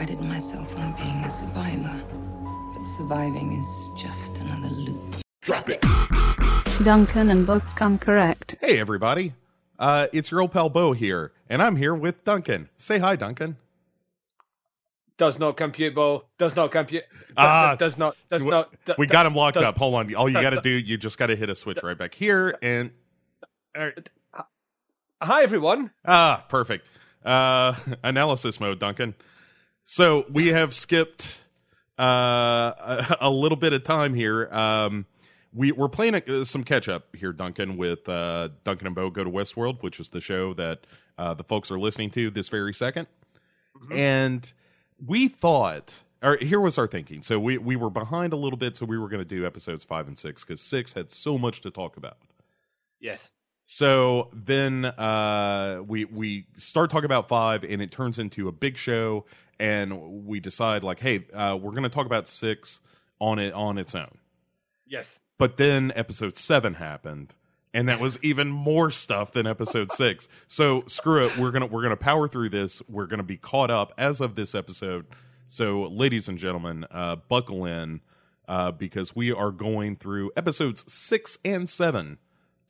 prided myself on being a survivor. But surviving is just another loop. Duncan and both come correct. Hey, everybody. Uh, it's your old pal Bo here, and I'm here with Duncan. Say hi, Duncan. Does not compute, Bo. Does not compute. Ah, does not. Does not. d- We got him locked does- up. Hold on. All you got to do, you just got to hit a switch right back here, and uh, Hi, everyone. ah, perfect. Uh, analysis mode, Duncan. So we have skipped uh, a, a little bit of time here. Um, we we're playing uh, some catch up here, Duncan, with uh, Duncan and Bo go to Westworld, which is the show that uh, the folks are listening to this very 2nd And we thought, or here was our thinking. So we we were behind a little bit, so we were going to do episodes five and six because six had so much to talk about. Yes. So then uh, we we start talking about five, and it turns into a big show, and we decide like, hey, uh, we're going to talk about six on it on its own. Yes. But then episode seven happened, and that was even more stuff than episode six. So screw it, we're gonna we're gonna power through this. We're gonna be caught up as of this episode. So, ladies and gentlemen, uh, buckle in uh, because we are going through episodes six and seven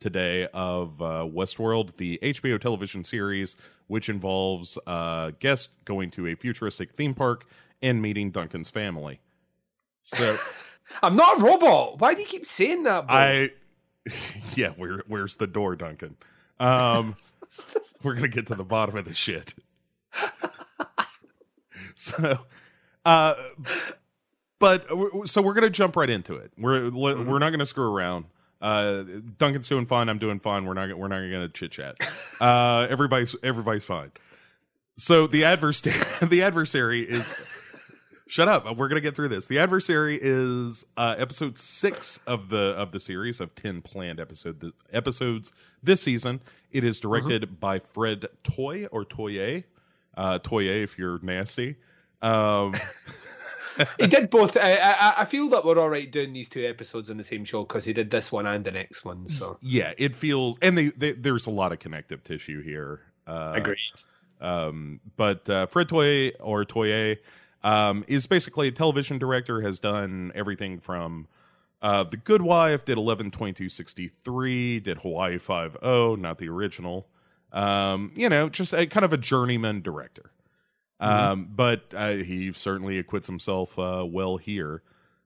today of uh, Westworld, the HBO television series, which involves uh, guests going to a futuristic theme park and meeting Duncan's family. So. I'm not a robot. Why do you keep saying that, Bo? I yeah, where where's the door, Duncan? Um we're gonna get to the bottom of the shit. so uh but so we're gonna jump right into it. We're we're not gonna screw around. Uh, Duncan's doing fine. I'm doing fine. We're not gonna- we're not gonna chit chat. Uh, everybody's everybody's fine. So the adversary the adversary is Shut up. We're gonna get through this. The adversary is uh, episode six of the of the series of ten planned episode episodes this season. It is directed by Fred Toy or Toye, uh, Toye if you're nasty. Um, he did both. I, I, I feel that we're all right doing these two episodes on the same show because he did this one and the next one. So yeah, it feels and they, they, there's a lot of connective tissue here. Uh, agreed. Um, but uh, Fred Toye or Toye um, is basically a television director. Has done everything from uh, The Good Wife, did eleven twenty two sixty three, did Hawaii Five O, not the original. Um, you know, just a kind of a journeyman director. Um, but uh, he certainly acquits himself uh, well here.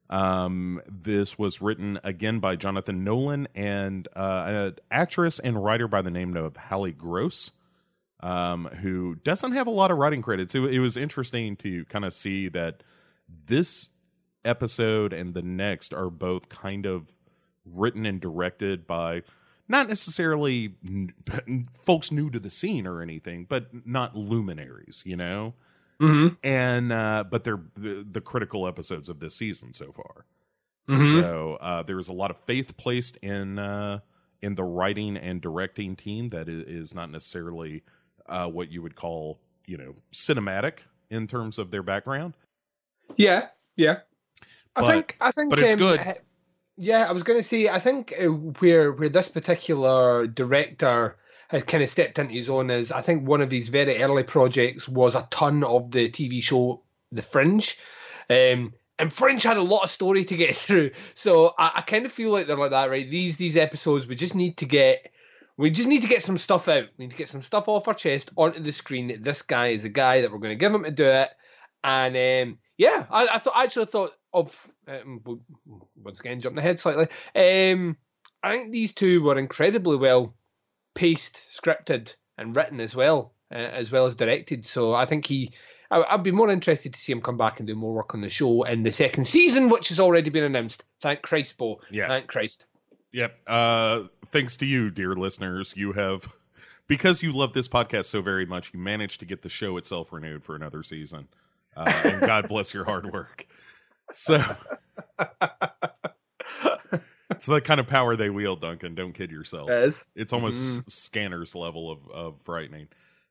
Um, this was written again by Jonathan Nolan and uh, an actress and writer by the name of Hallie Gross um, who doesn't have a lot of writing credits. It, it was interesting to kind of see that this episode and the next are both kind of written and directed by not necessarily n- folks new to the scene or anything, but not luminaries, you know. Mm-hmm. And uh, but they're the, the critical episodes of this season so far. Mhm. So uh, there is a lot of faith placed in uh, in the writing and directing team that is, not necessarily uh, what you would call you know cinematic in terms of their background. Yeah, yeah. I think I think but it's um, good. uh, Yeah, I was going to say I think uh, where where this particular director has kind of stepped into his own is I think one of his very early projects was a ton of the TV show The Fringe. Um, and Fringe had a lot of story to get through, so I, I kind of feel like they're like that, right? These these episodes, we just need to get, we just need to get some stuff out. We need to get some stuff off our chest onto the screen. This guy is a guy that we're going to give him to do it, and um, yeah, I, I thought actually thought of um, once again jumping ahead slightly. Um, I think these two were incredibly well paced, scripted, and written as well, uh, as well as directed. So I think he. I, I'd be more interested to see him come back and do more work on the show in the second season, which has already been announced. Thank Christ, Bo. Yeah. Thank Christ. Yep. Uh, thanks to you, dear listeners, you have because you love this podcast so very much, you managed to get the show itself renewed for another season. Uh, and God bless your hard work. So it's the kind of power they wield, Duncan. Don't kid yourself. Yes. It's almost scanners level of, of frightening.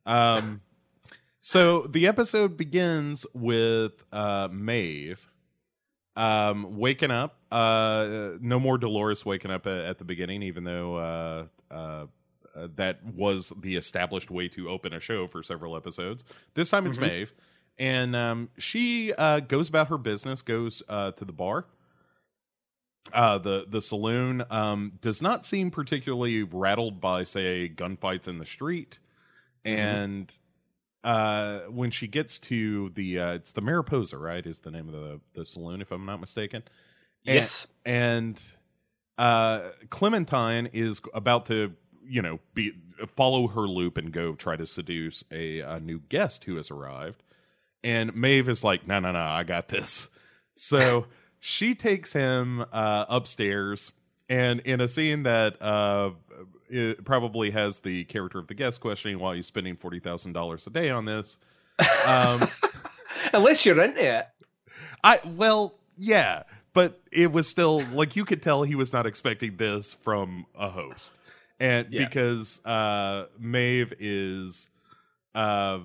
Um, so the episode begins with uh, Maeve um, waking up. Uh, no more Dolores waking up at, at the beginning, even though uh, uh, uh, that was the established way to open a show for several episodes. This time it's Mhm. Maeve. and um, she uh, goes about her business, goes uh, to the bar. Uh, the the saloon um, does not seem particularly rattled by, say, gunfights in the street, and uh, when she gets to the uh, it's the Mariposa, right? Is the name of the the saloon, if I'm not mistaken. And- Yes. and uh clementine is about to you know be follow her loop and go try to seduce a, a new guest who has arrived and maeve is like no no no i got this so she takes him uh upstairs and in a scene that uh probably has the character of the guest questioning why he's spending $40000 a day on this um Unless you're into it. I well, yeah, but it was still like you could tell he was not expecting this from a host, and Yeah. because uh, Maeve is uh,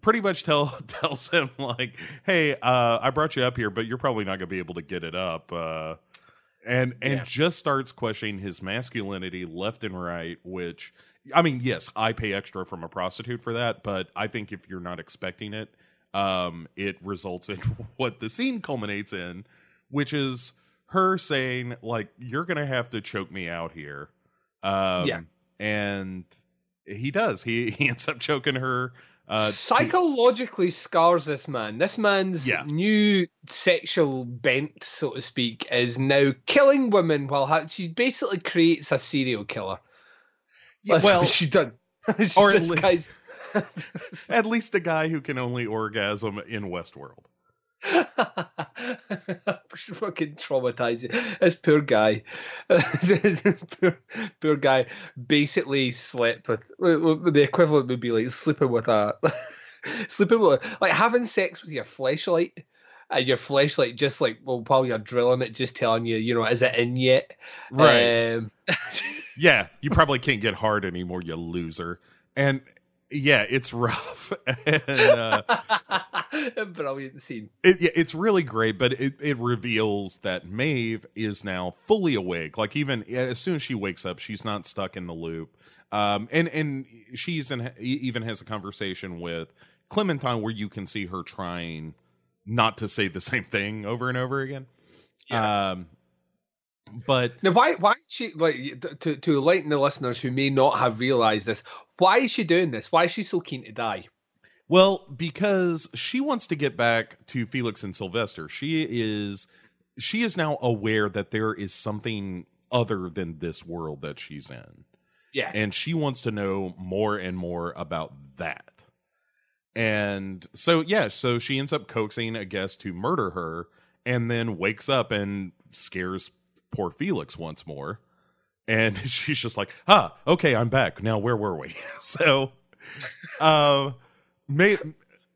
pretty much tell tells him like, "Hey, uh, I brought you up here, but you're probably not going to be able to get it up." Uh, and and Yeah. just starts questioning his masculinity left and right, which I mean, yes, I pay extra from a prostitute for that, but I think if you're not expecting it, um, it results in what the scene culminates in, which is her saying, like, you're gonna have to choke me out here. Um, Yeah. and he does. He he ends up choking her. Uh, to- Psychologically scars this man. This man's Yeah. new sexual bent, so to speak, is now killing women while ha- she basically creates a serial killer. Yeah, well, she's done. She's- or at le- at least a guy who can only orgasm in Westworld. Fucking traumatizing. This poor guy, poor, poor guy, basically slept with the equivalent would be like sleeping with a sleeping with like having sex with your flashlight. And your flashlight just like well while you're drilling it, just telling you, you know, is it in yet? Um, Yeah, you probably can't get hard anymore, you loser. And yeah, it's rough. and uh, brilliant scene. it, yeah, it's really great, but it, it reveals that Maeve is now fully awake. Like even as soon as she wakes up, she's not stuck in the loop. Um, and and she's in, even has a conversation with Clementine where you can see her trying not to say the same thing over and over again. Um, but Now, why why is she like to to enlighten the listeners who may not have realised this? Why is she doing this? Why is she so keen to die? Well, because she wants to get back to Felix and Sylvester. She is she is now aware that there is something other than this world that she's in. Yeah, And she wants to know more and more about that. And so yeah, so she ends up coaxing a guest to murder her and then wakes up and scares poor Felix once more. And she's just like, "Ah, okay, I'm back. Now where were we?" so um May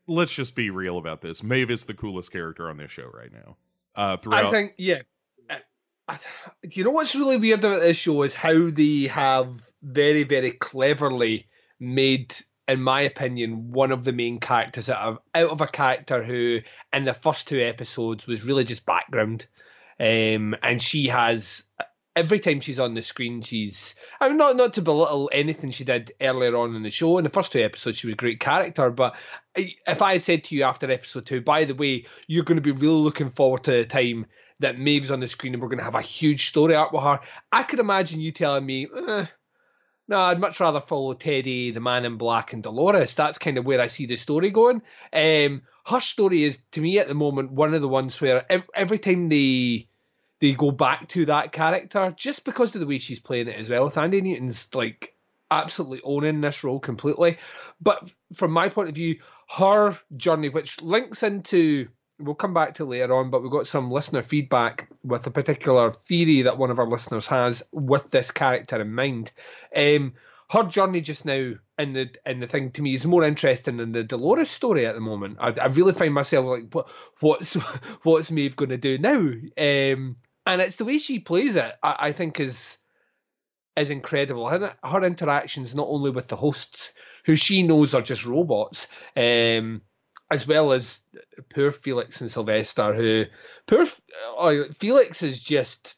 let's just be real about this. Maeve is the coolest character on this show right now. Uh throughout I think yeah. I, I, you know what's really weird about this show is how they have very very cleverly made, in my opinion, one of the main characters out of out of a character who in the first two episodes was really just background, um, and she has. Every time she's on the screen, she's. I mean, not not to belittle anything she did earlier on in the show. In the first two episodes, she was a great character. But if I had said to you after episode two, by the way, you're going to be really looking forward to the time that Maeve's on the screen and we're going to have a huge story arc with her, I could imagine you telling me, eh, no, I'd much rather follow Teddy, the Man in Black, and Dolores. That's kind of where I see the story going. Um, her story is, to me, at the moment, one of the ones where ev- every time they they go back to that character, just because of the way she's playing it as well, with Thandie Newton's like absolutely owning this role completely. But from my point of view, her journey, which links into we'll come back to later on, but we've got some listener feedback with a particular theory that one of our listeners has with this character in mind. Um, her journey just now in the in the thing to me is more interesting than the Dolores story at the moment. I, I really find myself like, what what's what's Maeve going to do now? Um, and it's the way she plays it. I, I think is is incredible. Her, her interactions not only with the hosts, who she knows are just robots, um, as well as poor Felix and Sylvester, who poor uh, Felix is just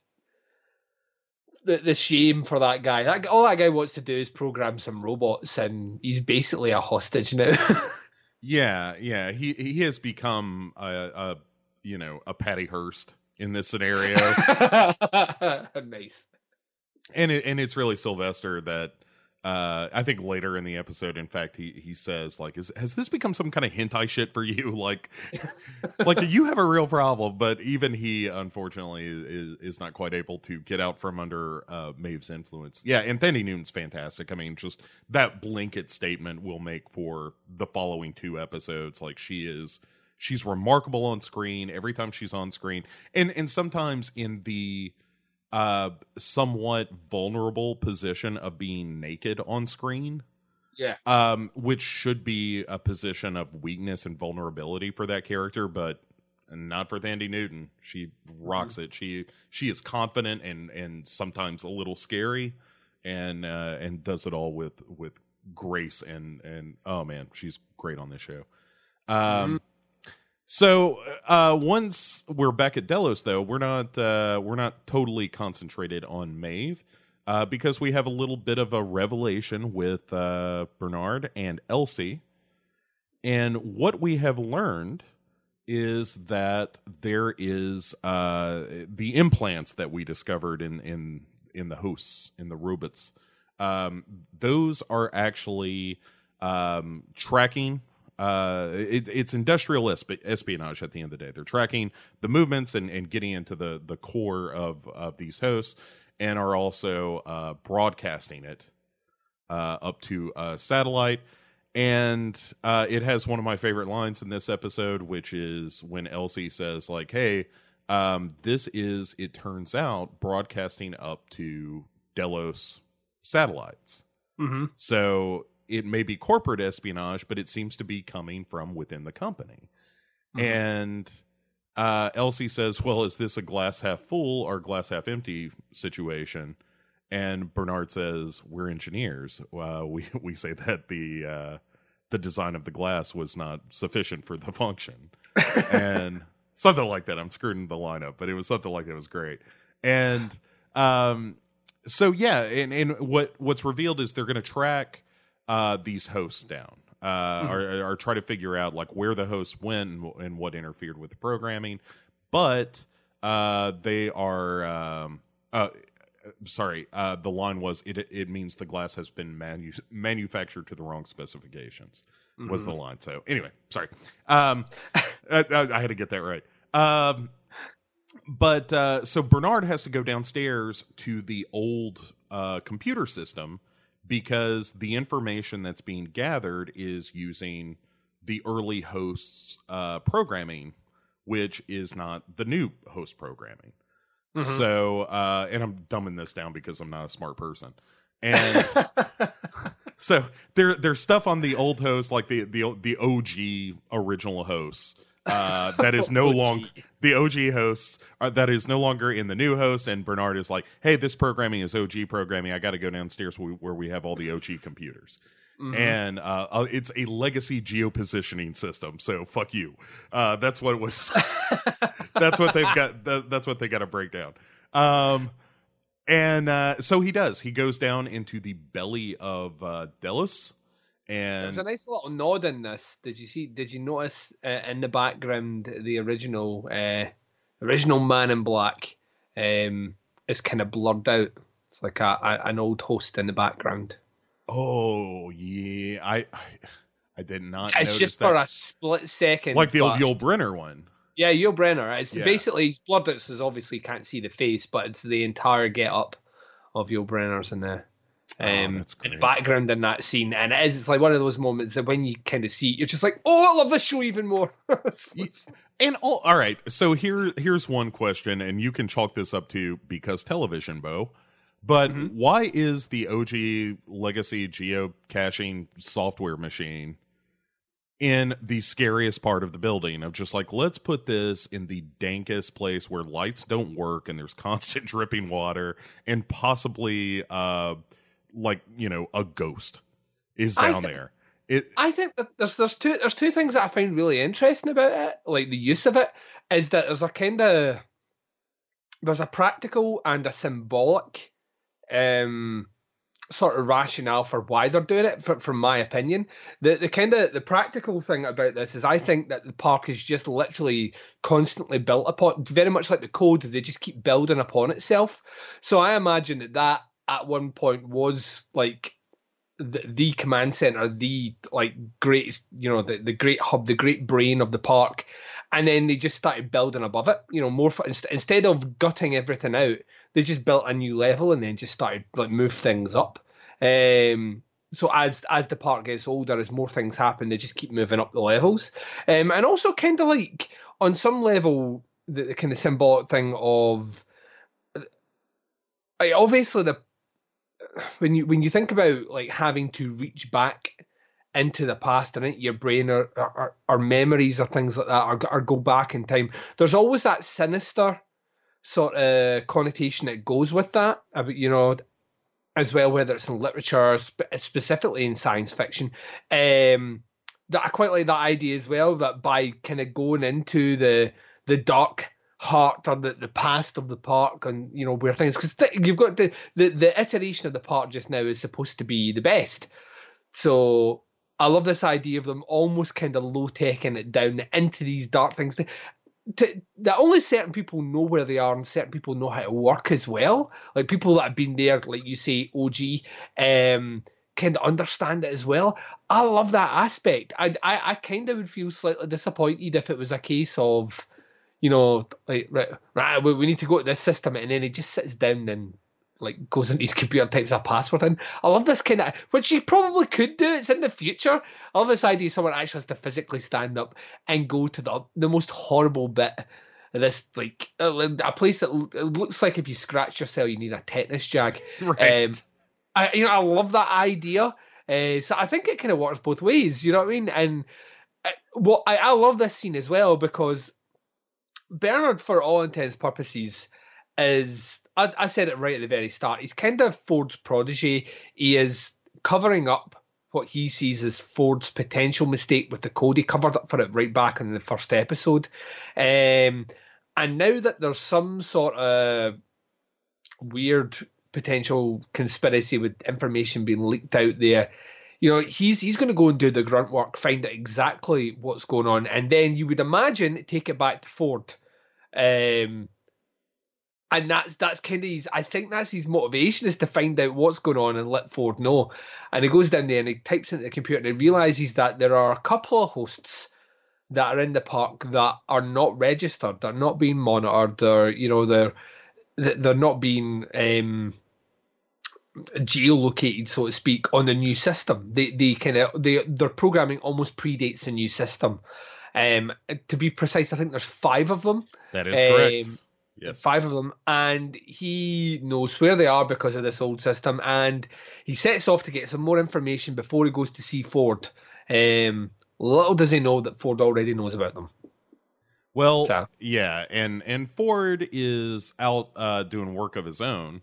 the, the shame for that guy. That all that guy wants to do is program some robots, and he's basically a hostage now. Yeah, yeah. He he has become a, a you know a Patty Hearst in this scenario, nice. and it, and it's really Sylvester that uh I think later in the episode, in fact, he he says like, "Is has this become some kind of hentai shit for you? Like, like you have a real problem." But even he, unfortunately, is is not quite able to get out from under uh Maeve's influence. Yeah, and Thandie Newton's fantastic. I mean, just that blanket statement will make for the following two episodes. Like, she is she's remarkable on screen every time she's on screen, and and sometimes in the uh somewhat vulnerable position of being naked on screen Yeah. um which should be a position of weakness and vulnerability for that character but not for Thandie Newton. She rocks it. She she is confident and and sometimes a little scary and uh and does it all with with grace and and oh man she's great on this show. Um so uh, once we're back at Delos, though, we're not uh, we're not totally concentrated on Maeve uh, because we have a little bit of a revelation with uh, Bernard and Elsie, and what we have learned is that there is uh, the implants that we discovered in in in the hosts in the robots. Um, those are actually um, tracking uh it, it's industrial esp- espionage at the end of the day. They're tracking the movements and, and getting into the the core of of these hosts and are also uh broadcasting it uh up to uh satellite. And uh it has one of my favorite lines in this episode which is when elsie says like hey um this is it turns out broadcasting up to delos satellites. Mm-hmm. so it may be corporate espionage, but it seems to be coming from within the company. Mhm. And uh, Elsie says, Well, is this a glass half full or glass half empty situation? And Bernard says, We're engineers. Uh, we, we say that the, uh, the design of the glass was not sufficient for the function. and something like that. I'm screwing the lineup, but it was something like that. It was great. And um, so, yeah, and, and what what's revealed is they're going to track uh, these hosts down, uh, or, or try to figure out like where the hosts went and, and what interfered with the programming. But uh, they are, um, uh, sorry, uh, the line was it. It means the glass has been manu- manufactured to the wrong specifications. Was the line? So anyway, sorry. Um, I, I, I had to get that right. Um, but uh, so Bernard has to go downstairs to the old uh, computer system because the information that's being gathered is using the early hosts uh, programming, which is not the new host programming. Mhm. So, uh, and I'm dumbing this down because I'm not a smart person. And so there there's stuff on the old host, like the the the OG original hosts, uh, that is no longer the OG hosts are, that is no longer in the new host. And Bernard is like, "Hey, this programming is OG programming. I got to go downstairs where we, where we have all the OG computers." Mhm. And uh, uh, it's a legacy geopositioning system. So fuck you. Uh, that's what it was. that's what they've got. That, that's what they got to break down. Um, and uh, so he does. He goes down into the belly of uh, Delos, There's a nice little nod in this. Did you see? Did you notice uh, in the background the original uh, original Man in Black um, is kind of blurred out. It's like a, a, an old host in the background. oh yeah, I I, did not. It's just that. for a split second, like the old Yul Brynner one. Yeah, Yul Brynner. It's Yeah. basically he's blurred out, so obviously you can't see the face, but it's the entire get up of Yul Brynner's in there. Oh, Um, in the background in that scene, and it is it's like one of those moments that when you kind of see, it, you're just like, "Oh, I love this show even more." It's Ye- like- And all, all right, so here here's one question, and you can chalk this up to because television, Bo. But Mhm. why is the OG legacy geocaching software machine in the scariest part of the building? Of just like let's put this in the dankest place where lights don't work and there's constant dripping water and possibly uh like you know a ghost is down th- there. It I think that there's there's two there's two things that I find really interesting about it, like the use of it, is that there's a kind of there's a practical and a symbolic um sort of rationale for why they're doing it, for, from my opinion. The the kind of the practical thing about this is I think that the park is just literally constantly built upon, very much like the code. They just keep building upon itself. So I imagine that that at one point was like the, the command center, the like greatest, you know, the, the great hub, the great brain of the park. And then they just started building above it, you know, more for, instead of gutting everything out, they just built a new level and then just started like move things up. Um, so as as the park gets older, as more things happen, they just keep moving up the levels, um, and also kind of like on some level, the, the kind of symbolic thing of like obviously the when you when you think about like having to reach back into the past and your brain or, or, or memories or things like that or, or go back in time. There's always that sinister sort of connotation that goes with that you know as well whether it's in literature specifically in science fiction. Um that i quite like that idea as well that by kind of going into the the dark heart or the, the past of the park and you know where things because th- you've got the, the the iteration of the park just now is supposed to be the best. So i love this idea of them almost kind of low teching it down into these dark things to, to, that only certain people know where they are and certain people know how to work as well. Like people that have been there like you say og um kind of understand it as well. I love that aspect. I i, I kind of would feel slightly disappointed if it was a case of you know, like right, right, we need to go to this system, and then he just sits down and like goes into his computer, types a password in. I love this kind of, which he probably could do. It's in the future. I love this idea someone actually has to physically stand up and go to the the most horrible bit of this, like a place that looks like if you scratch yourself, you need a tetanus jag. Right. Um, I, you know, I love that idea. Uh, so I think it kind of works both ways. You know what I mean? And uh, what I, I love this scene as well because Bernard, for all intents purposes, is I, I, said it right at the very start. He's kind of Ford's protege. He is covering up what he sees as Ford's potential mistake with the code. He covered up for it right back in the first episode. Um, and now that there's some sort of weird potential conspiracy with information being leaked out there, you know, he's he's going to go and do the grunt work, find out exactly what's going on, and then you would imagine take it back to Ford um, and that's that's kind of his. I think that's his motivation is to find out what's going on and let Ford know. And he goes down there and he types into the computer and he realizes that there are a couple of hosts that are in the park that are not registered. They're not being monitored. They're you know they're they're not being um, geolocated, so to speak, on the new system. They they kind of they their programming almost predates the new system. Um, to be precise, I think there's five of them. That is correct. Um, yes, five of them, and he knows where they are because of this old system, and he sets off to get some more information before he goes to see Ford. Um, little does he know that Ford already knows about them. Well, so. yeah, and and Ford is out uh, doing work of his own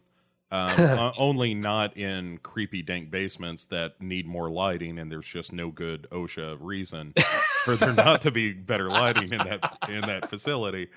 um, only not in creepy dank basements that need more lighting and there's just no good OSHA reason for there not to be better lighting in that in that facility.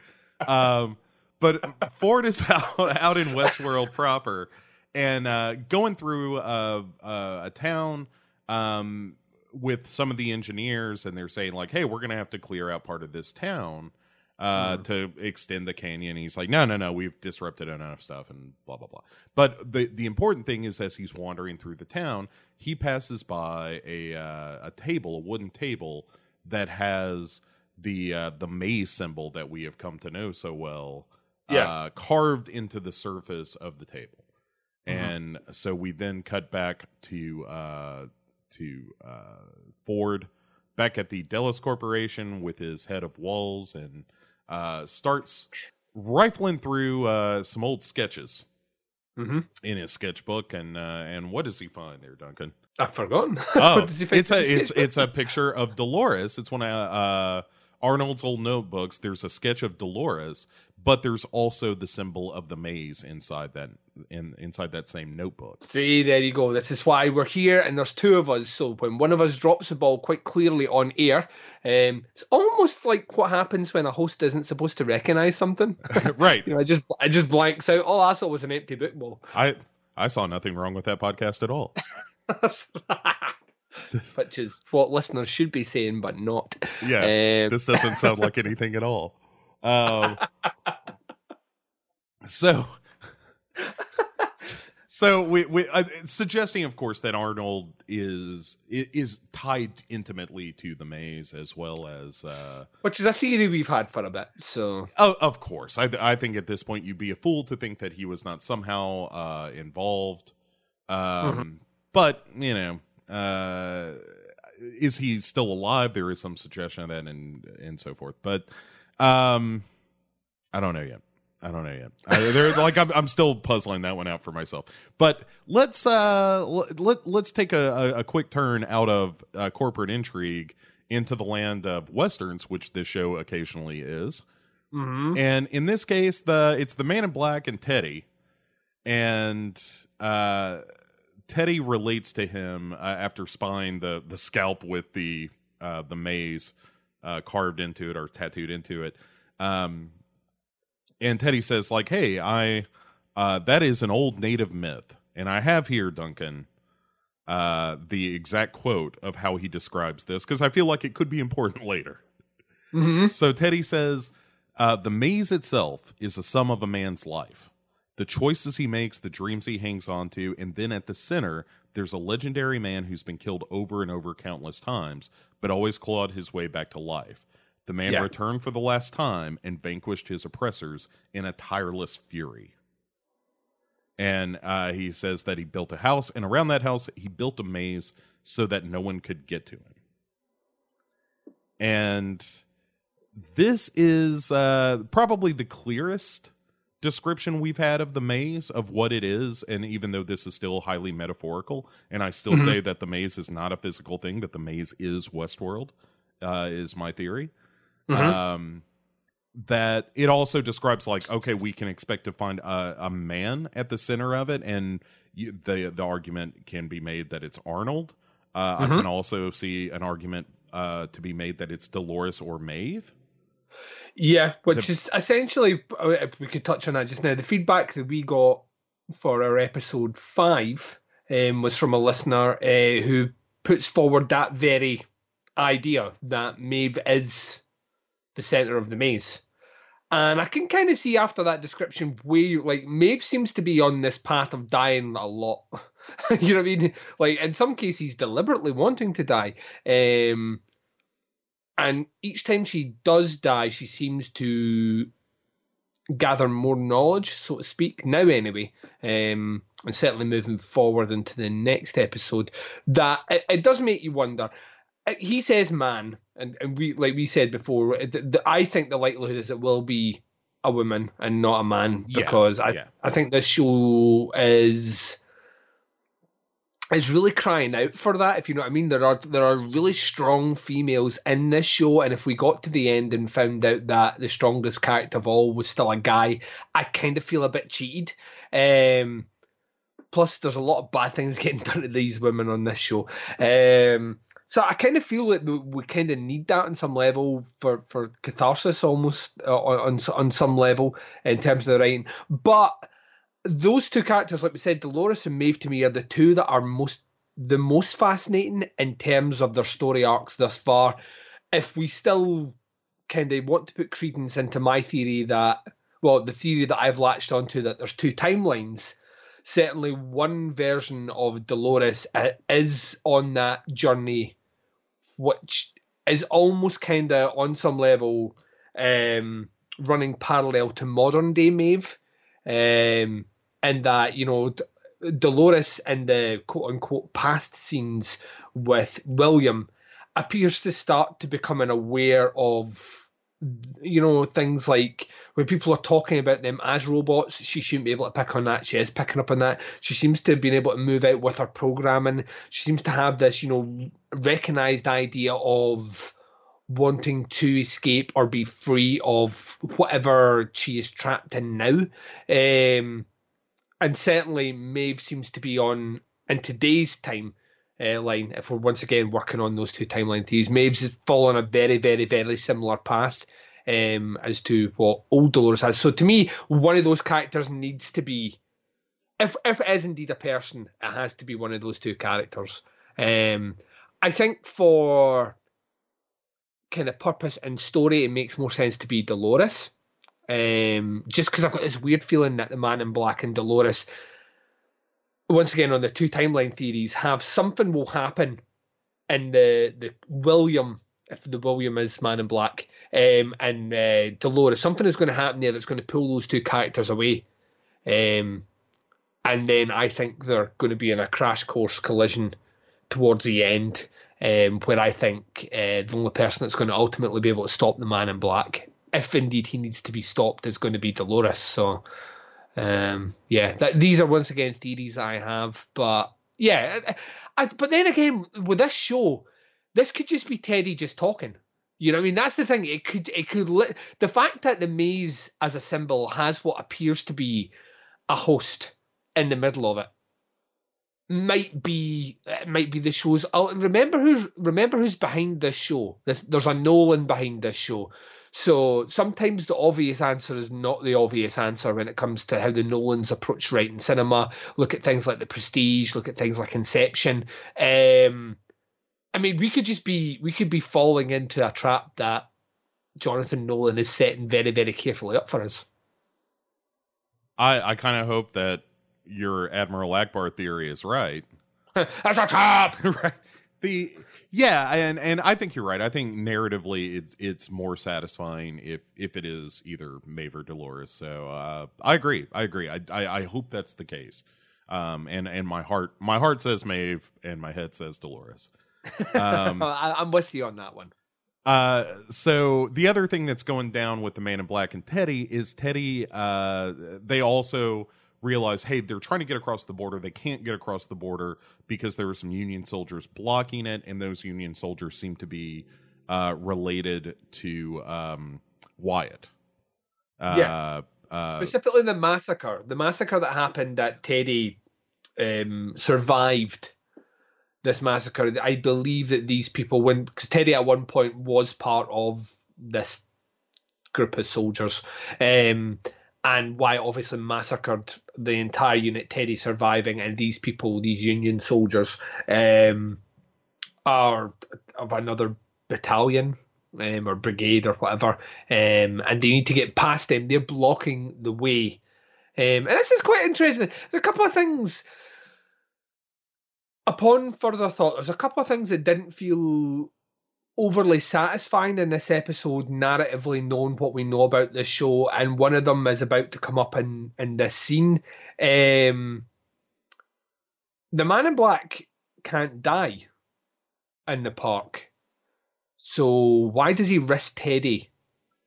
Um, but Ford is out out in Westworld proper and uh, going through a, a, a town um, with some of the engineers and they're saying like, "Hey, we're going to have to clear out part of this town." Uh, mm. to extend the canyon. He's like, no, no, no, we've disrupted enough stuff and blah blah blah. But the the important thing is, as he's wandering through the town, he passes by a uh, a table, a wooden table that has the uh, the maze symbol that we have come to know so well, yeah. Uh, carved into the surface of the table. Mm-hmm. And so we then cut back to uh, to uh, Ford back at the Delos Corporation with his head of walls and uh, starts rifling through uh, some old sketches mm-hmm. in his sketchbook, and uh, and what does he find there, Duncan? I've forgotten. Oh, it's a it's it's a picture of Dolores. It's one of uh, Arnold's old notebooks. There's a sketch of Dolores, but there's also the symbol of the maze inside that in inside that same notebook. See, there you go. This is why we're here, and there's two of us. So when one of us drops the ball quite clearly on air, um, it's almost like what happens when a host isn't supposed to recognise something. right. you know, I just I just blanks out. All I saw was an empty book ball. I I saw nothing wrong with that podcast at all. Which is what listeners should be saying, but not. Yeah, um, this doesn't sound like anything at all. Um, so, so we we uh, suggesting, of course, that Arnold is is tied intimately to the maze as well as, uh, which is a theory we've had for a bit. So, oh, of course, I I think at this point you'd be a fool to think that he was not somehow uh, involved. Um, mm-hmm. but you know, uh, is he still alive? There is some suggestion of that, and and so forth. But um, I don't know yet. I don't know yet. I, they're like I'm, I'm still puzzling that one out for myself. But let's uh let let's take a, a, quick turn out of uh, corporate intrigue into the land of westerns, which this show occasionally is. Mm-hmm. And in this case, the it's the Man in Black and Teddy, and uh, Teddy relates to him uh, after spying the the scalp with the uh, the maze uh, carved into it or tattooed into it. Um, and Teddy says, like, hey, I uh, that is an old native myth, and I have here, Duncan, uh, the exact quote of how he describes this because I feel like it could be important later. Mm-hmm. So Teddy says, uh, the maze itself is the sum of a man's life. The choices he makes, the dreams he hangs on to, and then at the center, there's a legendary man who's been killed over and over countless times, but always clawed his way back to life. The man yeah. returned for the last time and vanquished his oppressors in a tireless fury. And uh, he says that he built a house, and around that house, he built a maze so that no one could get to him. And this is uh, probably the clearest description we've had of the maze of what it is and even though this is still highly metaphorical and i still mm-hmm. say that the maze is not a physical thing that the maze is westworld uh, is my theory mm-hmm. um, that it also describes like okay we can expect to find a, a man at the center of it and you, the the argument can be made that it's arnold uh, mm-hmm. i can also see an argument uh, to be made that it's dolores or maeve yeah which the, is essentially uh, we could touch on that just now the feedback that we got for our episode five um, was from a listener uh, who puts forward that very idea that Maeve is the center of the maze. And I can kind of see after that description where, like, Maeve seems to be on this path of dying a lot. you know what I mean? Like, in some cases, deliberately wanting to die. Um, and each time she does die, she seems to gather more knowledge, so to speak, now anyway, um, and certainly moving forward into the next episode, that it, it does make you wonder he says man, and, and we like we said before, the, the, I think the likelihood is it will be a woman and not a man because yeah, I yeah. I think this show is is really crying out for that. If you know what I mean, there are there are really strong females in this show, and if we got to the end and found out that the strongest character of all was still a guy, I kind of feel a bit cheated. Um, plus, there's a lot of bad things getting done to these women on this show. Um, so I kind of feel that we kind of need that on some level for, for catharsis almost uh, on on some level in terms of the writing. But those two characters, like we said, Dolores and Maeve to me are the two that are most the most fascinating in terms of their story arcs thus far. If we still kind of want to put credence into my theory that, well, the theory that I've latched onto that there's two timelines, certainly one version of Dolores uh, is on that journey which is almost kind of on some level um, running parallel to modern day Maeve, um, and that you know D- Dolores in the quote unquote past scenes with William appears to start to becoming aware of you know things like when people are talking about them as robots she shouldn't be able to pick on that. She is picking up on that. She seems to have been able to move out with her programming. She seems to have this you know recognized idea of wanting to escape or be free of whatever she is trapped in now. Um, and certainly Maeve seems to be on in today's time uh, line if we're once again working on those two timeline theories. Maeve's following a very, very, very similar path um, as to what old Dolores has. So to me, one of those characters needs to be if if it is indeed a person, it has to be one of those two characters. Um, I think for kind of purpose and story, it makes more sense to be Dolores. Um, just because I've got this weird feeling that the Man in Black and Dolores, once again on the two timeline theories, have something will happen in the the William, if the William is Man in Black, um, and uh, Dolores, something is going to happen there that's going to pull those two characters away. Um, and then I think they're going to be in a crash course collision towards the end, um, where I think uh, the only person that's going to ultimately be able to stop the Man in Black, if indeed he needs to be stopped, is going to be Dolores. So, um, yeah, that, these are once again theories I have, but yeah, I, but then again, with this show, this could just be Teddy just talking. You know, I mean, that's the thing. It could, it could. Li- the fact that the maze as a symbol has what appears to be a host in the middle of it might be might be the show's. I'll, remember who's remember who's behind this show. This, there's a Nolan behind this show. So sometimes the obvious answer is not the obvious answer when it comes to how the Nolans approach writing cinema. Look at things like The Prestige. Look at things like Inception. Um, I mean, we could just be we could be falling into a trap that Jonathan Nolan is setting very very carefully up for us. I I kind of hope that your Admiral Ackbar theory is right. That's a trap. right. The yeah, and and I think you're right. I think narratively, it's it's more satisfying if if it is either Maeve or Dolores. So uh, I agree. I agree. I, I, I hope that's the case. Um, and and my heart my heart says Maeve, and my head says Dolores. Um, I, I'm with you on that one. Uh, so the other thing that's going down with the Man in Black and Teddy is Teddy. Uh, they also realize, hey, they're trying to get across the border. They can't get across the border because there are some Union soldiers blocking it, and those Union soldiers seem to be uh, related to um, Wyatt. Uh, yeah. Uh, Specifically, the massacre. The massacre that happened that Teddy um, survived this massacre. I believe that these people, when because Teddy at one point was part of this group of soldiers, um, and Wyatt obviously massacred the entire unit, Teddy surviving, and these people, these Union soldiers, um, are of another battalion um, or brigade or whatever, um, and they need to get past them. They're blocking the way. Um, and this is quite interesting. There's a couple of things. Upon further thought, there's a couple of things that didn't feel overly satisfying in this episode, narratively knowing what we know about this show, and one of them is about to come up in in this scene. Um, the Man in Black can't die in the park, so why does he risk Teddy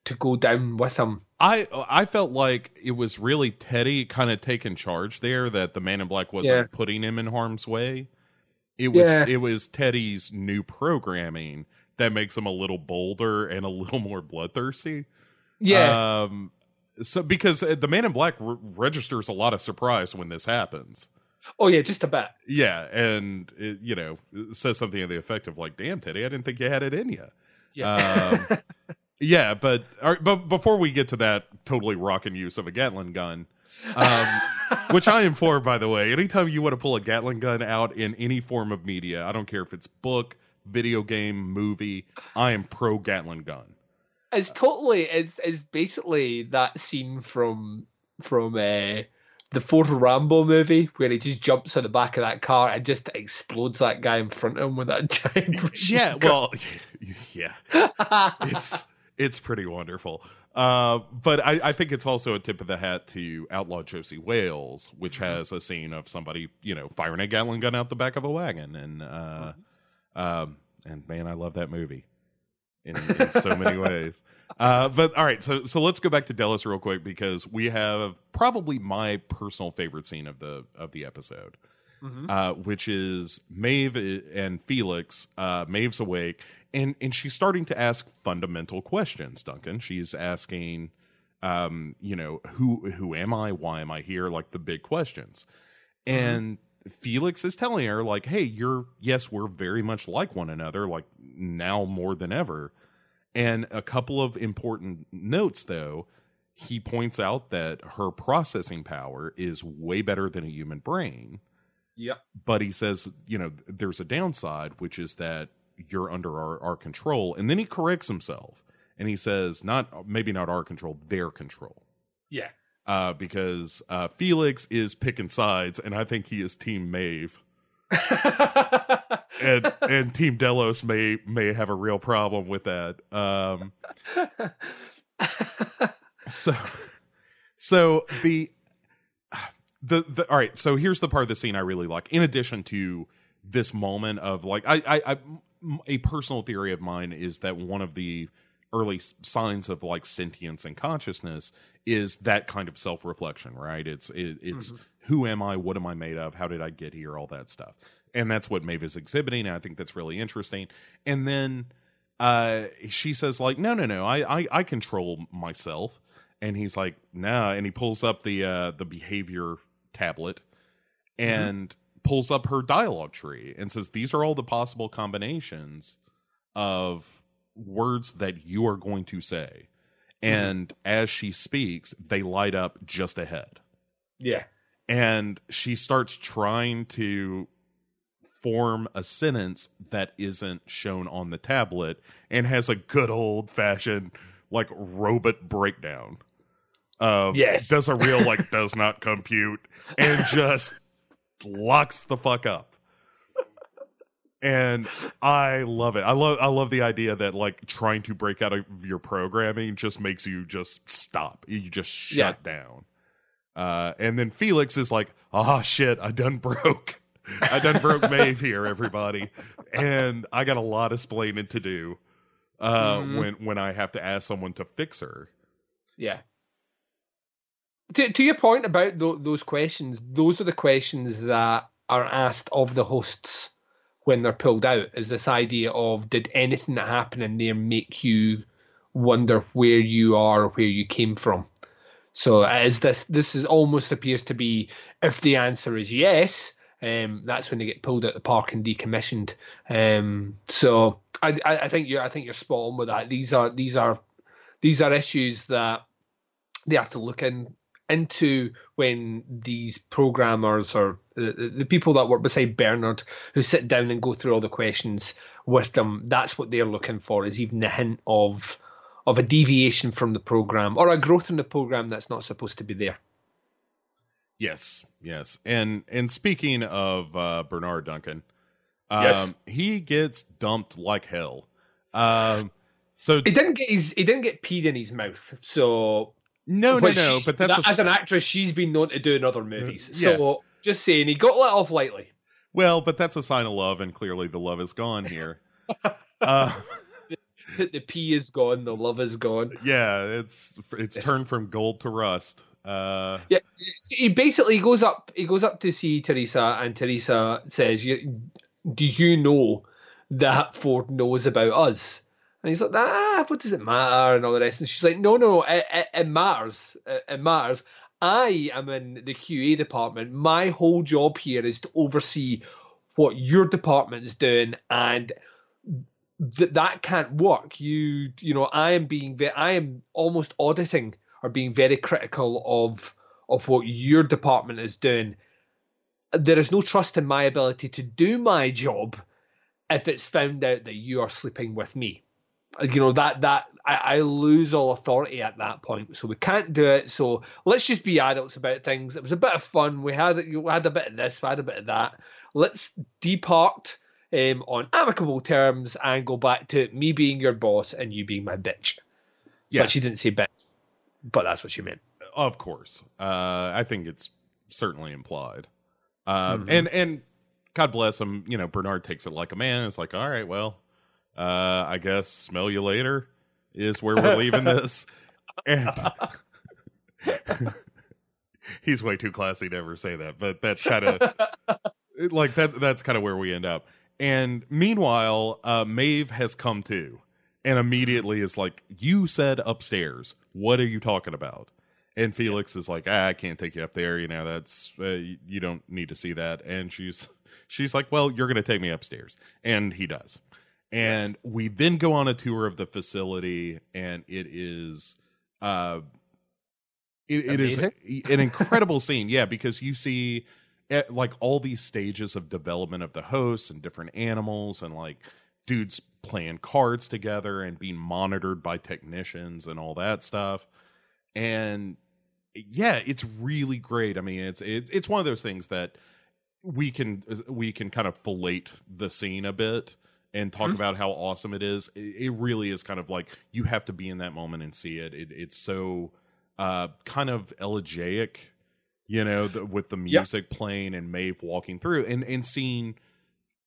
to go down with him? I I felt like it was really Teddy kind of taking charge there. That the Man in Black wasn't yeah. putting him in harm's way. It was yeah. it was Teddy's new programming that makes him a little bolder and a little more bloodthirsty. Yeah. Um, so because uh, the Man in Black re- registers a lot of surprise when this happens. Oh yeah, just a bit. Yeah, and it, you know says something to the effect of like, "Damn, Teddy, I didn't think you had it in you." Yeah. Um, yeah, but but before we get to that totally rocking use of a Gatling gun, um, which I am for, by the way. Anytime you want to pull a Gatling gun out in any form of media, I don't care if it's book, video game, movie. I am pro Gatling gun. It's totally it's it's basically that scene from from uh, the fourth Rambo movie where he just jumps on the back of that car and just explodes that guy in front of him with that giant. yeah, well, yeah, it's it's pretty wonderful. Uh, but I, I, think it's also a tip of the hat to Outlaw Josey Wales, which mm-hmm. has a scene of somebody, you know, firing a Gatling gun out the back of a wagon, and uh, mm-hmm. Um, and man, I love that movie in, in so many ways. Uh, but all right, so so let's go back to Delos real quick because we have probably my personal favorite scene of the of the episode, mm-hmm. uh, which is Maeve and Felix. Uh, Maeve's awake and and she's starting to ask fundamental questions. Duncan, she's asking, um, you know, who who am I? Why am I here? Like the big questions, mm-hmm. and Felix is telling her, like, hey, you're, yes, we're very much like one another, like now more than ever. And a couple of important notes, though. he points out that her processing power is way better than a human brain. Yep. But he says, you know, there's a downside, which is that you're under our, our control. And then he corrects himself and he says, not maybe not our control, their control. Yeah. Uh, because uh, Felix is picking sides, and I think he is Team Maeve. and and Team Delos may may have a real problem with that. Um, so so the the the all right. So here's the part of the scene I really like. In addition to this moment of like, I I, I a personal theory of mine is that one of the early signs of like sentience and consciousness is that kind of self-reflection right it's it, it's mm-hmm. who am i what am i made of how did i get here all that stuff and that's what Maeve is exhibiting. I think that's really interesting. And then uh, she says, like, no, no, no, I, I, I control myself. And he's like, no, nah. and he pulls up the uh, the behavior tablet mm-hmm. and mm-hmm. pulls up her dialogue tree and says, these are all the possible combinations of words that you are going to say. Mm-hmm. And as she speaks, they light up just ahead. Yeah. And she starts trying to form a sentence that isn't shown on the tablet and has a good old fashioned like robot breakdown of yes does a real like does not compute and just locks the fuck up and i love it i love i love the idea that like trying to break out of your programming just makes you just stop you just shut yeah. down uh and then felix is like ah oh, shit i done broke I done broke Maeve here, everybody, and I got a lot of splaining to do uh, mm-hmm. when when I have to ask someone to fix her. Yeah. To to your point about th- those questions, those are the questions that are asked of the hosts when they're pulled out. Is this idea of did anything that happened in there make you wonder where you are or where you came from? So as this this is almost appears to be if the answer is yes, um, that's when they get pulled out the park and decommissioned. Um, so I, I, think you're I think you're spot on with that. These are these are these are issues that they have to look in into when these programmers or the, the people that work beside Bernard who sit down and go through all the questions with them. That's what they're looking for is even the hint of of a deviation from the program or a growth in the program that's not supposed to be there. Yes, yes, and and speaking of uh, Bernard Duncan, um, yes. he gets dumped like hell. Um, so he didn't get his he didn't get peed in his mouth. So no, no, no. But that's that, a, as an actress, she's been known to do in other movies. Yeah. So just saying, he got let off lightly. Well, but that's a sign of love, and clearly the love is gone here. uh, the, the pee is gone, the love is gone. Yeah, it's it's turned from gold to rust. Uh, yeah, he basically goes up. He goes up to see Teresa, and Teresa says, "Do you know that Ford knows about us?" And he's like, "Ah, what does it matter?" And all the rest. And she's like, "No, no, it, it, it matters. It, it matters. I am in the QA department. My whole job here is to oversee what your department is doing, and." That that can't work. You you know I am being I am almost auditing or being very critical of of what your department is doing. There is no trust in my ability to do my job if it's found out that you are sleeping with me. You know that that I, I lose all authority at that point, so we can't do it. So let's just be adults about things. It was a bit of fun. We had we had a bit of this, we had a bit of that. Let's depart um, on amicable terms and go back to me being your boss and you being my bitch. Yeah. But she didn't say bitch but that's what she meant. Of course, uh, I think it's certainly implied. Um, mm-hmm. And and God bless him. You know, Bernard takes it like a man. It's like, all right, well, uh, I guess smell you later is where we're leaving this. And he's way too classy to ever say that, but that's kind of like that. That's kind of where we end up. And meanwhile, uh, Maeve has come to and immediately is like, "You said upstairs. What are you talking about?" And Felix yeah. is like, ah, "I can't take you up there. You know, that's uh, you don't need to see that." And she's she's like, "Well, you're going to take me upstairs," and he does. And yes. we then go on a tour of the facility, and it is uh, it, it is an incredible scene. Yeah, because you see eh, like all these stages of development of the hosts and different animals and like dudes playing cards together and being monitored by technicians and all that stuff. And yeah, it's really great. I mean, it's it, it's one of those things that we can we can kind of fillet the scene a bit and talk mm-hmm. about how awesome it is. It, it, really is kind of like you have to be in that moment and see it. it it's so uh, kind of elegiac, you know, the, with the music playing and Maeve walking through and and seeing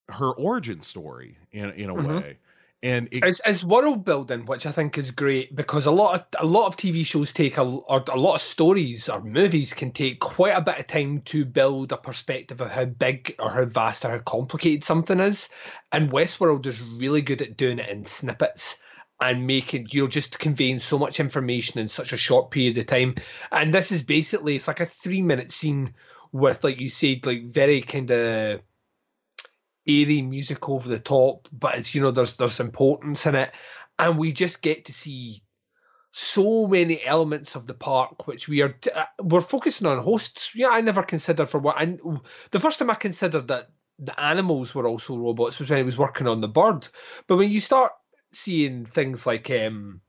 her origin story in in a mm-hmm. way and it, it's, it's world building, which I think is great because a lot of a lot of TV shows take a or a lot of stories or movies can take quite a bit of time to build a perspective of how big or how vast or how complicated something is, and Westworld is really good at doing it in snippets and making you're just conveying so much information in such a short period of time. And this is basically it's like a three minute scene with like you said like very kind of airy music over the top, but it's you know there's there's importance in it, and we just get to see so many elements of the park which we are uh, we're focusing on hosts. Yeah, I never considered for what I the first time I considered that the animals were also robots was when I was working on the bird, but when you start seeing things like um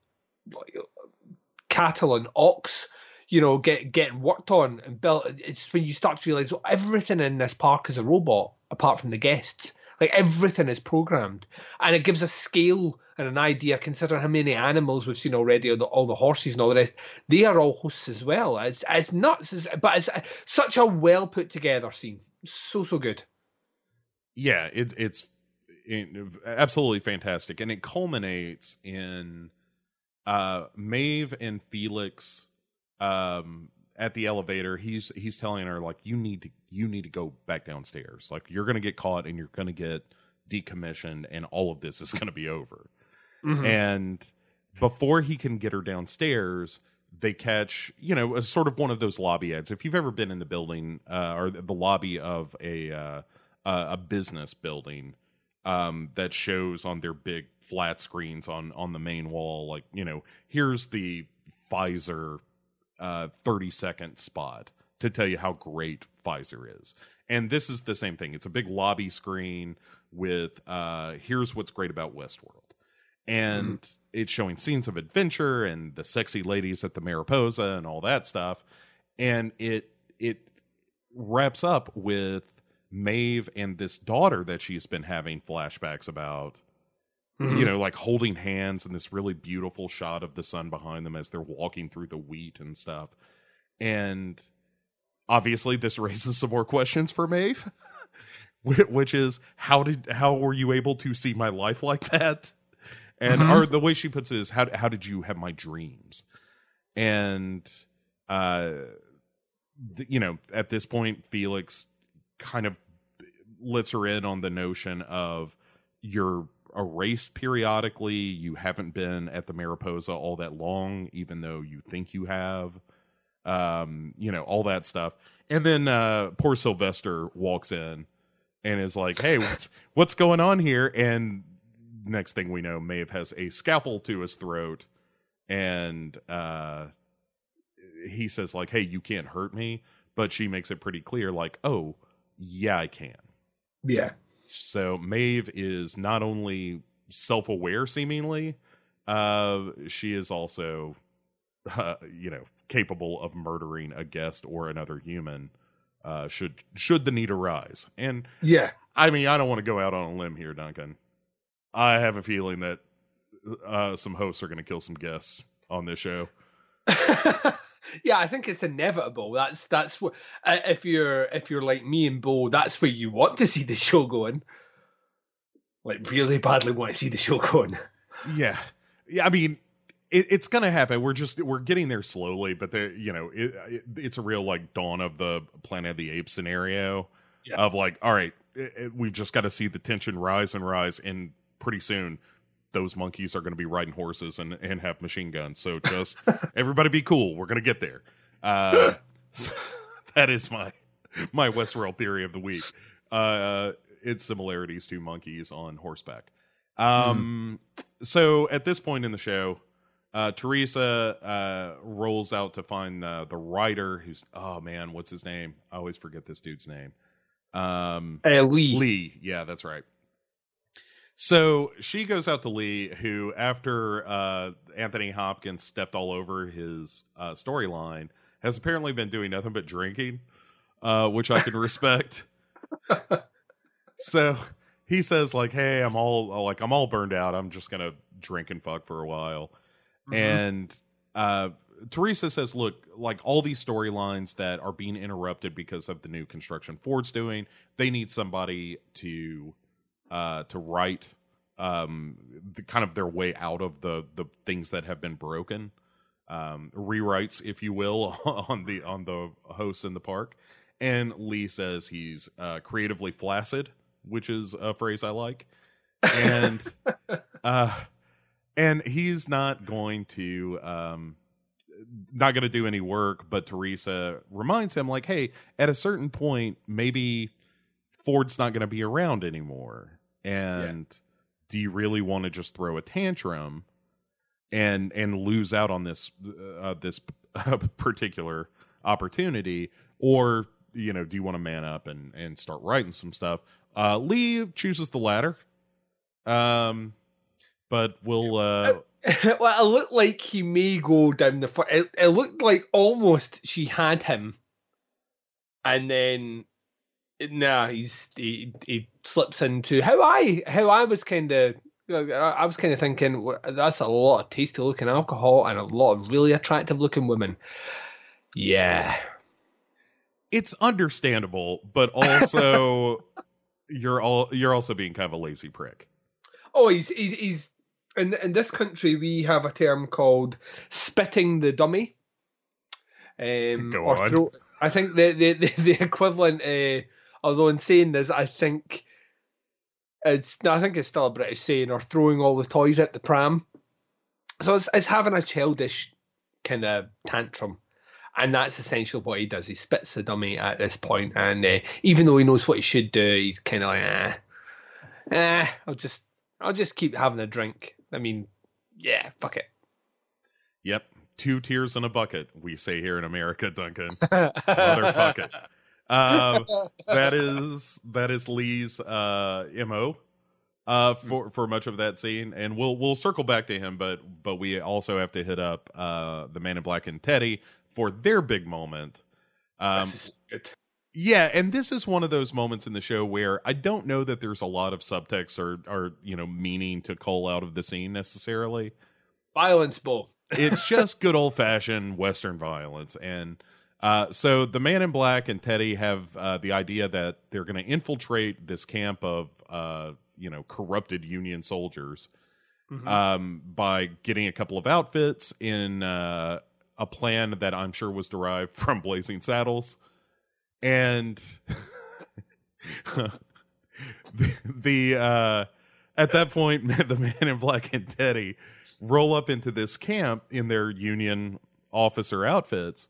cattle and ox you know, get getting worked on and built. It's when you start to realize well, everything in this park is a robot, apart from the guests. Like everything is programmed, and it gives a scale and an idea. Consider how many animals we've seen already, all the, all the horses and all the rest, they are all hosts as well. It's it's nuts, but it's such a well put together scene. So so good. Yeah, it, it's absolutely fantastic, and it culminates in uh Maeve and Felix um at the elevator he's he's telling her like you need to you need to go back downstairs. Like you're gonna get caught and you're gonna get decommissioned and all of this is gonna be over. Mm-hmm. and before he can get her downstairs they catch you know a sort of one of those lobby ads. If you've ever been in the building uh, or the lobby of a uh, a business building um, that shows on their big flat screens on on the main wall like you know here's the Pfizer uh, 30 second spot to tell you how great Pfizer is. And this is the same thing. It's a big lobby screen with uh, here's what's great about Westworld. And mm. it's showing scenes of adventure and the sexy ladies at the Mariposa and all that stuff. And it it wraps up with Maeve and this daughter that she's been having flashbacks about Mm-hmm. you know, like holding hands and this really beautiful shot of the sun behind them as they're walking through the wheat and stuff. And obviously, this raises some more questions for Maeve, which is how did how were you able to see my life like that? And mm-hmm. or the way she puts it is how how did you have my dreams? And uh, the, you know, at this point, Felix kind of lets her in on the notion of you're erased periodically. You haven't been at the Mariposa all that long, even though you think you have. Um, you know, all that stuff. And then uh poor Sylvester walks in and is like, Hey, what's, what's going on here? And next thing we know, Maeve has a scalpel to his throat and uh he says, like, hey, you can't hurt me. But she makes it pretty clear, like, oh, yeah, I can. Yeah. So Maeve is not only self-aware, seemingly, uh, she is also, uh, you know, capable of murdering a guest or another human. Uh, should should the need arise, and yeah, I mean, I don't want to go out on a limb here, Duncan. I have a feeling that uh, some hosts are going to kill some guests on this show. yeah, I think it's inevitable. That's that's what uh, if you're if you're like me and Bo, that's where you want to see the show going. Like really badly want to see the show going. Yeah, yeah. I mean, it, it's gonna happen. We're just we're getting there slowly, but the you know it, it, it's a real like dawn of the Planet of the Apes scenario yeah. of like, all right, we've just got to see the tension rise and rise, and pretty soon those monkeys are going to be riding horses and, and have machine guns. So just everybody be cool. We're going to get there. Uh, so that is my my Westworld theory of the week. Uh, its similarities to monkeys on horseback. Um, mm. So at this point in the show, uh, Teresa uh, rolls out to find uh, the writer who's oh man, what's his name? I always forget this dude's name. Um, Uh, Lee. Lee, yeah, that's right. So she goes out to Lee, who after uh, Anthony Hopkins stepped all over his uh, storyline, has apparently been doing nothing but drinking, uh, which I can respect. so he says like, "Hey, I'm all like I'm all burned out. I'm just gonna drink and fuck for a while." Mhm. And uh, Teresa says, "Look, like all these storylines that are being interrupted because of the new construction Ford's doing, they need somebody to uh, to write um, the kind of their way out of the the things that have been broken, um, rewrites, if you will, on the on the hosts in the park." And Lee says he's uh, creatively flaccid, which is a phrase I like, and uh, and he's not going to um, not going to do any work. But Teresa reminds him, like, hey, at a certain point, maybe Ford's not going to be around anymore, and do you really want to just throw a tantrum and and lose out on this uh, this particular opportunity, or you know, do you want to man up and and start writing some stuff? Uh, Lee chooses the latter. Um, but we'll uh, well, it looked like he may go down the. fir- It, it looked like almost she had him, and then nah, he's he, he slips into how I how I was kind of. I was kind of thinking that's a lot of tasty looking alcohol and a lot of really attractive looking women. Yeah, it's understandable, but also you're all you're also being kind of a lazy prick. Oh, he's he, he's in in this country we have a term called spitting the dummy. Um, Go on. throw- I think the the the, the equivalent, uh, although in saying this, I think it's I think it's still a British saying, or throwing all the toys at the pram. So it's it's having a childish kind of tantrum. And that's essentially what he does. He spits the dummy at this point, and uh, even though he knows what he should do, he's kind of like, ah, eh, I'll just I'll just keep having a drink. I mean, yeah, fuck it. Yep, two tears in a bucket. We say here in America, Duncan. Motherfuck it. Um, that is that is Lee's uh, mo uh, for for much of that scene, and we'll we'll circle back to him, but but we also have to hit up uh, the Man in Black and Teddy for their big moment. Um, This is good. yeah, and this is one of those moments in the show where I don't know that there's a lot of subtext or or you know meaning to call out of the scene necessarily. Violence bull. It's just good old fashioned Western violence, and uh, so the Man in Black and Teddy have uh, the idea that they're going to infiltrate this camp of uh, you know corrupted Union soldiers Mhm. um, by getting a couple of outfits in uh, a plan that I'm sure was derived from Blazing Saddles, and the, the uh, at that point, the Man in Black and Teddy roll up into this camp in their Union officer outfits,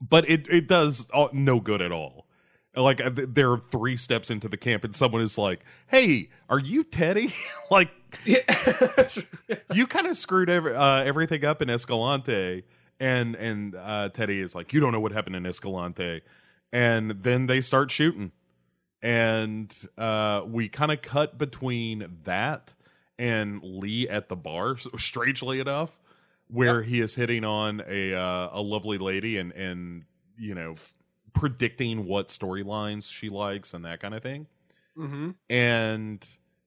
but it it does all, no good at all. Like uh, th- they're three steps into the camp, and someone is like, "Hey, are you Teddy?" like you kind of screwed every, uh, everything up in Escalante, and and uh, Teddy is like, you don't know what happened in Escalante, and then they start shooting, and uh, we kind of cut between that and Lee at the bar, so strangely enough, where he is hitting on a uh, a lovely lady and and you know predicting what storylines she likes and that kind of thing. Hmm and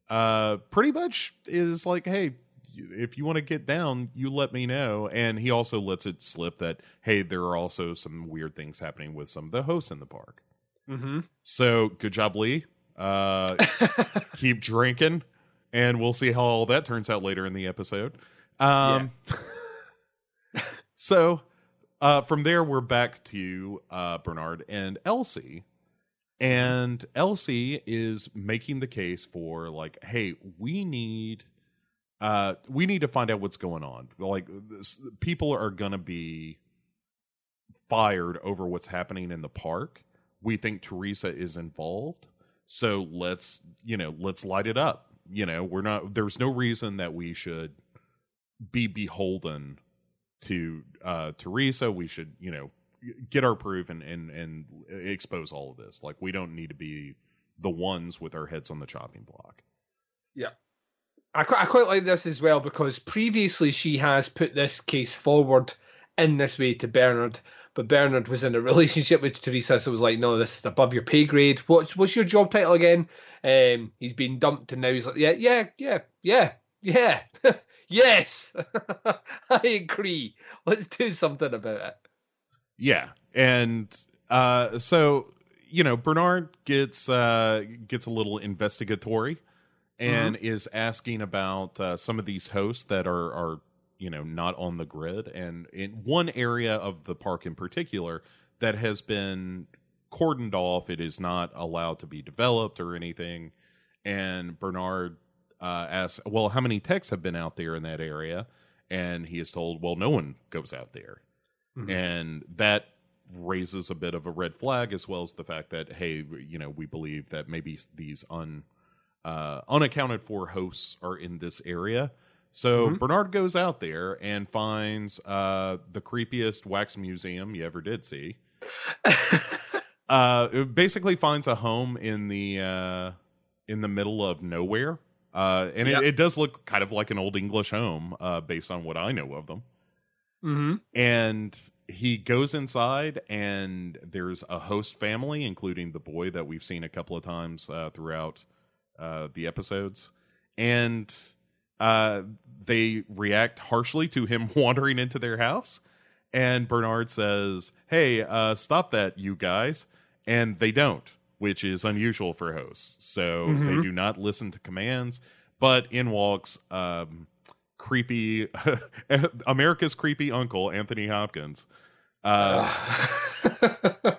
uh pretty much is like hey if you want to get down you let me know. And he also lets it slip that hey there are also some weird things happening with some of the hosts in the park. Hmm so good job lee. Uh keep drinking and we'll see how all that turns out later in the episode. Um so uh from there we're back to uh bernard and elsie. And elsie is making the case for like hey we need uh we need to find out what's going on. Like this, people are gonna be fired over what's happening in the park. We think teresa is involved. So let's you know let's light it up. You know we're not there's no reason that we should be beholden to uh Teresa. We should, you know, get our proof and and and expose all of this. Like we don't need to be the ones with our heads on the chopping block. Yeah. I quite, I quite like this as well because previously she has put this case forward in this way to Bernard, but Bernard was in a relationship with Teresa, so it was like, no, this is above your pay grade. What's what's your job title again? Um, he's been dumped, and now he's like, yeah, yeah, yeah, yeah, yeah, yes, I agree. Let's do something about it. Yeah, and uh, so you know, Bernard gets uh, gets a little investigatory and mm-hmm. is asking about uh, some of these hosts that are are you know not on the grid and in one area of the park in particular that has been cordoned off it is not allowed to be developed or anything and bernard uh, asks well how many techs have been out there in that area and he is told well no one goes out there mm-hmm. and that raises a bit of a red flag as well as the fact that hey you know we believe that maybe these un uh, unaccounted for hosts are in this area so mm-hmm. Bernard goes out there and finds uh, the creepiest wax museum you ever did see. uh, basically finds a home in the uh, in the middle of nowhere, uh, and yep. it, it, does look kind of like an old English home uh, based on what I know of them. Mm-hmm. And he goes inside, and there's a host family, including the boy that we've seen a couple of times uh, throughout the episodes, and uh, they react harshly to him wandering into their house. And Bernard says, Hey, uh, stop that, you guys. And they don't, which is unusual for hosts. So mm-hmm. they do not listen to commands. But in walks um, creepy, America's creepy uncle, Anthony Hopkins. Uh,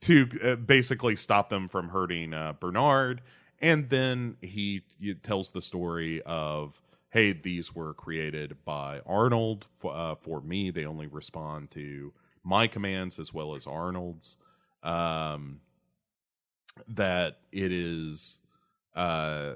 to uh, basically stop them from hurting uh, Bernard and then he, he tells the story of hey these were created by arnold uh, for me they only respond to my commands as well as arnold's um, that it is uh,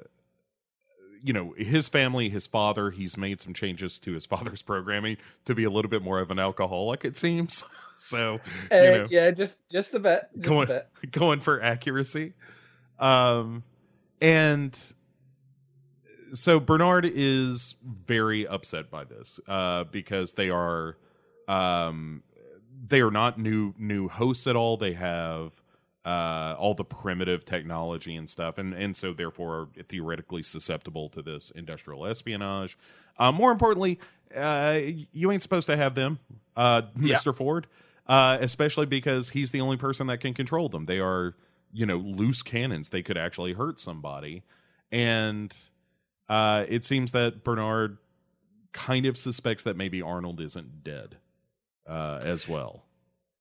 you know his family his father he's made some changes to his father's programming to be a little bit more of an alcoholic it seems so uh, you know, yeah just just a bit just going, a bit. going for accuracy um and so Bernard is very upset by this uh, because they are um, they are not new new hosts at all. They have uh, all the primitive technology and stuff, and and so therefore theoretically susceptible to this industrial espionage. Uh, more importantly, uh, you ain't supposed to have them, uh, Mister yeah. Ford, uh, especially because he's the only person that can control them. They are you know loose cannons they could actually hurt somebody and uh it seems that bernard kind of suspects that maybe arnold isn't dead uh as well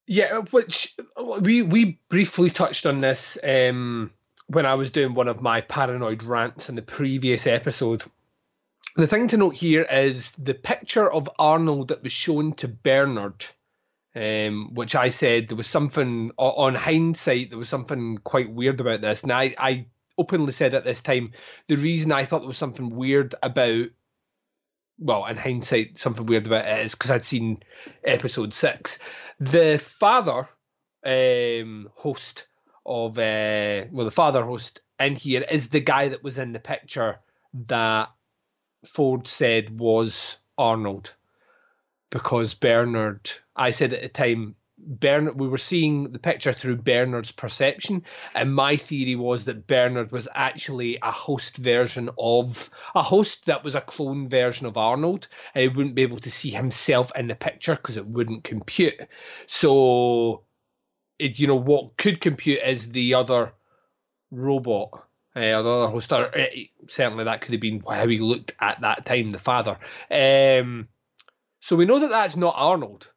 yeah which we we briefly touched on this um when i was doing one of my paranoid rants in the previous episode the thing to note here is the picture of arnold that was shown to bernard um, which I said there was something on hindsight, there was something quite weird about this. And I, I openly said at this time the reason I thought there was something weird about, well, in hindsight, something weird about it is because I'd seen episode six. The father um, host of, uh, well, the father host in here is the guy that was in the picture that Ford said was Arnold because Bernard, I said at the time, Bernard, we were seeing the picture through Bernard's perception, and my theory was that Bernard was actually a host version of a host that was a clone version of Arnold, and he wouldn't be able to see himself in the picture because it wouldn't compute. So, it, you know, what could compute is the other robot. Uh, the other host, or, uh, certainly that could have been how he looked at that time, the father. Um, so we know that that's not Arnold.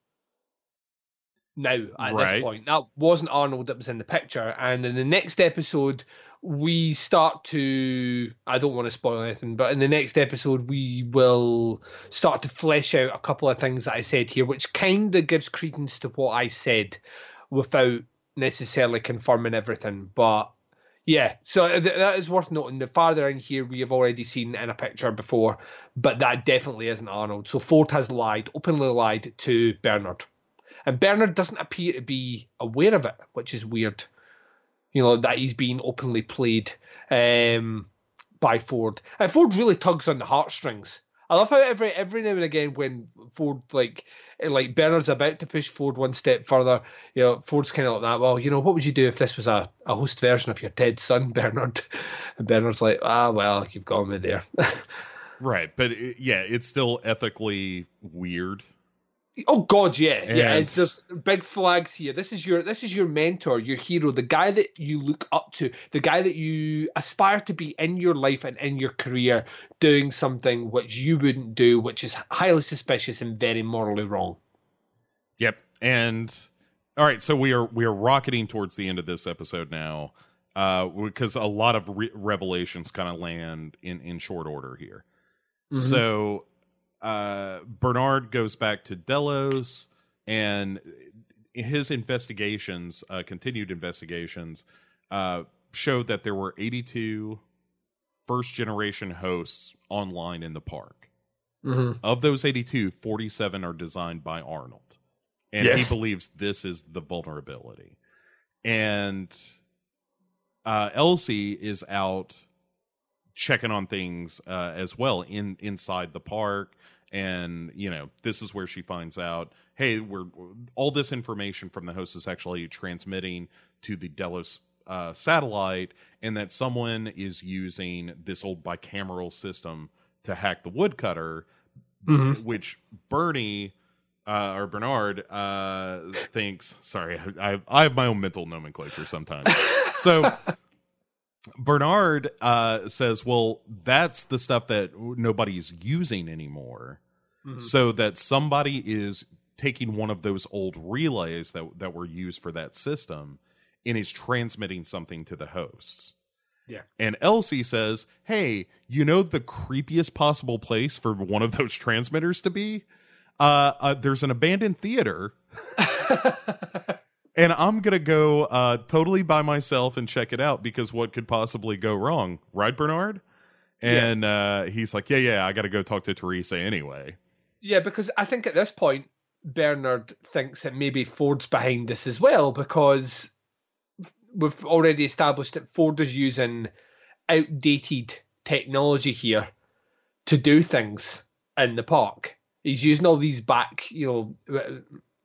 Now at right. this point, that wasn't Arnold that was in the picture, and in the next episode, we start to I don't want to spoil anything, but in the next episode we will start to flesh out a couple of things that I said here, which kind of gives credence to what I said without necessarily confirming everything. But Yeah, so uh, th- that is worth noting. The farther in here, we have already seen in a picture before, but that definitely isn't Arnold. So Ford has lied, openly lied to Bernard, and Bernard doesn't appear to be aware of it, which is weird. You know that he's being openly played um, by Ford, and Ford really tugs on the heartstrings. I love how every every now and again when Ford like like Bernard's about to push Ford one step further, you know, Ford's kind of like that. Well, you know, what would you do if this was a, a host version of your dead son, Bernard? And Bernard's like, ah, well, you've gone me there. right, but it, yeah, it's still ethically weird. Oh God, yeah, yeah. And- It's, there's big flags here. This is your this is your mentor, your hero, the guy that you look up to, the guy that you aspire to be in your life and in your career, doing something which you wouldn't do, which is highly suspicious and very morally wrong. Yep. And all right, so we are we are rocketing towards the end of this episode now, uh, because a lot of re- revelations kind of land in in short order here. So, uh, Bernard goes back to Delos, and his investigations, uh, continued investigations, uh, showed that there were 82 first generation hosts online in the park. Mm-hmm. Of those 82, 47 are designed by Arnold. And Yes. he believes this is the vulnerability. And uh, Elsie is out checking on things uh, as well in inside the park. And, you know, this is where she finds out, hey, we're all this information from the host is actually transmitting to the Delos uh, satellite, and that someone is using this old bicameral system to hack the woodcutter, Mhm. which Bernie uh, or Bernard uh, thinks. Sorry, I, I have my own mental nomenclature sometimes. so Bernard uh, says, "Well, that's the stuff that nobody's using anymore." Mhm. So that somebody is taking one of those old relays that that were used for that system and is transmitting something to the hosts. Yeah. And Elsie says, "Hey, you know the creepiest possible place for one of those transmitters to be? Uh, uh there's an abandoned theater." and I'm gonna go uh, totally by myself and check it out because what could possibly go wrong, right, Bernard? And uh, he's like, "Yeah, yeah, I got to go talk to Teresa anyway." Yeah, because I think at this point Bernard thinks that maybe Ford's behind this as well because we've already established that Ford is using outdated technology here to do things in the park. He's using all these back, you know,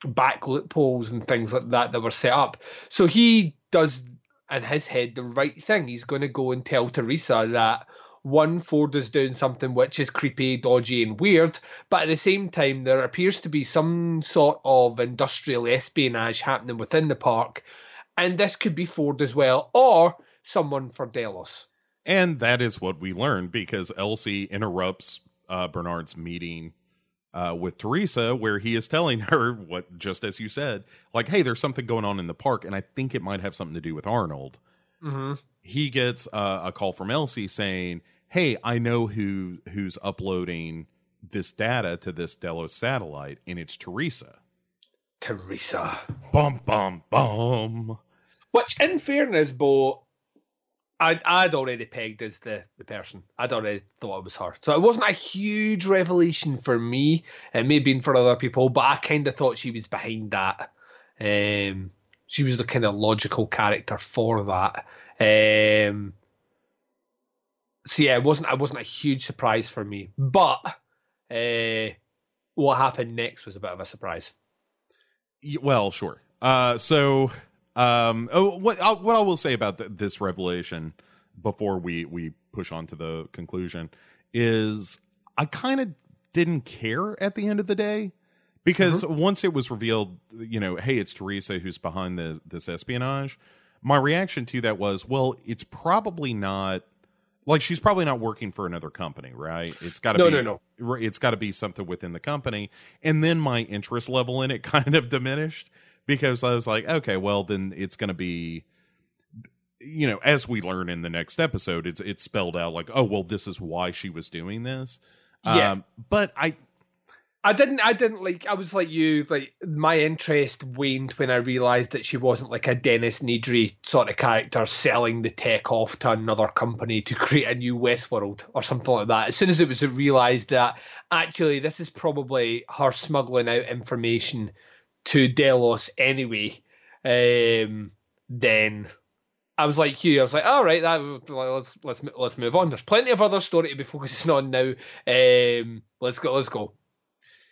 back loopholes and things like that that were set up. So he does in his head the right thing. He's going to go and tell Teresa that one Ford is doing something which is creepy, dodgy, and weird, but at the same time there appears to be some sort of industrial espionage happening within the park, and this could be Ford as well, or someone for Delos. And that is what we learn because Elsie interrupts uh, Bernard's meeting uh, with Teresa, where he is telling her what, just as you said, like, hey, there's something going on in the park, and I think it might have something to do with Arnold. Mm-hmm. He gets uh, a call from Elsie saying, hey, I know who who's uploading this data to this Delos satellite, and it's Teresa. Teresa. Bum, bum, bum. Which, in fairness, Bo, I'd, I'd already pegged as the, the person. I'd already thought it was her. So it wasn't a huge revelation for me. It may have been for other people, but I kind of thought she was behind that. Um, she was the kind of logical character for that. Um, so yeah, it wasn't it wasn't a huge surprise for me. But uh, what happened next was a bit of a surprise. Well sure uh so um oh what I, what i will say about th- this revelation before we we push on to the conclusion is i kind of didn't care at the end of the day because once it was revealed you know hey it's teresa who's behind the this espionage my reaction to that was well it's probably not like she's probably not working for another company right? It's got to No, be no, no. It's got to be something within the company. And then my interest level in it kind of diminished because i was like okay well then it's going to be you know as we learn in the next episode it's it's spelled out like oh well this is why she was doing this Yeah. um but i I didn't. I didn't like. I was like you. Like my interest waned when I realised that she wasn't like a Dennis Nedry sort of character selling the tech off to another company to create a new Westworld or something like that. As soon as it was realised that actually this is probably her smuggling out information to Delos anyway, um, then I was like you. I was like, all right, that let's let's let's move on. There's plenty of other story to be focusing on now. Um, let's go. Let's go.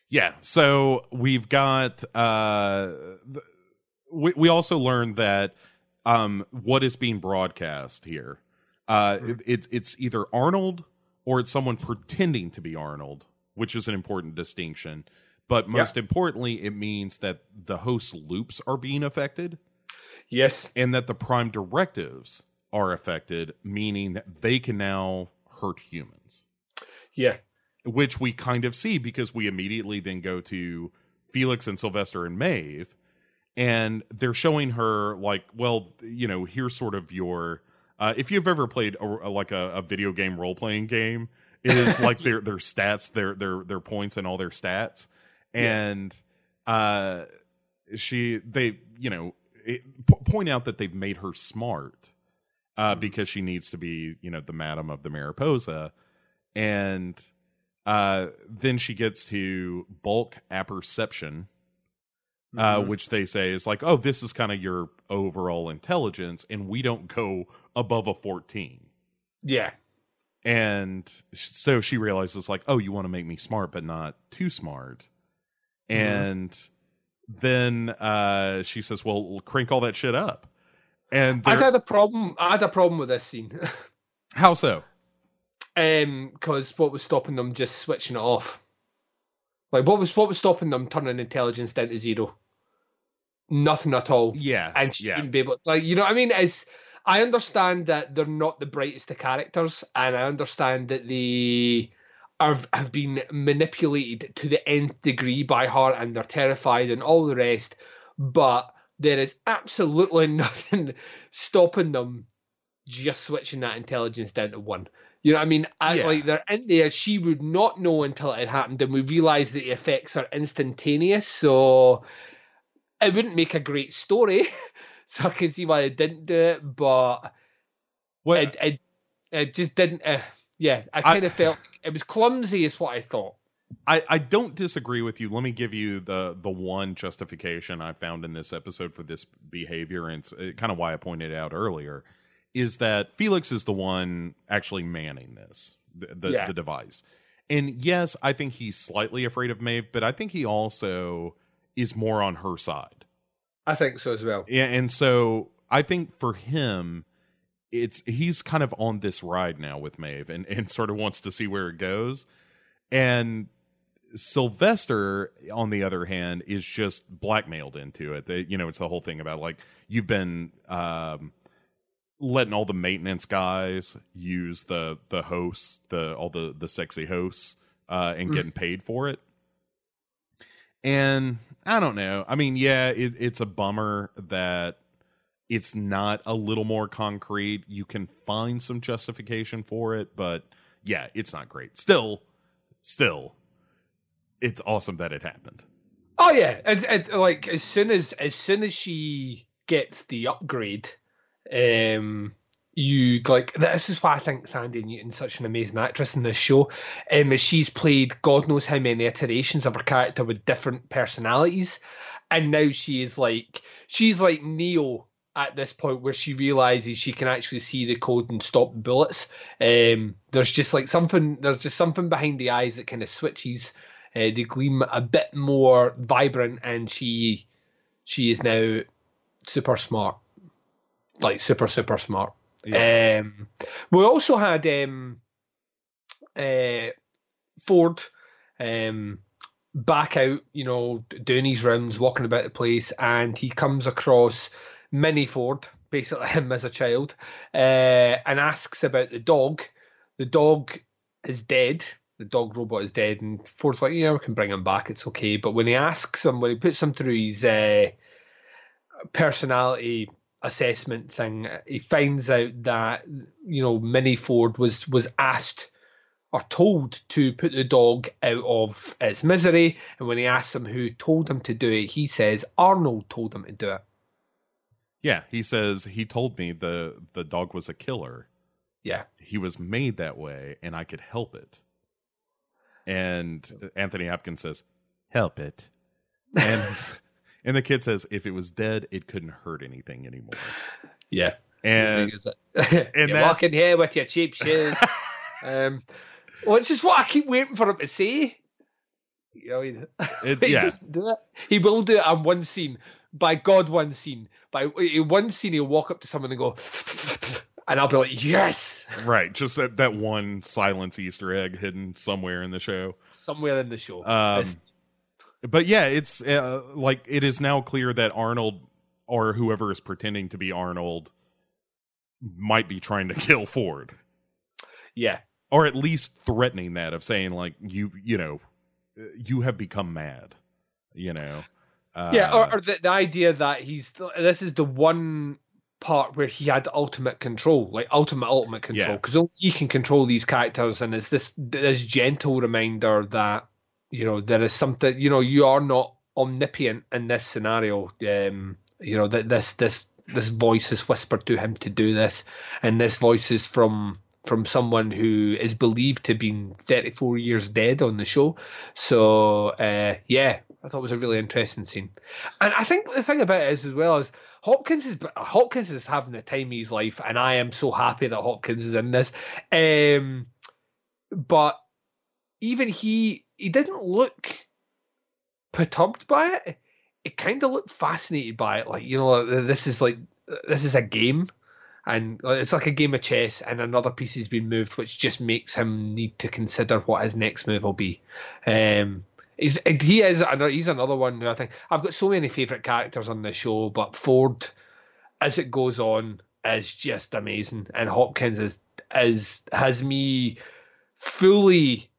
Yeah. So we've got. Uh, we we also learned that um, what is being broadcast here. Uh, mm-hmm. it, it's it's either Arnold or it's someone pretending to be Arnold, which is an important distinction. But most yeah. importantly, it means that the host loops are being affected. Yes. And that the prime directives are affected, meaning that they can now hurt humans. Yeah which we kind of see because we immediately then go to Felix and Sylvester and Maeve, and they're showing her like, well, you know, here's sort of your. Uh, if you've ever played a, a, like a, a, video game role playing game, it is like their their stats, their their their points, and all their stats, and yeah. uh, she they you know it, p- point out that they've made her smart uh, mm-hmm. because she needs to be you know the madam of the Mariposa, and uh, then she gets to bulk apperception, uh, mm-hmm. which they say is like, oh, this is kind of your overall intelligence, and we don't go above a 14. Yeah. And so she realizes, like, oh, you want to make me smart, but not too smart. Mm-hmm. And then uh, she says, well, crank all that shit up. And I had a problem. I had a problem with this scene. How so? Um, because what was stopping them just switching it off? Like what was what was stopping them turning intelligence down to zero? Nothing at all. Yeah, and she yeah. wouldn't be able. Like you know, what I mean, is I understand that they're not the brightest of characters, and I understand that they are have been manipulated to the nth degree by her, and they're terrified and all the rest. But there is absolutely nothing stopping them just switching that intelligence down to one. You know what I mean? I, yeah. Like they're in there, she would not know until it had happened, and we realise that the effects are instantaneous. So it wouldn't make a great story. so I can see why they didn't do it, but well, it, it, it just didn't. Uh, yeah, I kind of felt it was clumsy, is what I thought. I, I don't disagree with you. Let me give you the the one justification I found in this episode for this behavior, and it's kind of why I pointed it out earlier is that Felix is the one actually manning this, the the, yeah. the device. And yes, I think he's slightly afraid of Maeve, but I think he also is more on her side. I think so as well. Yeah, and so I think for him, it's he's kind of on this ride now with Maeve and, and sort of wants to see where it goes. And Sylvester, on the other hand, is just blackmailed into it. They, you know, it's the whole thing about like you've been um, letting all the maintenance guys use the the hosts, the all the the sexy hosts, uh, and mm. getting paid for it. And I don't know. I mean, yeah, it, it's a bummer that it's not a little more concrete. You can find some justification for it, but yeah, it's not great. Still, still, it's awesome that it happened. Oh yeah, it's, it, like as soon as as soon as she gets the upgrade, um, you like this is why I think Thandie Newton's such an amazing actress in this show. Um, she's played God knows how many iterations of her character with different personalities, and now she is like she's like Neo at this point where she realizes she can actually see the code and stop bullets. Um, there's just like something there's just something behind the eyes that kind of switches. Uh, they gleam a bit more vibrant, and she she is now super smart like super super smart. Yeah. Um, we also had um, uh, Ford um, back out, you know, doing his rounds, walking about the place, and he comes across Mini Ford, basically him as a child, uh, and asks about the dog. The dog is dead. The dog robot is dead, and Ford's like, "Yeah, we can bring him back. It's okay." But when he asks him, when he puts him through his uh, personality assessment thing, he finds out that you know Mini Ford was was asked or told to put the dog out of its misery. And when he asks him who told him to do it, he says Arnold told him to do it. Yeah, he says he told me the the dog was a killer. Yeah. He was made that way and I could help it. And Anthony Hopkins says, "Help it." And and the kid says if it was dead, it couldn't hurt anything anymore. Yeah. And and You're that- walking here with your cheap shoes. um, well, it's just what I keep waiting for him to say. You know, he, It- he yeah. doesn't do it. He will do it on one scene. By God, one scene. By one scene, he'll walk up to someone and go, and I'll be like, yes, right, just that that one silence Easter egg hidden somewhere in the show. somewhere in the show. Um, but yeah, it's uh, like it is now clear that Arnold or whoever is pretending to be Arnold might be trying to kill Ford, yeah, or at least threatening that of saying like you you know you have become mad, you know. Uh, yeah, or, or the, the idea that he's this is the one part where he had ultimate control, like ultimate ultimate control, Yeah. because only he can control these characters, and it's this this gentle reminder that you know there is something you know you are not omnipotent in this scenario. Um, you know that this this this voice is whispered to him to do this, and this voice is from from someone who is believed to have been 34 years dead on the show. So uh, yeah, I thought it was a really interesting scene. And I think the thing about it is as well is Hopkins is Hopkins is having the time of his life, and I am so happy that Hopkins is in this. Um, but even he he didn't look perturbed by it. It kind of looked fascinated by it, like you know, this is like this is a game, and it's like a game of chess, and another piece has been moved, which just makes him need to consider what his next move will be. Um, he's he is another he's another one who I think I've got so many favorite characters on the show, but Ford, as it goes on, is just amazing, and Hopkins is is has me fully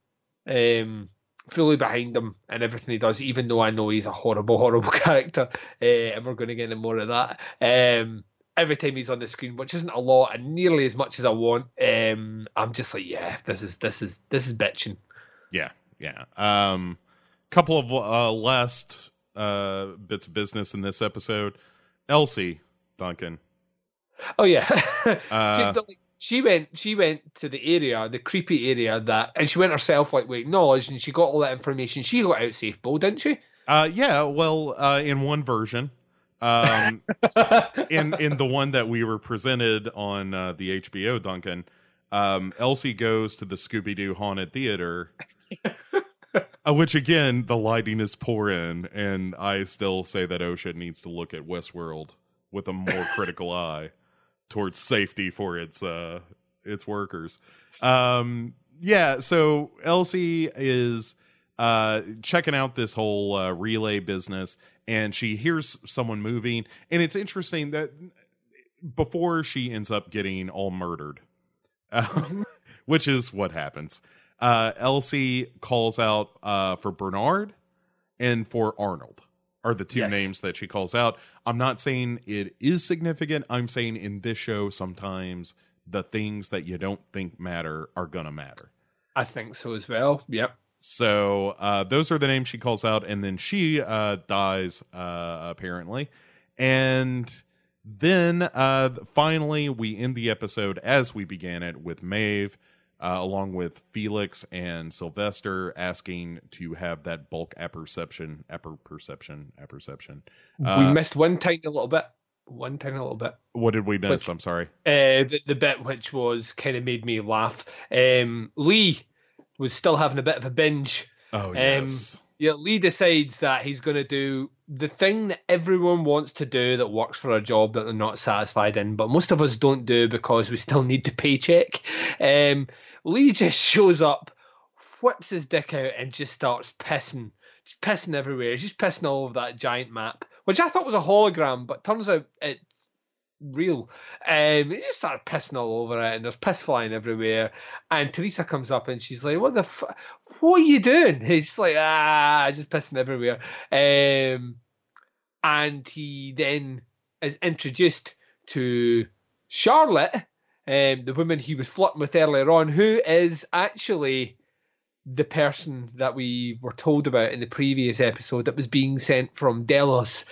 um fully behind him and everything he does, even though I know he's a horrible, horrible character. Uh, and we're going to get into more of that. Um, every time he's on the screen, which isn't a lot and nearly as much as I want, um, I'm just like, yeah, this is this is this is bitching. Yeah, yeah. Um, couple of uh, last uh, bits of business in this episode. Elsie Duncan. Oh yeah, Uh, she, she went she went to the area, the creepy area that, and she went herself like we acknowledged, and she got all that information. She got out safe, Bo, didn't she? Uh, yeah. Well, uh, in one version, um, in in the one that we were presented on uh, the HBO, Duncan, um, Elsie goes to the Scooby Doo haunted theater. Uh, which again, the lighting is poor in, and I still say that OSHA needs to look at Westworld with a more critical eye towards safety for its uh its workers. Um yeah, so Elsie is uh checking out this whole uh, relay business and she hears someone moving and it's interesting that before she ends up getting all murdered uh, which is what happens uh Elsie calls out uh for Bernard and for Arnold are the two Yes. names that she calls out. I'm not saying it is significant. I'm saying in this show, sometimes the things that you don't think matter are going to matter. I think so as well. Yep. So uh, those are the names she calls out, and then she uh, dies uh, apparently, and then uh, finally we end the episode as we began it with Maeve, uh, along with Felix and Sylvester, asking to have that bulk apperception, apperception, apperception. we Uh, missed one tiny little bit. One tiny little bit. what did we miss? Which- I'm sorry. Uh, the, the bit which was kind of made me laugh. Um, Lee was still having a bit of a binge. Oh yes, Yeah, Lee decides that he's going to do the thing that everyone wants to do that works for a job that they're not satisfied in, but most of us don't do because we still need the paycheck. Um, Lee just shows up, whips his dick out, and just starts pissing. Just pissing everywhere. He's just pissing all over that giant map, which I thought was a hologram, but turns out it's real. Um, he just started pissing all over it, and there's piss flying everywhere. And Teresa comes up and she's like, "What the? F- what are you doing?" He's like, "Ah, just pissing everywhere." Um, and he then is introduced to Charlotte, um, the woman he was flirting with earlier on, who is actually the person that we were told about in the previous episode that was being sent from Delos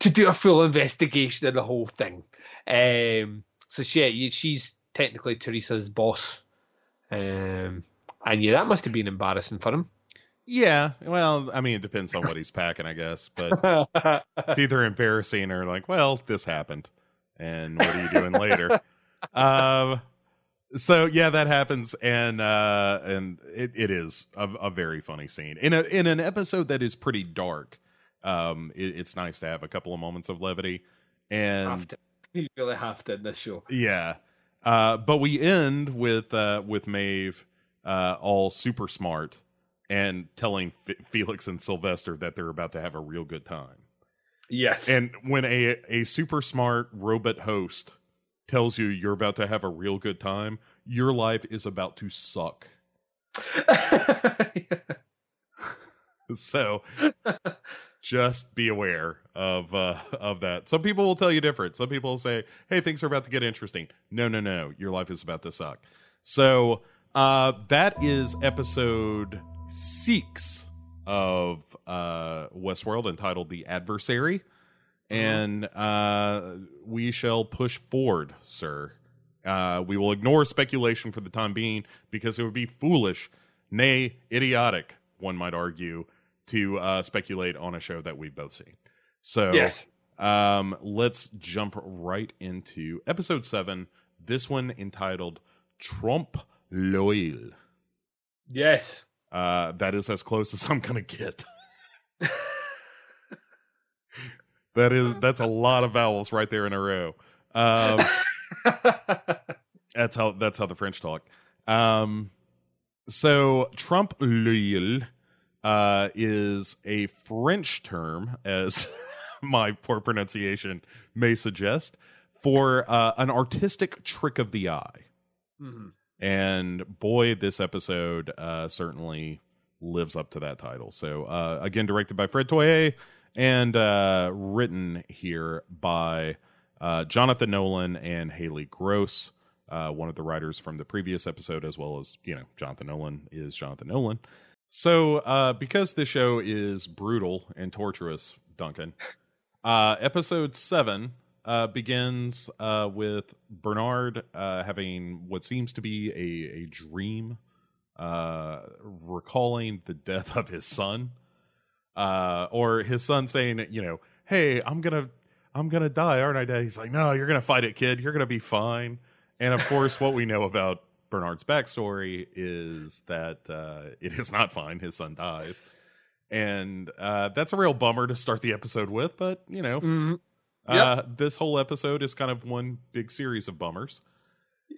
to do a full investigation of the whole thing. Um, so she, she's technically Teresa's boss. Um, and yeah, that must have been embarrassing for him. Yeah, well, I mean, it depends on what he's packing, I guess. But it's either embarrassing or like, well, this happened, and what are you doing later? Um, so yeah, that happens, and uh, and it, it is a, a very funny scene in a in an episode that is pretty dark. Um, it, it's nice to have a couple of moments of levity, and you really have to in this show. Yeah, uh, but we end with uh, with Maeve uh, all super smart and telling F- Felix and Sylvester that they're about to have a real good time. Yes. And when a a super smart robot host tells you you're about to have a real good time, your life is about to suck. so just be aware of uh, of that. Some people will tell you different. Some people will say, "Hey, things are about to get interesting." No, no, no. Your life is about to suck. So uh, that is episode six of uh, Westworld entitled The Adversary. And uh, we shall push forward, sir. Uh, we will ignore speculation for the time being because it would be foolish, nay, idiotic, one might argue, to uh, speculate on a show that we've both seen. So, yes. um, let's jump right into episode seven. This one entitled Trompe l'Oeil. Yes. Uh, that is as close as I'm gonna get. that is that's a lot of vowels right there in a row. Um, that's how that's how the French talk. Um, so Trompe l'Oeil uh, is a French term, as my poor pronunciation may suggest, for uh, an artistic trick of the eye. Mhm. And boy, this episode uh, certainly lives up to that title. So uh, again, directed by Fred Toye and uh, written here by uh, Jonathan Nolan and Halley Gross, uh, one of the writers from the previous episode, as well as you know Jonathan Nolan is Jonathan Nolan. So uh, because this show is brutal and torturous, Duncan, uh, episode seven uh, begins uh, with Bernard uh, having what seems to be a, a dream, uh, recalling the death of his son, uh, or his son saying, you know, "Hey, I'm gonna, I'm gonna die, aren't I, Dad?" He's like, "No, you're gonna fight it, kid. You're gonna be fine." And of course, what we know about Bernard's backstory is that uh, it is not fine. His son dies. And uh, that's a real bummer to start the episode with, but you know, Mhm. uh, this whole episode is kind of one big series of bummers.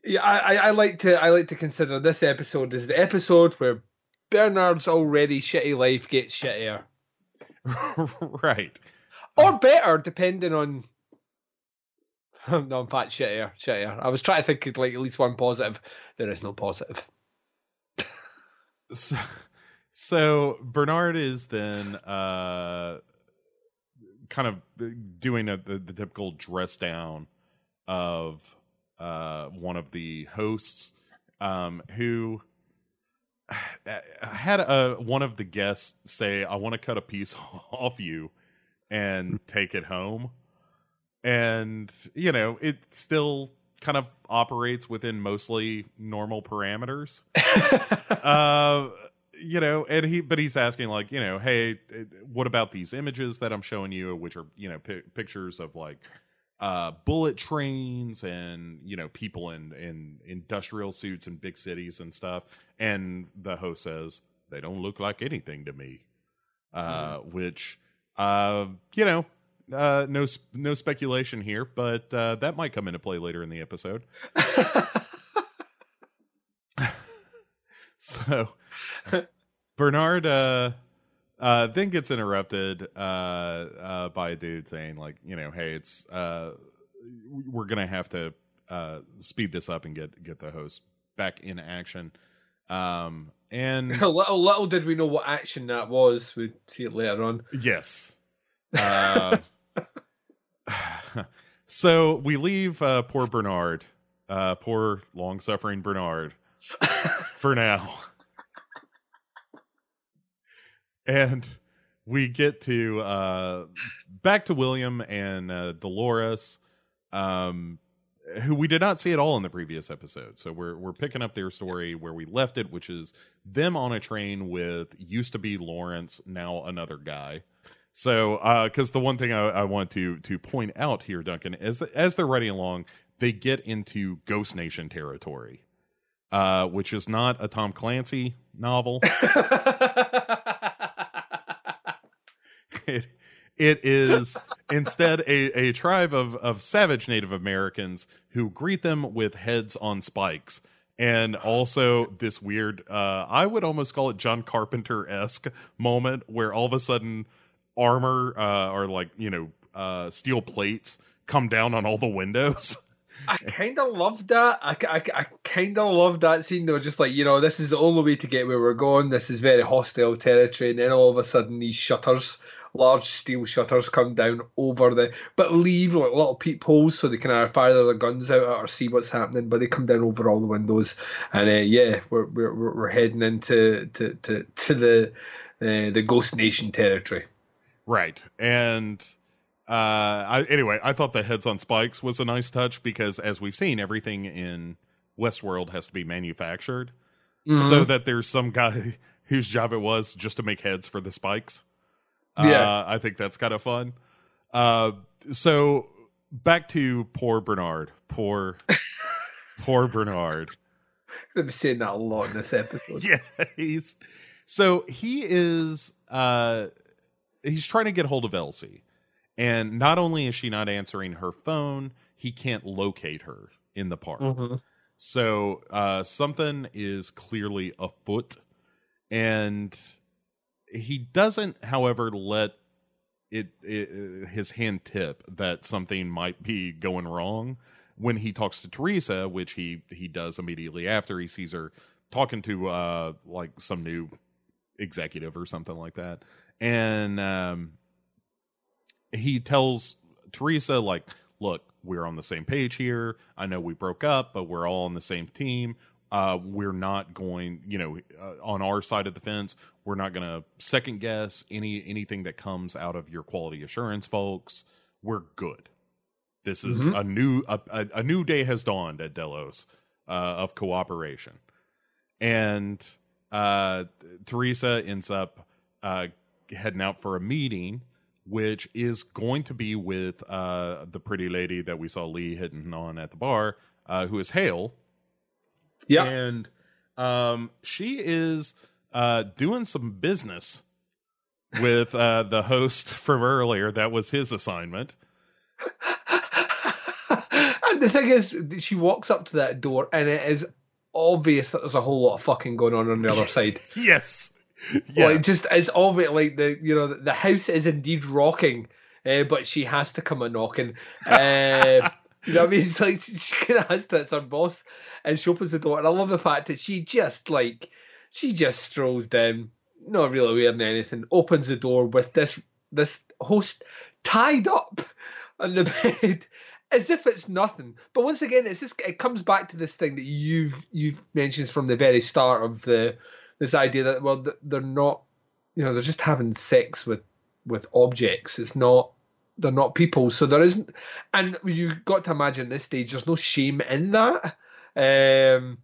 Yeah, I- I like to I like to consider this episode as the episode where Bernard's already shitty life gets shittier, right. or better, depending on. no, in fact, shittier, shittier. I was trying to think of like at least one positive. There is no positive. So, so Bernard is then uh, kind of doing a, the, the typical dress down of uh, one of the hosts um, who had a, one of the guests say, "I want to cut a piece off you and take it home," and you know it still kind of operates within mostly normal parameters. Uh you know and he but he's asking like you know hey uh, what about these images that i'm showing you which are you know pi pictures of like uh bullet trains and you know people in in industrial suits in big cities and stuff. And the host says they don't look like anything to me. Uh which uh you know uh no no speculation here but uh that might come into play later in the episode. So Bernard uh uh then gets interrupted uh uh by a dude saying like, you know, hey, it's uh we're going to have to uh speed this up and get get the host back in action. Um and little little did we know what action that was. We'd see it later on. Yes. Uh, so we leave uh, poor Bernard uh, poor long suffering Bernard for now. And we get to uh, back to William and uh, Dolores, um, who we did not see at all in the previous episode. So we're we're picking up their story where we left it, which is them on a train with used to be Lawrence, now another guy. So, because the one thing I, I, want to to point out here, Duncan, as as they're riding along, they get into Ghost Nation territory, uh, which is not a Tom Clancy novel. it, it is instead a, a tribe of, of savage Native Americans who greet them with heads on spikes. And also this weird, uh, I would almost call it John Carpenter esque moment where all of a sudden armor uh, or like, you know, uh, steel plates come down on all the windows. I kind of loved that. I, I, I kind of loved that scene. They were just like, you know, this is the only way to get where we're going. This is very hostile territory. And then all of a sudden, these shutters, large steel shutters, come down over the, but leave like little peepholes so they can either fire their guns out or see what's happening. But they come down over all the windows. And uh, yeah, we're, we're we're heading into to to, to the uh, the Ghost Nation territory. Right, and uh, I, anyway, I thought the heads on spikes was a nice touch because, as we've seen, everything in Westworld has to be manufactured, mm-hmm. so that there's some guy whose job it was just to make heads for the spikes. Yeah, uh, I think that's kind of fun. Uh, so back to poor Bernard. Poor, poor Bernard. I'm be saying that a lot in this episode. yeah, he's so he is. uh He's trying to get hold of Elsie and not only is she not answering her phone, he can't locate her in the park. Mm-hmm. So uh, something is clearly afoot. And he doesn't, however, let it, it, his hand tip that something might be going wrong when he talks to Teresa, which he he does immediately after he sees her talking to uh like some new executive or something like that. And um he tells Teresa like, "Look, we're on the same page here. I know we broke up, but we're all on the same team. Uh, we're not going, you know, uh, on our side of the fence. We're not going to second guess any anything that comes out of your quality assurance folks. We're good. This is mm-hmm. a new a, a, a, new day has dawned at Delos uh, of cooperation, and uh, Teresa ends up uh, heading out for a meeting which is going to be with uh, the pretty lady that we saw Lee hitting on at the bar, uh, who is Hale. Yeah. And um, she is uh, doing some business with uh, the host from earlier. That was his assignment. and the thing is, she walks up to that door, and it is obvious that there's a whole lot of fucking going on on the other side. yes. yeah. Like just it's obvious like the you know the house is indeed rocking, uh, but she has to come a knocking. Uh, you know what I mean? It's like she, she kind of has to. It's her boss, and she opens the door. And I love the fact that she just like she just strolls down, not really wearing anything. Opens the door with this this host tied up on the bed as if it's nothing. But once again, it's just it comes back to this thing that you've you've mentioned from the very start of the this idea that well they're not you know they're just having sex with with objects it's not they're not people so there isn't and you got to imagine this stage there's no shame in that um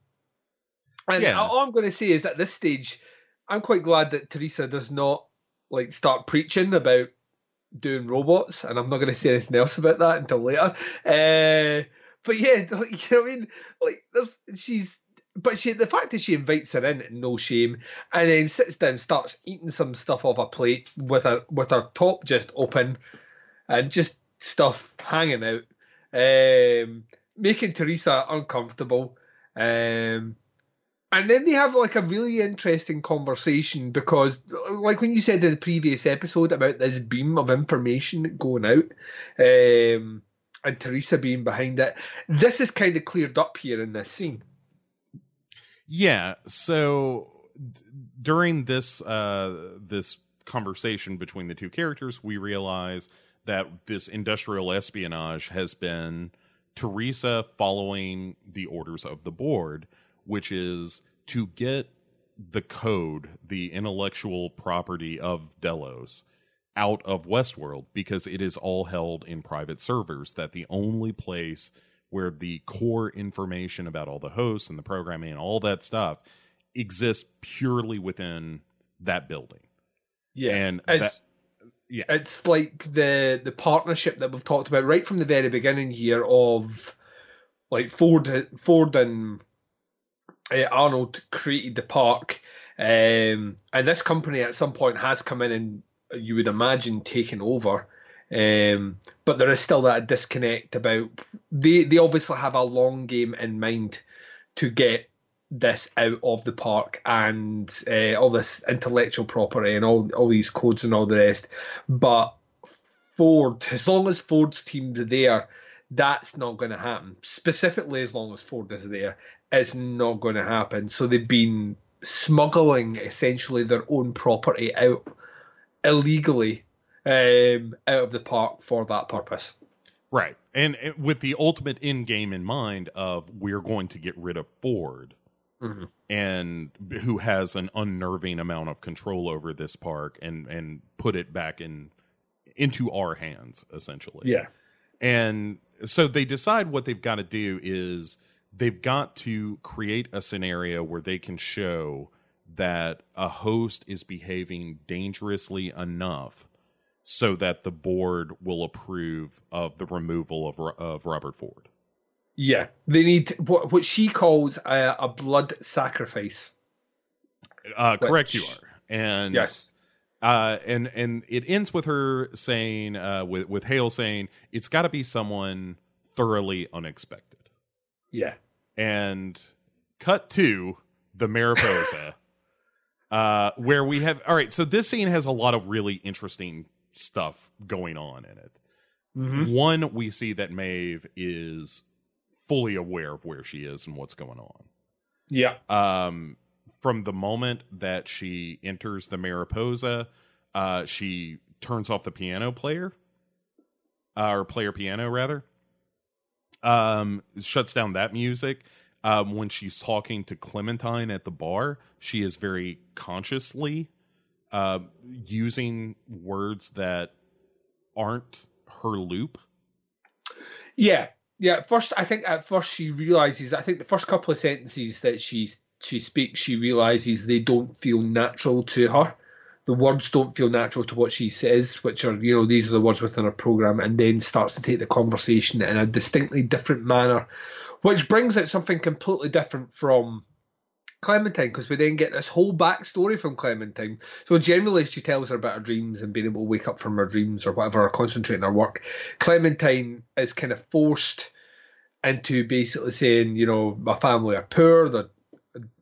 and yeah. all i'm going to say is at this stage i'm quite glad that teresa does not like start preaching about doing robots and i'm not going to say anything else about that until later uh, but yeah like, you know what i mean like there's she's but she the fact that she invites her in, no shame, and then sits down, starts eating some stuff off a plate with her with her top just open, and just stuff hanging out, um, making Teresa uncomfortable. Um, and then they have like a really interesting conversation because, like when you said in the previous episode about this beam of information going out, um, and Teresa being behind it, this is kind of cleared up here in this scene. Yeah. So d- during this uh, this conversation between the two characters, we realize that this industrial espionage has been Teresa following the orders of the board, which is to get the code, the intellectual property of Delos out of Westworld because it is all held in private servers. That the only place where the core information about all the hosts and the programming and all that stuff exists purely within that building. Yeah, and it's that, yeah, it's like the the partnership that we've talked about right from the very beginning here of like Ford, Ford and uh, Arnold created the park, um, and this company at some point has come in and you would imagine taken over. Um, but there is still that disconnect about they they obviously have a long game in mind to get this out of the park and uh, all this intellectual property and all all these codes and all the rest. But Ford, as long as Ford's team's there, that's not going to happen. Specifically, as long as Ford is there, it's not going to happen. So they've been smuggling essentially their own property out illegally um, out of the park for that purpose. Right. And with the ultimate end game in mind of we're going to get rid of Ford mm-hmm. and who has an unnerving amount of control over this park and and put it back in into our hands essentially. Yeah. And so they decide what they've got to do is they've got to create a scenario where they can show that a host is behaving dangerously enough so that the board will approve of the removal of of Robert Ford. Yeah, they need what what she calls a, a blood sacrifice. Uh, which, correct, you are, and yes, uh, and and it ends with her saying, uh, with with Hale saying, it's got to be someone thoroughly unexpected. Yeah, and cut to the Mariposa, uh, where we have all right. So this scene has a lot of really interesting stuff going on in it. Mm-hmm. One, we see that Maeve is fully aware of where she is and what's going on. Yeah. Um, from the moment that she enters the Mariposa, uh, she turns off the piano player, uh, or player piano rather. Um, shuts down that music. Um, when she's talking to Clementine at the bar, she is very consciously uh, using words that aren't her loop. Yeah, yeah, first I think at first she realizes. I think the first couple of sentences that she she speaks, she realizes they don't feel natural to her. The words don't feel natural to what she says, which are you know these are the words within her program, and then starts to take the conversation in a distinctly different manner, which brings out something completely different from Clementine because we then get this whole backstory from Clementine. So generally, she tells her about her dreams and being able to wake up from her dreams or whatever, or concentrate on her work. Clementine is kind of forced into basically saying, you know, my family are poor, they're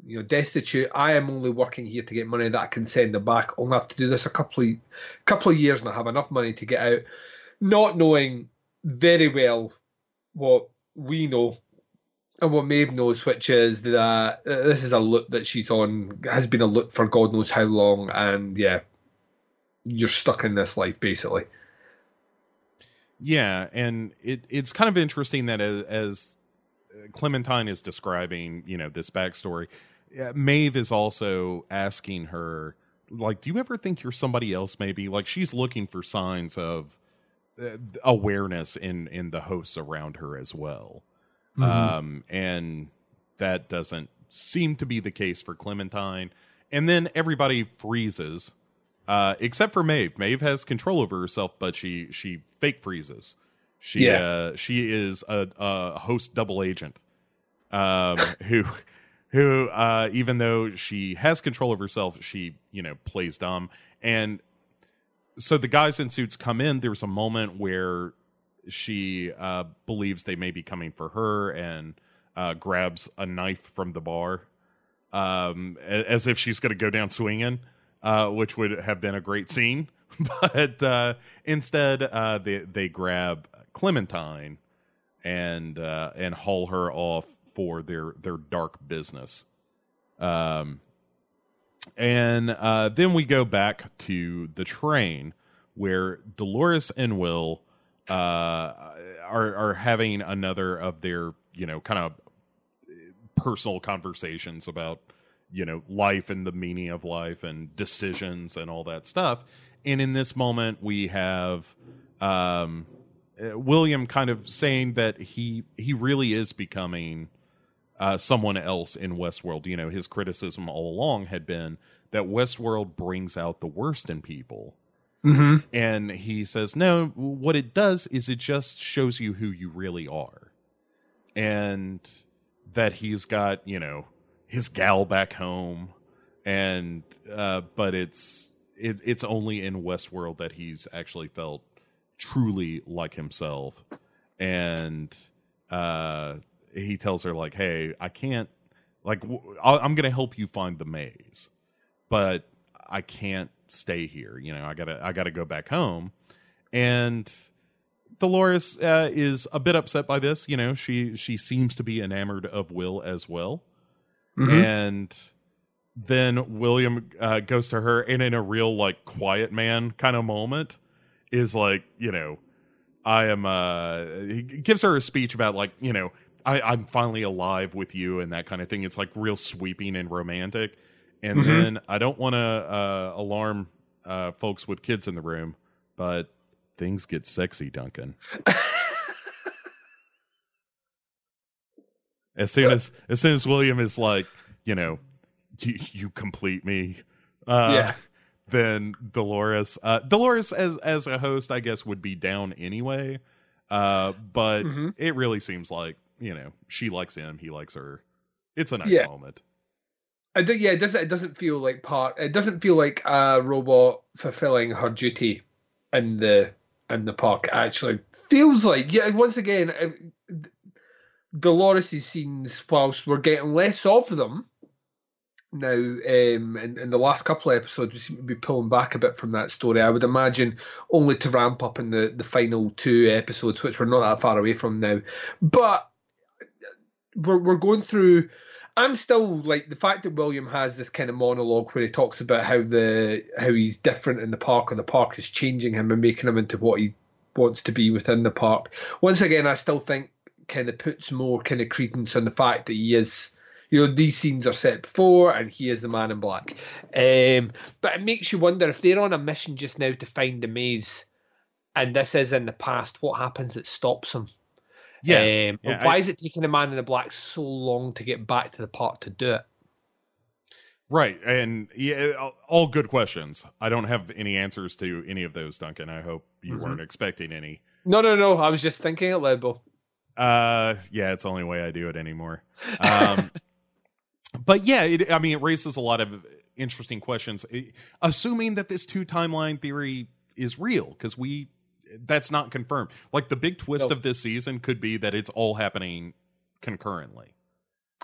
you know destitute. I am only working here to get money that I can send them back. I'll have to do this a couple of couple of years and I have enough money to get out, not knowing very well what we know and what Maeve knows, which is that uh, this is a loop that she's on, has been a loop for God knows how long, and yeah, you're stuck in this life basically. Yeah, and it it's kind of interesting that as, as Clementine is describing, you know, this backstory, Maeve is also asking her, like, do you ever think you're somebody else? Maybe like she's looking for signs of uh, awareness in in the hosts around her as well Mm-hmm. Um, and that doesn't seem to be the case for Clementine. And then everybody freezes, uh, except for Maeve. Maeve has control over herself, but she she fake freezes. She yeah. uh, she is a, a host double agent, um, who who uh, even though she has control of herself, she you know plays dumb. And so the guys in suits come in. There's a moment where she uh, believes they may be coming for her and uh, grabs a knife from the bar um, as if she's going to go down swinging, uh, which would have been a great scene. but uh, instead, uh, they they grab Clementine and uh, and haul her off for their their dark business. Um, and then we go back to the train where Dolores and Will uh, are are having another of their you know kind of personal conversations about you know life and the meaning of life and decisions and all that stuff. And in this moment, we have um, uh, William kind of saying that he he really is becoming uh, someone else in Westworld. You know, his criticism all along had been that Westworld brings out the worst in people. Mm-hmm. And he says, no, what it does is it just shows you who you really are. And that he's got, you know, his gal back home. And, uh, but it's, it, it's only in Westworld that he's actually felt truly like himself. And, uh, he tells her like, "Hey, I can't like w- I'm going to help you find the maze, but I can't stay here. You know, I gotta I gotta go back home." And Dolores uh, is a bit upset by this. You know, she she seems to be enamored of Will as well, and then William uh, goes to her, and in a real like quiet man kind of moment, is like, you know, I am. uh He gives her a speech about like, you know, I, I'm finally alive with you and that kind of thing. It's like real sweeping and romantic. And Mhm. then I don't want to uh, alarm uh, folks with kids in the room, but things get sexy, Duncan. As soon as as soon as William is like, you know, you, you complete me. Uh, Yeah. Then Dolores, uh, Dolores as as a host, I guess would be down anyway. Uh, but Mhm. it really seems like you know she likes him, he likes her. It's a nice Yeah. moment. I do, yeah, it doesn't. It doesn't feel like part. It doesn't feel like a robot fulfilling her duty in the in the park. It actually feels like yeah. Once again, uh, Dolores' scenes, whilst we're getting less of them now, um, in, in the last couple of episodes, we seem to be pulling back a bit from that story. I would imagine only to ramp up in the the final two episodes, which we're not that far away from now. But we're we're going through. I'm still like the fact that William has this kind of monologue where he talks about how the how he's different in the park or the park is changing him and making him into what he wants to be within the park. Once again, I still think kind of puts more kind of credence on the fact that he is. You know, these scenes are set before, and he is the man in black. Um, but it makes you wonder if they're on a mission just now to find the maze, and this is in the past. What happens that stops him? Yeah, Um, yeah, why I- is it taking the man in the black so long to get back to the park to do it? right. And yeah, all good questions. I don't have any answers to any of those, Duncan. I hope you Mhm. weren't expecting any. No, no, no. I was just thinking it Bill. Uh, yeah, it's the only way I do it anymore. Um, but yeah, it, I mean, it raises a lot of interesting questions. Eh, assuming that this two timeline theory is real, because we that's not confirmed. Like the big twist No. of this season could be that it's all happening concurrently.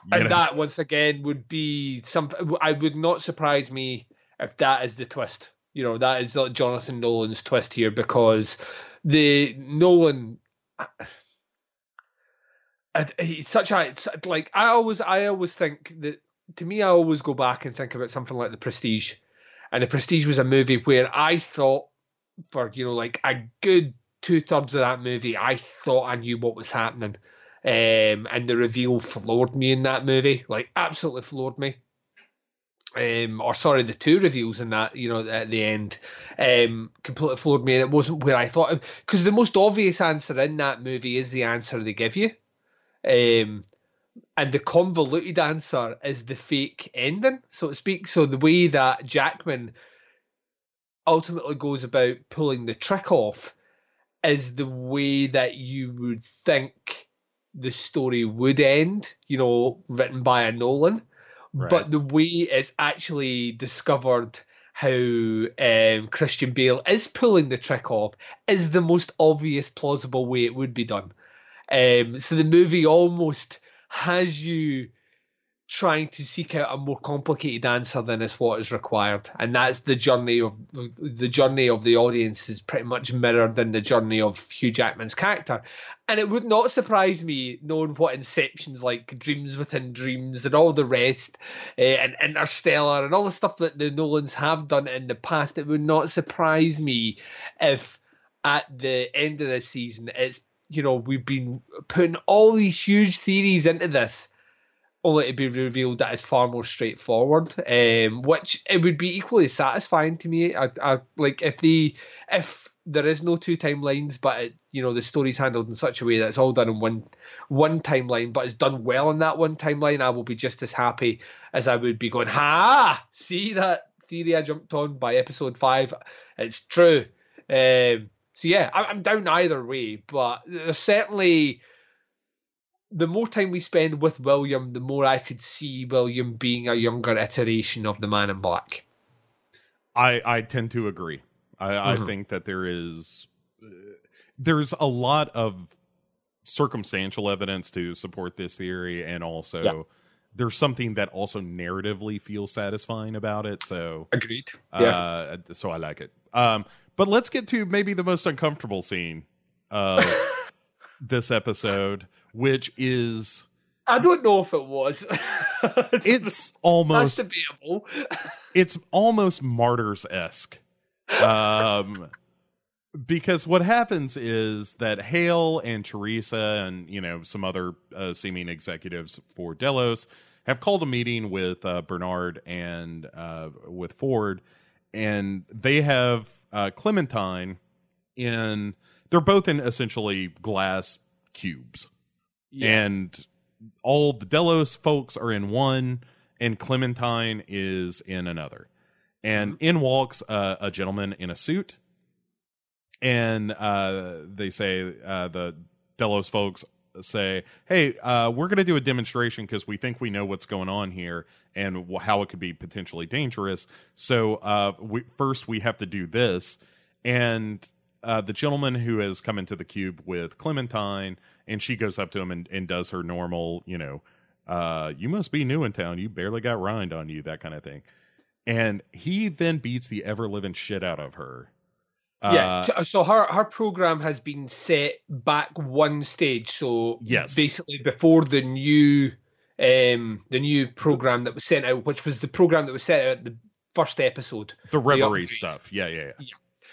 You and know? that once again would be something. I would not surprise me if that is the twist. You know, that is Jonathan Nolan's twist here because the Nolan. He's such a it's like I always I always think that to me I always go back and think about something like The Prestige, and The Prestige was a movie where I thought for you know like a good two thirds of that movie I thought I knew what was happening um, and the reveal floored me in that movie, like absolutely floored me. Um, or sorry, the two reveals in that, you know, at the end, um, completely floored me, and it wasn't where I thought. Because the most obvious answer in that movie is the answer they give you, um, and the convoluted answer is the fake ending, so to speak. So the way that Jackman ultimately goes about pulling the trick off is the way that you would think the story would end, you know, written by a Nolan. Right. But the way it's actually discovered how um, Christian Bale is pulling the trick off is the most obvious, plausible way it would be done. Um, so the movie almost has you trying to seek out a more complicated answer than is what is required, and that's the journey of the journey of the audience is pretty much mirrored in the journey of Hugh Jackman's character. And it would not surprise me knowing what Inception's like, Dreams Within Dreams, and all the rest, uh, and Interstellar, and all the stuff that the Nolans have done in the past. It would not surprise me if at the end of this season, it's you know we've been putting all these huge theories into this, only to be revealed that it's far more straightforward. Um, which it would be equally satisfying to me. I, I like if the if there is no two timelines, but it, you know the story's handled in such a way that it's all done in one one timeline, but it's done well in that one timeline. I will be just as happy as I would be going, ha! See that theory I jumped on by episode five? It's true. Um, so yeah, I, I'm down either way, but there's certainly the more time we spend with William, the more I could see William being a younger iteration of the Man in Black. I I tend to agree. I, mm-hmm. I think that there is uh, there's a lot of circumstantial evidence to support this theory, and also yeah. there's something that also narratively feels satisfying about it. So agreed. Uh, yeah. So I like it. Um, but let's get to maybe the most uncomfortable scene of this episode, which is. I don't know if it was. it's almost debatable. it's almost martyrs esque um, because what happens is that Hale and Teresa and you know some other uh, seeming executives for Delos have called a meeting with uh, Bernard and uh, with Ford, and they have uh, Clementine in. They're both in essentially glass cubes, yeah. and all the Delos folks are in one, and Clementine is in another and mm-hmm. in walks uh, a gentleman in a suit and uh, they say uh, the delos folks say hey uh, we're going to do a demonstration because we think we know what's going on here and how it could be potentially dangerous so uh, we, first we have to do this and uh, the gentleman who has come into the cube with clementine and she goes up to him and, and does her normal you know you must be new in town you barely got rind on you that kind of thing and he then beats the ever living shit out of her. Yeah, uh, so her her program has been set back one stage. So yes, basically before the new um the new program that was sent out, which was the program that was sent out the first episode, the reverie stuff. Yeah, yeah, yeah. yeah.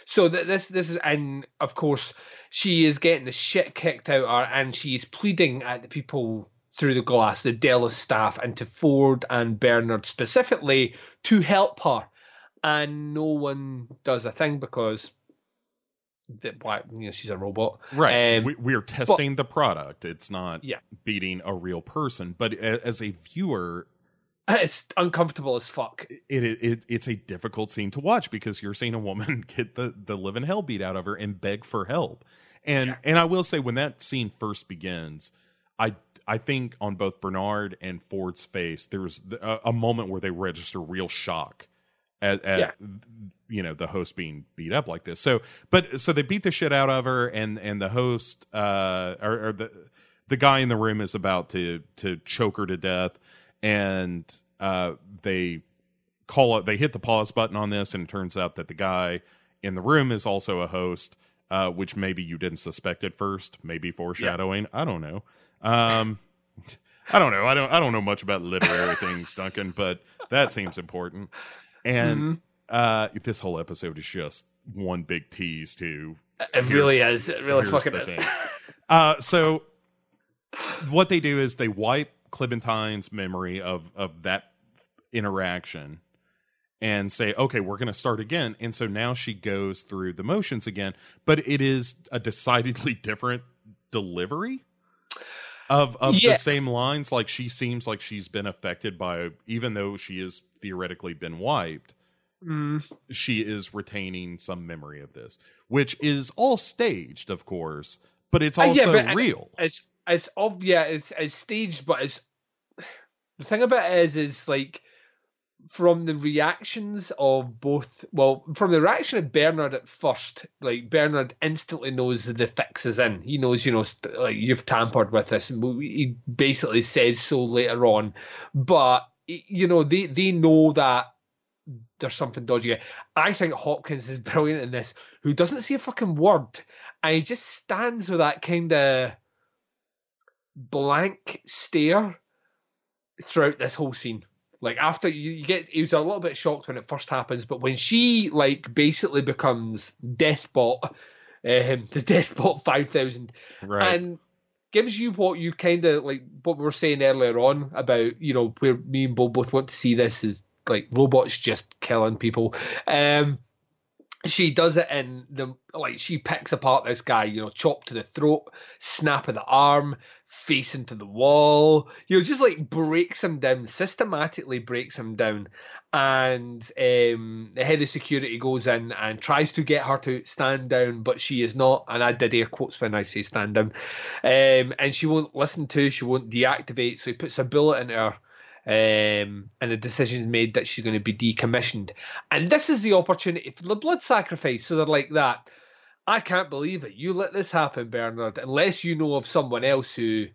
So th- this this is and of course she is getting the shit kicked out of her, and she's pleading at the people through the glass, the Delos staff, and to Ford and Bernard specifically to help her. And no one does a thing because that why you know she's a robot right um, we, we, are testing but, the product it's not yeah. beating a real person but as a viewer it's uncomfortable as fuck it, it, it it's a difficult scene to watch because you're seeing a woman get the the living hell beat out of her and beg for help and yeah. and i will say when that scene first begins i I think on both Bernard and Ford's face, there's a, a moment where they register real shock at, at yeah. you know the host being beat up like this. So, but so they beat the shit out of her, and and the host uh, or, or the the guy in the room is about to to choke her to death, and uh, they call it. They hit the pause button on this, and it turns out that the guy in the room is also a host. Uh, which maybe you didn't suspect at first, maybe foreshadowing. Yeah. I don't know. Um, I don't know. I don't. I don't know much about literary things, Duncan, but that seems important. And mm-hmm. uh, this whole episode is just one big tease to. It really is. It really fucking is. uh, so, what they do is they wipe Clementine's memory of of that interaction and say, okay, we're going to start again. And so now she goes through the motions again, but it is a decidedly different delivery of of yeah. the same lines like she seems like she's been affected by even though she has theoretically been wiped mm. she is retaining some memory of this which is all staged of course but it's also uh, yeah, but real it's it's obvious it's, it's staged but it's the thing about it is is like from the reactions of both well from the reaction of bernard at first like bernard instantly knows the fix is in. He knows you know like you've tampered with this and he basically says so later on. But you know they they know that there's something dodgy. I think hopkins is brilliant in this who doesn't say a fucking word and he just stands with that kind of blank stare throughout this whole scene like after you, you get, he was a little bit shocked when it first happens, but when she like basically becomes Deathbot, um, the Deathbot 5000, Right. and gives you what you kind of like what we were saying earlier on about you know where me and Bob both want to see this is like robots just killing people. Um, she does it in the like she picks apart this guy, you know, chop to the throat, snap of the arm, face into the wall, you know, just like breaks him down, systematically breaks him down. And um, the head of security goes in and tries to get her to stand down, but she is not. And I did air quotes when I say stand down. Um, and she won't listen to, she won't deactivate. So he puts a bullet in her um, and the decision is made that she's going to be decommissioned. And this is the opportunity for the blood sacrifice. So they're like that. I can't believe it. You let this happen, Bernard, unless you know of someone else who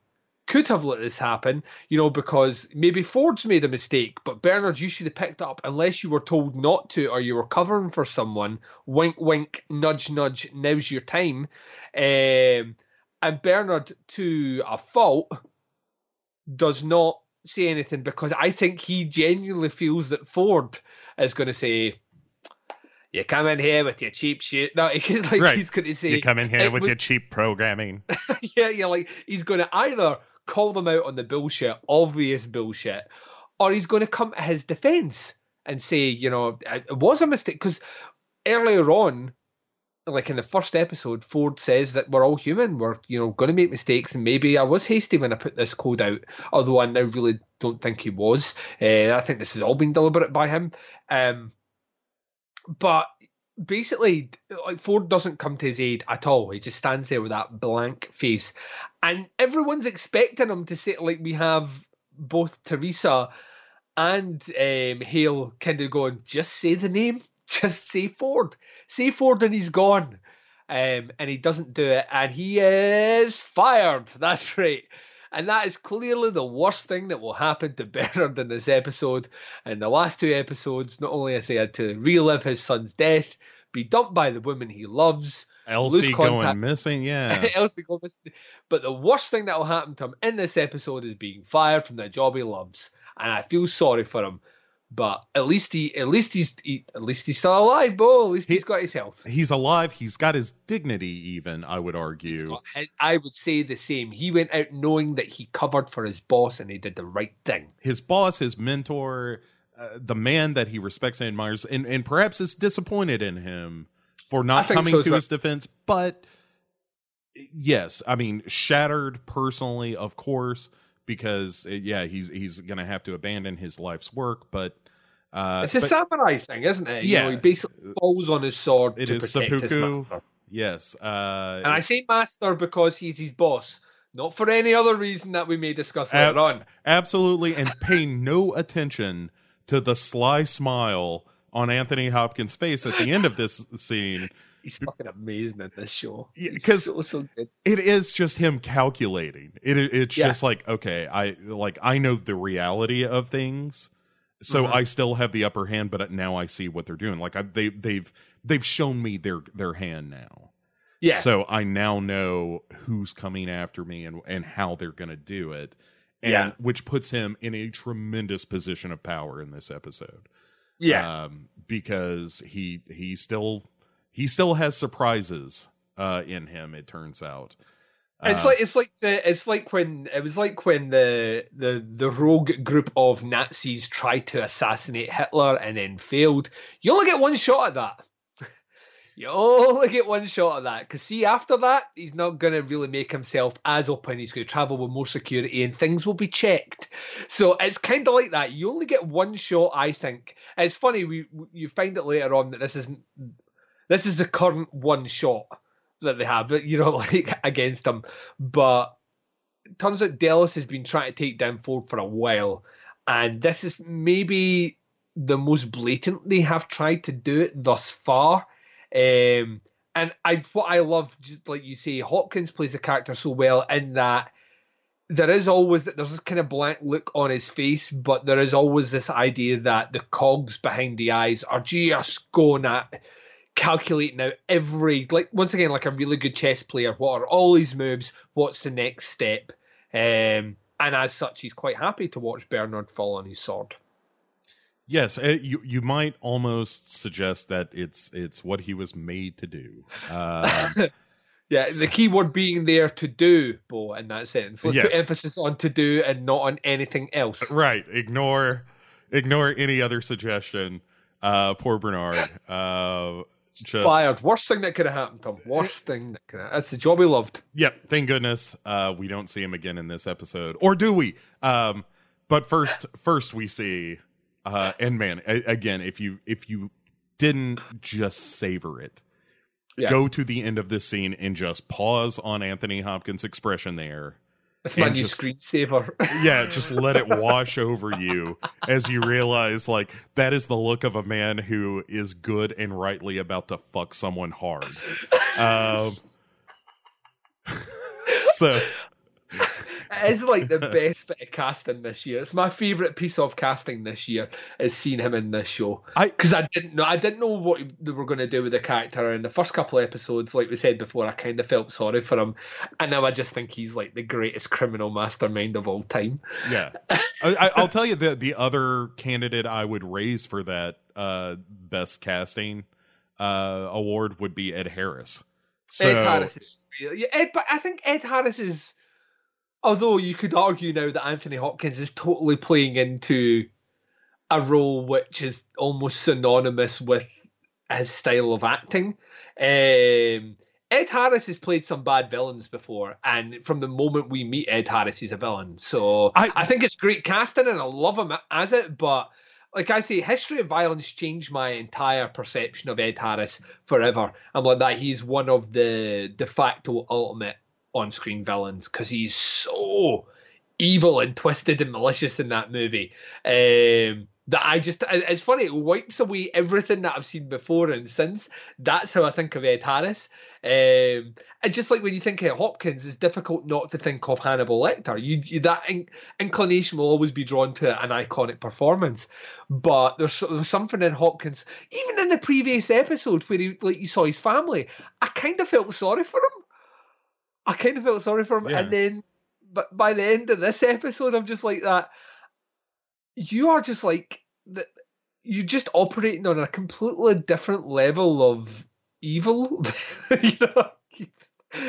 could have let this happen, you know, because maybe Ford's made a mistake, but Bernard, you should have picked up unless you were told not to or you were covering for someone. Wink, wink, nudge, nudge, now's your time. Um, and Bernard, to a fault, does not say anything because I think he genuinely feels that Ford is going to say, "You come in here with your cheap shit." No, he's like Right. he's going to say, you come in here with was- your cheap programming. yeah, yeah, like he's going to either call them out on the bullshit, obvious bullshit, or he's going to come to his defense and say, you know, it was a mistake because earlier on. Like in the first episode, Ford says that we're all human. We're, you know, going to make mistakes, and maybe I was hasty when I put this code out. Although I now really don't think he was. Uh, I think this has all been deliberate by him. Um, but basically, like Ford doesn't come to his aid at all. He just stands there with that blank face, and everyone's expecting him to say, like we have both Teresa and um, Hale kind of going, just say the name, just say Ford, say Ford, and he's gone. Um, and he doesn't do it, and he is fired. That's right. And that is clearly the worst thing that will happen to Bernard in this episode. In the last two episodes, not only has he had to relive his son's death, be dumped by the woman he loves, Elsie going missing. Yeah. Elsie Gomez. But the worst thing that will happen to him in this episode is being fired from the job he loves, and I feel sorry for him. But at least he, at least he's, he, at least he's still alive, Bo. At least He- he's got his health. He's alive. He's got his dignity. Even I would argue. got- I- would say the same. He went out knowing that he covered for his boss and he did the right thing. his boss, his mentor, uh, the man that he respects and admires, and, and perhaps is disappointed in him for not coming so to well. his defense. But yes, I mean, shattered personally, of course, because uh, yeah, he's he's gonna have to abandon his life's work. But uh, It's a but samurai thing, isn't it? You Yeah. know, he basically falls on his sword It to is protect his master. yes, uh, And I say master because he's his boss, not for any other reason that we may discuss Ab- later on. absolutely, and pay no attention to the sly smile on Anthony Hopkins' face at the end of this scene. He's fucking amazing at this show. Yeah, so so it is just him calculating it it's Yeah. just like okay i like i know the reality of things so Mhm. i still have the upper hand but now i see what they're doing like I, they they've they've shown me their their hand now Yeah, so i now know who's coming after me and and how they're going to do it and Yeah. which puts him in a tremendous position of power in this episode yeah. um, because he he still he still has surprises uh, in him. It turns out. It's Uh, like it's like the it's like when it was like when the the the rogue group of Nazis tried to assassinate Hitler and then failed. You only get one shot at that. You only get one shot at that because see after that he's not going to really make himself as open. He's going to travel with more security and things will be checked. So it's kind of like that. You only get one shot, I think. It's funny we you find it later on that this isn't this is the current one shot that they have, you know, like against him. But turns out Delos has been trying to take down Ford for a while, and this is maybe the most blatant they have tried to do it thus far. Um, and I what I love, just like you say, Hopkins plays the character so well in that there is always that there's this kind of blank look on his face, but there is always this idea that the cogs behind the eyes are just going at calculating out every like once again like a really good chess player. What are all these moves? What's the next step? Um, and as such, he's quite happy to watch Bernard fall on his sword. yes, uh, you you might almost suggest that it's it's what he was made to do. Uh, Yeah, the key word being there to do, Bo, in that sense. Let's put emphasis on to do and not on anything else. Right. Ignore ignore any other suggestion. Uh poor Bernard. Uh just Fired. Worst thing that could have happened to him. Worst thing that could have That's the job he loved. Yep, thank goodness. Uh we don't see him again in this episode. Or do we? Um but first first we see uh and man, a- again, if you if you didn't just savor it, Yeah. go to the end of this scene and just pause on Anthony Hopkins' expression there. That's my new just- screensaver. yeah, just let it wash over you as you realize like that is the look of a man who is good and rightly about to fuck someone hard. Um so It's like the best bit of casting this year. It's my favorite piece of casting this year is seeing him in this show. Because I didn't know I didn't know what they were going to do with the character in the first couple of episodes. Like we said before, I kind of felt sorry for him, and now I just think he's like the greatest criminal mastermind of all time. yeah. I, I, I'll tell you the the other candidate I would raise for that uh best casting uh award would be Ed Harris. So Ed Harris is yeah, Ed, but I think Ed Harris is. Although you could argue now that Anthony Hopkins is totally playing into a role which is almost synonymous with his style of acting. Um, Ed Harris has played some bad villains before, and from the moment we meet Ed Harris, he's a villain. So I- I, think it's great casting, and I love him as it. But like I say, History of Violence changed my entire perception of Ed Harris forever. I'm like that. He's one of the de facto ultimate on-screen villains because he's so evil and twisted and malicious in that movie. Um, that I just it's funny it wipes away everything that I've seen before and since. That's how I think of Ed Harris. Um, and just like when you think of Hopkins, it's difficult not to think of Hannibal Lecter. You, you that in, inclination will always be drawn to an iconic performance. But there's, there's something in Hopkins, even in the previous episode where he like you saw his family, I kind of felt sorry for him. I kind of felt sorry for him, Yeah. and then but by the end of this episode, I'm just like that. You are just like that. You're just operating on a completely different level of evil. you know,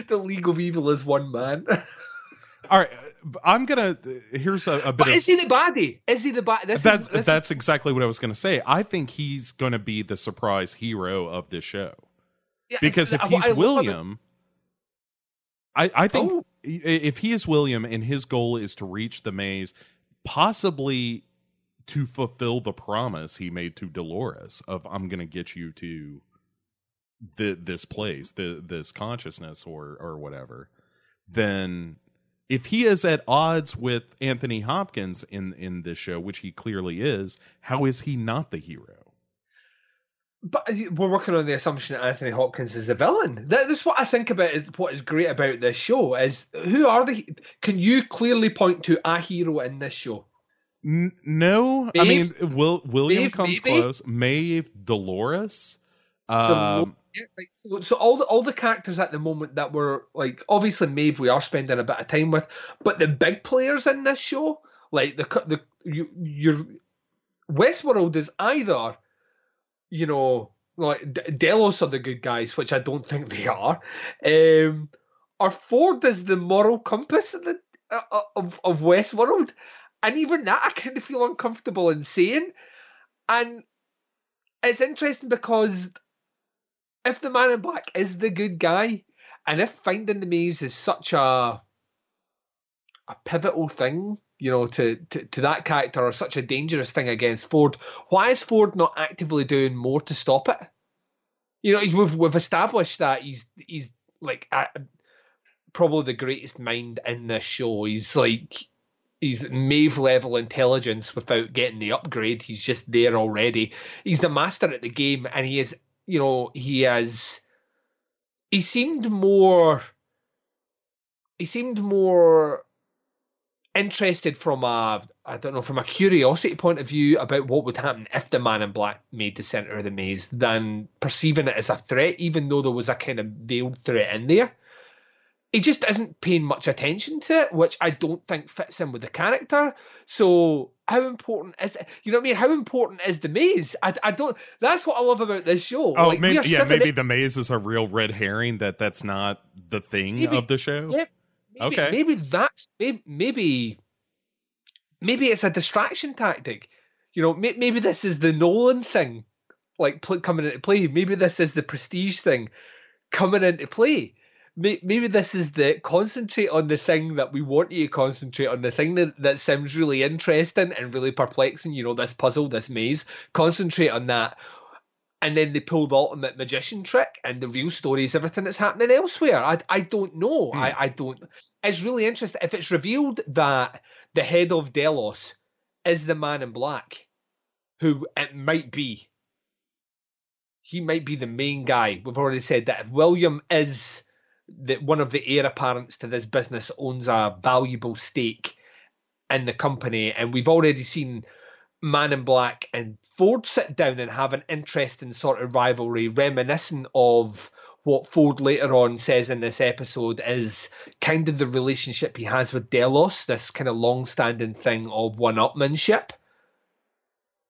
the League of Evil is one man. all right, uh, I'm gonna here's a, a bit but of is he the baddie? Is he the? This that's is, this that's is, exactly what I was going to say. I think he's going to be the surprise hero of this show yeah, because if he's I. William, I I think Oh. if he is William and his goal is to reach the maze, possibly to fulfill the promise he made to Dolores of I'm going to get you to the this place, the this consciousness or or whatever, then if he is at odds with Anthony Hopkins in in this show, which he clearly is, how is he not the hero? But we're working on the assumption that Anthony Hopkins is a villain. That, that's what I think about. Is what is great about this show is who are the? Can you clearly point to a hero in this show? N- no, I mean Will William Maeve, comes maybe? close. Maeve, Dolores. Um, Yeah, right, So, so all the all the characters at the moment that were like obviously Maeve we are spending a bit of time with, but the big players in this show, like the the you your Westworld is either, you know, like Delos are the good guys, which I don't think they are, um, or Ford is the moral compass of the uh, of of Westworld, and even that I kind of feel uncomfortable in saying, and it's interesting because if the man in black is the good guy, and if finding the maze is such a a pivotal thing, you know, to, to, to that character or such a dangerous thing against Ford, why is Ford not actively doing more to stop it? You know, we've we've established that he's he's like a, probably the greatest mind in this show. He's like he's Maeve level intelligence without getting the upgrade. He's just there already. He's the master at the game, and he is you know he has he seemed more he seemed more interested from a I don't know from a curiosity point of view about what would happen if the man in black made the center of the maze than perceiving it as a threat even though there was a kind of veiled threat in there he just isn't paying much attention to it, which I don't think fits in with the character. So how important is it? You know what I mean? How important is the maze? I, I don't. That's what I love about this show. Oh, Like, maybe, yeah, maybe the maze is a real red herring that that's not the thing Maybe- of the show. Yeah, maybe, Okay. Maybe that's maybe, maybe maybe it's a distraction tactic. You know, maybe this is the Nolan thing, like coming into play. Maybe this is the Prestige thing coming into play. Maybe this is the concentrate on the thing that we want you to concentrate on, the thing that, that sounds really interesting and really perplexing. You know, this puzzle, this maze. Concentrate on that. And then they pull the ultimate magician trick, and the real story is everything that's happening elsewhere. I, I don't know. Hmm. I, I don't. It's really interesting. If it's revealed that the head of Delos is the man in black, who it might be, he might be the main guy. We've already said that if William is the, one of the heir apparents to this business, owns a valuable stake in the company, and we've already seen Man in Black and Ford sit down and have an interesting sort of rivalry, reminiscent of what Ford later on says in this episode is kind of the relationship he has with Delos, this kind of long-standing thing of one-upmanship.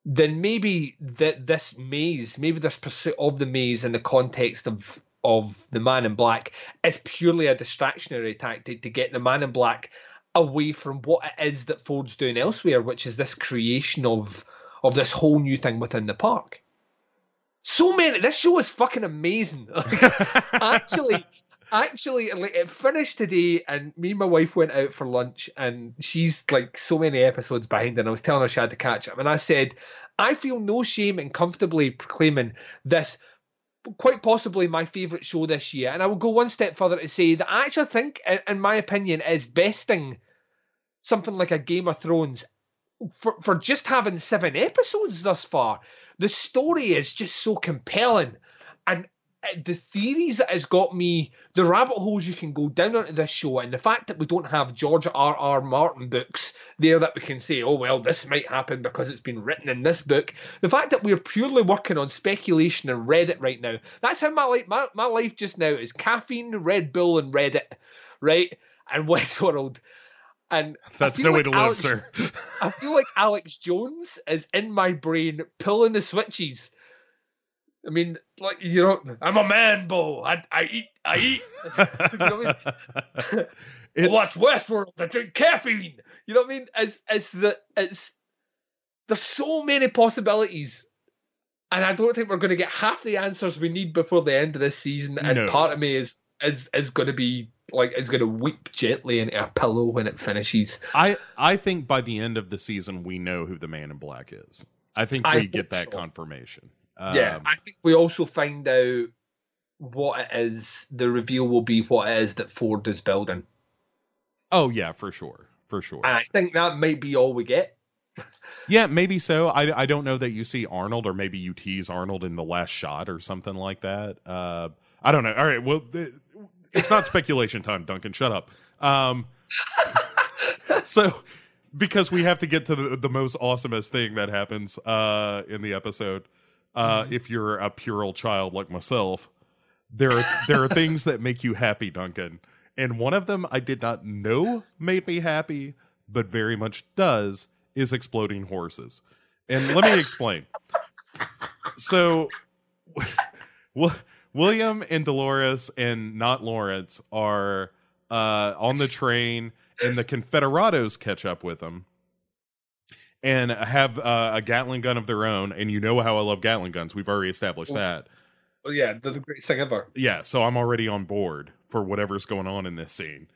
Then maybe that this maze, maybe this pursuit of the maze in the context of of the Man in Black is purely a distractionary tactic to get the Man in Black away from what it is that Ford's doing elsewhere, which is this creation of of this whole new thing within the park. So many. This show is fucking amazing. actually, actually, like it finished today, and me and my wife went out for lunch, and she's like so many episodes behind, and I was telling her she had to catch up, and I said, I feel no shame in comfortably proclaiming this. Quite possibly my favourite show this year, and I will go one step further to say that I actually think, in- my opinion, is besting something like a Game of Thrones for for just having seven episodes thus far. The story is just so compelling, and Uh, the theories that has got me, the rabbit holes you can go down onto this show, and the fact that we don't have George R. R. Martin books there that we can say, oh well, this might happen because it's been written in this book. The fact that we're purely working on speculation and Reddit right now. That's how my life, my, my life just now is caffeine, Red Bull, and Reddit, right? And Westworld. And That's no way like to live, sir. I feel like Alex Jones is in my brain pulling the switches. I mean, like you know, I'm a man, Bo. I, I eat, I eat. you know what I mean? I watch Westworld. I drink caffeine. You know what I mean? It's it's the it's there's so many possibilities, and I don't think we're going to get half the answers we need before the end of this season. And No. part of me is is is going to be like is going to weep gently into a pillow when it finishes. I I think by the end of the season we know who the Man in Black is. I think we hope get that so. confirmation. Yeah, Um, I think we also find out what it is. The reveal will be what it is that Ford is building. oh yeah, for sure, for sure. And I think that might be all we get. yeah, maybe so. I I don't know that you see Arnold, or maybe you tease Arnold in the last shot or something like that. Uh, I don't know. All right, well, it's not speculation time, Duncan. Shut up. Um, so because we have to get to the, the most awesomest thing that happens uh, in the episode. Uh, If you're a puerile child like myself, there are there are things that make you happy, Duncan, and one of them I did not know made me happy, but very much does is exploding horses. And let me explain. So, Wi- William and Dolores and not Lawrence are uh, on the train, and the Confederados catch up with them and have uh, a Gatling gun of their own. And you know how I love Gatling guns. We've already established that. Oh yeah, they're the greatest thing ever. Yeah, so I'm already on board for whatever's going on in this scene.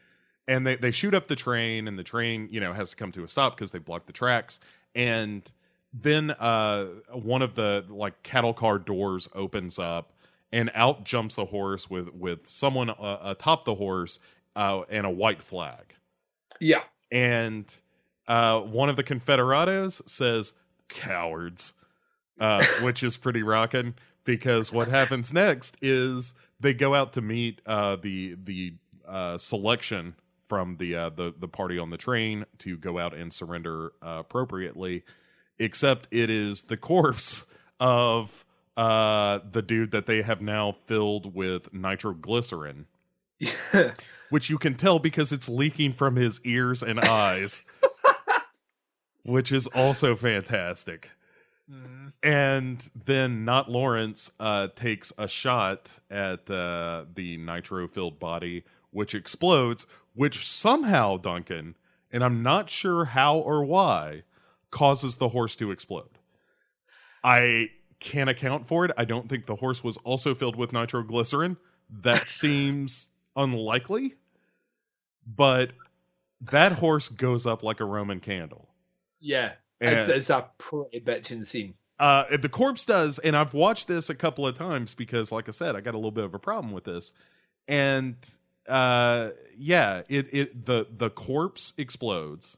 And they, they shoot up the train, and the train, you know, has to come to a stop because they blocked the tracks. And then uh, one of the like cattle car doors opens up, and out jumps a horse with with someone uh, atop the horse uh, and a white flag. Yeah. And uh, one of the Confederados says, "Cowards," uh, which is pretty rocking because what happens next is they go out to meet uh, the the uh, selection from the uh, the the party on the train to go out and surrender uh, appropriately. Except it is the corpse of uh, the dude that they have now filled with nitroglycerin which you can tell because it's leaking from his ears and eyes, which is also fantastic. Mhm. And then not Lawrence uh, takes a shot at uh, the nitro filled body, which explodes, which somehow, Duncan, and I'm not sure how or why, causes the horse to explode. I can't account for it. I don't think the horse was also filled with nitroglycerin. That seems unlikely. But that horse goes up like a Roman candle. Yeah, And- it's, it's a pretty bitchin' scene. Uh, the corpse does, and I've watched this a couple of times because, like I said, I got a little bit of a problem with this, and uh, yeah, it it the the corpse explodes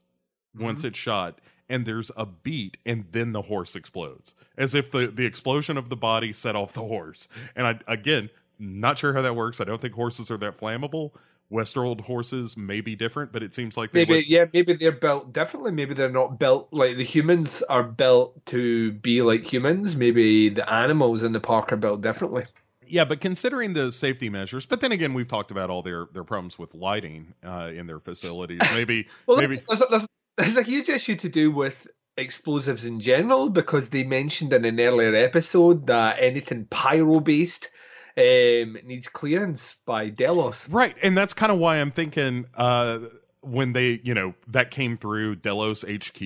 once it's shot, and there's a beat, and then the horse explodes, as if the the explosion of the body set off the horse. And I again, not sure how that works. I don't think horses are that flammable. Westworld horses may be different, but it seems like they Maybe would- yeah, maybe they're built differently. Maybe they're not built like the humans are built to be like humans. Maybe the animals in the park are built differently. Yeah, but considering the safety measures, but then again, we've talked about all their their problems with lighting uh, in their facilities. Maybe Well, maybe there's, there's, there's, there's a huge issue to do with explosives in general because they mentioned in an earlier episode that anything pyro based um, needs clearance by Delos. right, and that's kind of why I'm thinking uh, when they you know that came through Delos HQ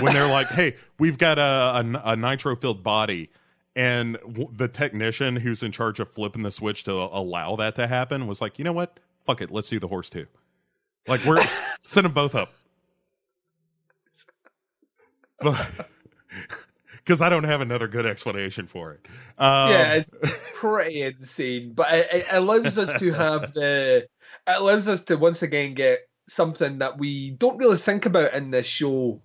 when they're like, hey, we've got a a, a nitro filled body. And w- the technician who's in charge of flipping the switch to allow that to happen was like, you know what? Fuck it, let's do the horse too. Like we're send them both up. Because I don't have another good explanation for it. Um, yeah, it's, it's pretty insane, but it, it allows us to have the. It allows us to once again get something that we don't really think about in this show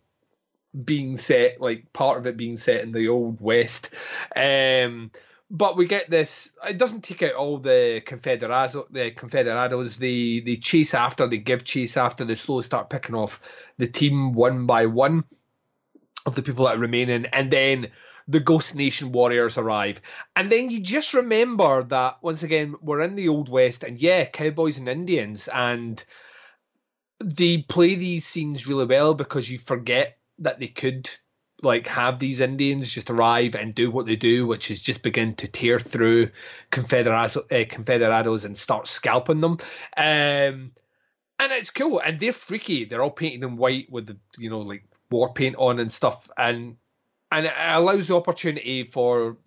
being set, like part of it being set in the old west. Um, but we get this. It doesn't take out all the Confederados. The Confederados they they chase after. They give chase after. They slowly start picking off the team one by one of the people that are remaining, and then the Ghost Nation warriors arrive. And then you just remember that once again we're in the old west, and yeah, cowboys and Indians, and they play these scenes really well because you forget that they could like have these Indians just arrive and do what they do, which is just begin to tear through Confederados, uh, Confederados and start scalping them. Um, and it's cool, and they're freaky. They're all painted in white with the you know like war paint on and stuff, and and it allows the opportunity for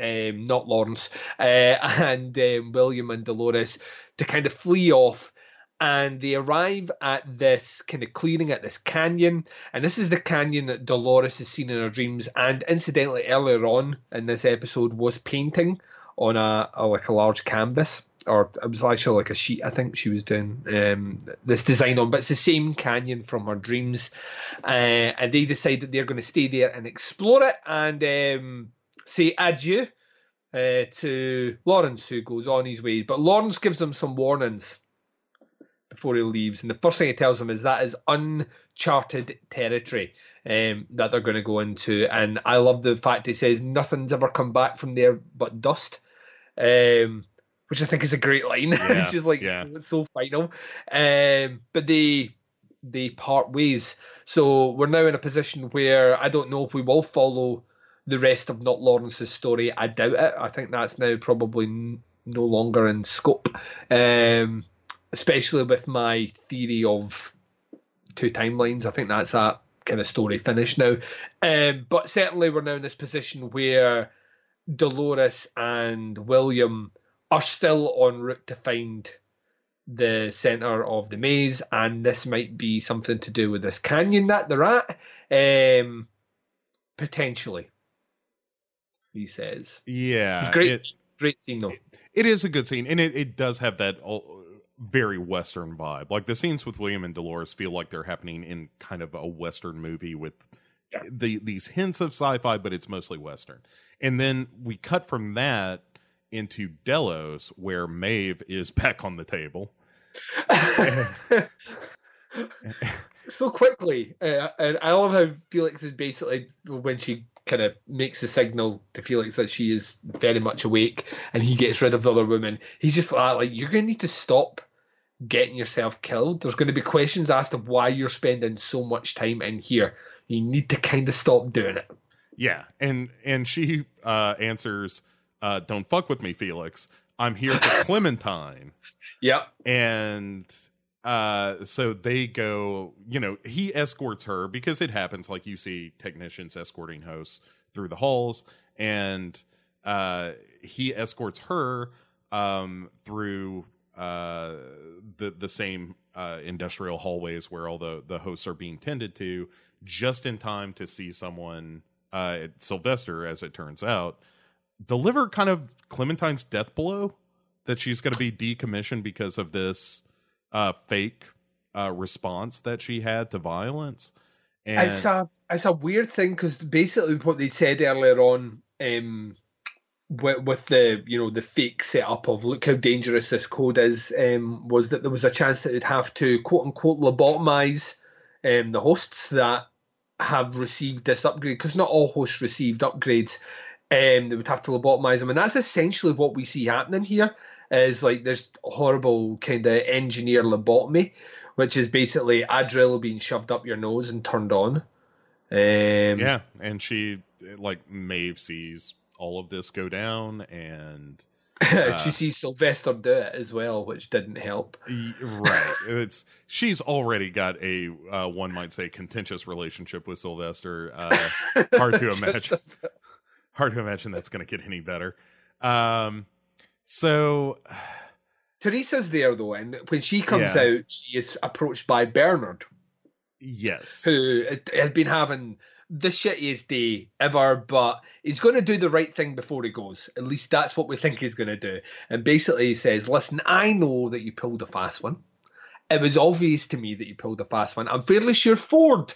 um, not Lawrence uh, and um, William and Dolores to kind of flee off. And they arrive at this kind of clearing at this canyon, and this is the canyon that Dolores has seen in her dreams. And incidentally, earlier on in this episode, was painting on a, a like a large canvas, or it was actually like a sheet. I think she was doing um, this design on, but it's the same canyon from her dreams. Uh, and they decide that they're going to stay there and explore it and um, say adieu uh, to Lawrence, who goes on his way. But Lawrence gives them some warnings before he leaves, and the first thing he tells them is that is uncharted territory um, that they're going to go into. And I love the fact he says nothing's ever come back from there but dust. Um, which I think is a great line. Yeah, it's just like yeah. it's so final. Um, but they they part ways. So we're now in a position where I don't know if we will follow the rest of Not Lawrence's story. I doubt it. I think that's now probably n- no longer in scope. Um, especially with my theory of two timelines. I think that's that kind of story finished now. Um, but certainly we're now in this position where Dolores and William are still en route to find the center of the maze, and this might be something to do with this canyon that they're at. Um, potentially, he says. yeah, It's great, it- scene, great scene though. it is a good scene, and it, it does have that very Western vibe. Like the scenes with William and Dolores feel like they're happening in kind of a Western movie with Yeah. the these hints of sci-fi, but it's mostly Western. And then we cut from that into Delos, where Maeve is back on the table. so quickly, uh, and I love how Felix is basically when she kind of makes the signal to Felix that she is very much awake, and he gets rid of the other woman. He's just like, like you're going to need to stop getting yourself killed. There's going to be questions asked of why you're spending so much time in here. You need to kind of stop doing it. Yeah, and and she uh, answers, uh, "Don't fuck with me, Felix. I'm here for Clementine." Yep. And uh, so they go. You know, he escorts her because it happens. Like you see technicians escorting hosts through the halls, and uh, he escorts her um, through uh, the the same uh, industrial hallways where all the the hosts are being tended to, just in time to see someone uh, Sylvester, as it turns out, deliver kind of Clementine's death blow that she's going to be decommissioned because of this uh, fake uh, response that she had to violence. And It's a it's a weird thing because basically what they said earlier on um, with, with the you know the fake setup of look how dangerous this code is um, was that there was a chance that they'd have to quote unquote lobotomize um, the hosts that have received this upgrade because not all hosts received upgrades. Um, they would have to lobotomize them, and that's essentially what we see happening here. Is like there's horrible kind of engineer lobotomy, which is basically a drill being shoved up your nose and turned on. Um, yeah, and she like Maeve sees all of this go down, and she sees Sylvester do it as well, which didn't help. Right it's she's already got a uh, one might say contentious relationship with sylvester uh, hard to imagine hard to imagine that's going to get any better um so Teresa's there though, and when she comes Yeah. out, she is approached by Bernard, yes who has been having the shittiest day ever, but he's going to do the right thing before he goes. At least that's what we think he's going to do. And basically, he says, Listen, I know that you pulled a fast one. It was obvious to me that you pulled a fast one. I'm fairly sure Ford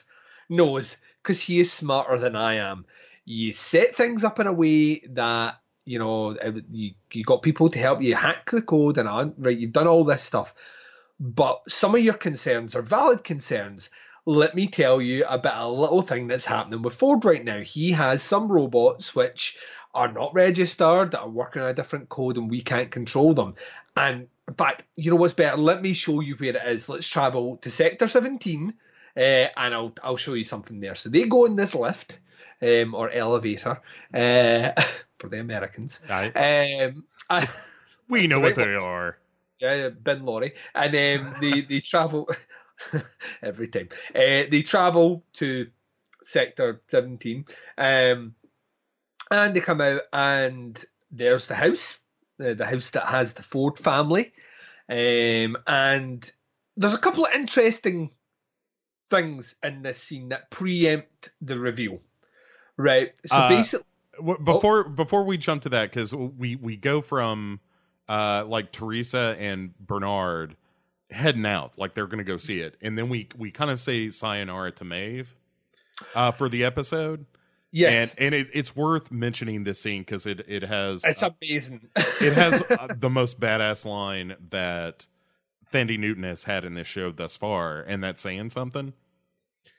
knows because he is smarter than I am. You set things up in a way that you know you you got people to help you hack the code and right. You've done all this stuff, but some of your concerns are valid concerns. Let me tell you about a little thing that's happening with Ford right now. He has some robots which are not registered, that are working on a different code, and we can't control them. And in fact, you know what's better? Let me show you where it is. Let's travel to Sector 17, uh, and I'll I'll show you something there. So they go in this lift um, or elevator uh, for the Americans. Um, I, we know right what they are yeah, bin lorry, and um, they they travel every time. Uh, they travel to sector seventeen, um, and they come out, and there's the house, the, the house that has the Ford family, um, and there's a couple of interesting things in this scene that preempt the reveal. Right, so Uh, basically, W- before before we jump to that because we we go from uh like teresa and bernard heading out like they're gonna go see it and then we we kind of say sayonara to maeve uh for the episode yes, and and it, it's worth mentioning this scene because it it has it's uh, amazing. it has uh, the most badass line that Thandie Newton has had in this show thus far, and that's saying something.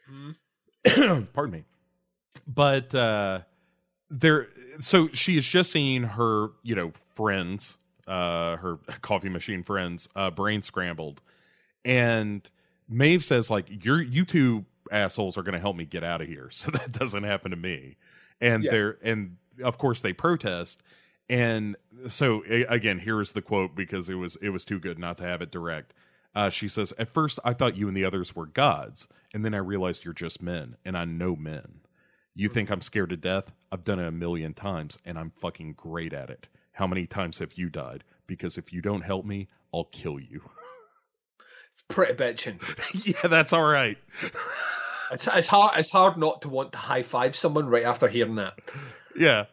Mhm. Pardon me. But uh there so she has just seen her, you know, friends, uh her coffee machine friends, uh brain scrambled. And Maeve says, like, you're you two assholes are gonna help me get out of here. So that doesn't happen to me. And Yeah. they're and of course they protest. And so again, here's the quote because it was it was too good not to have it direct. Uh, she says, "At first, I thought you and the others were gods, and then I realized you're just men, and I know men. You think I'm scared to death? I've done it a million times, and I'm fucking great at it. How many times have you died? Because if you don't help me, I'll kill you. It's pretty bitching. yeah, that's all right. It's, it's hard. It's hard not to want to high five someone right after hearing that. Yeah,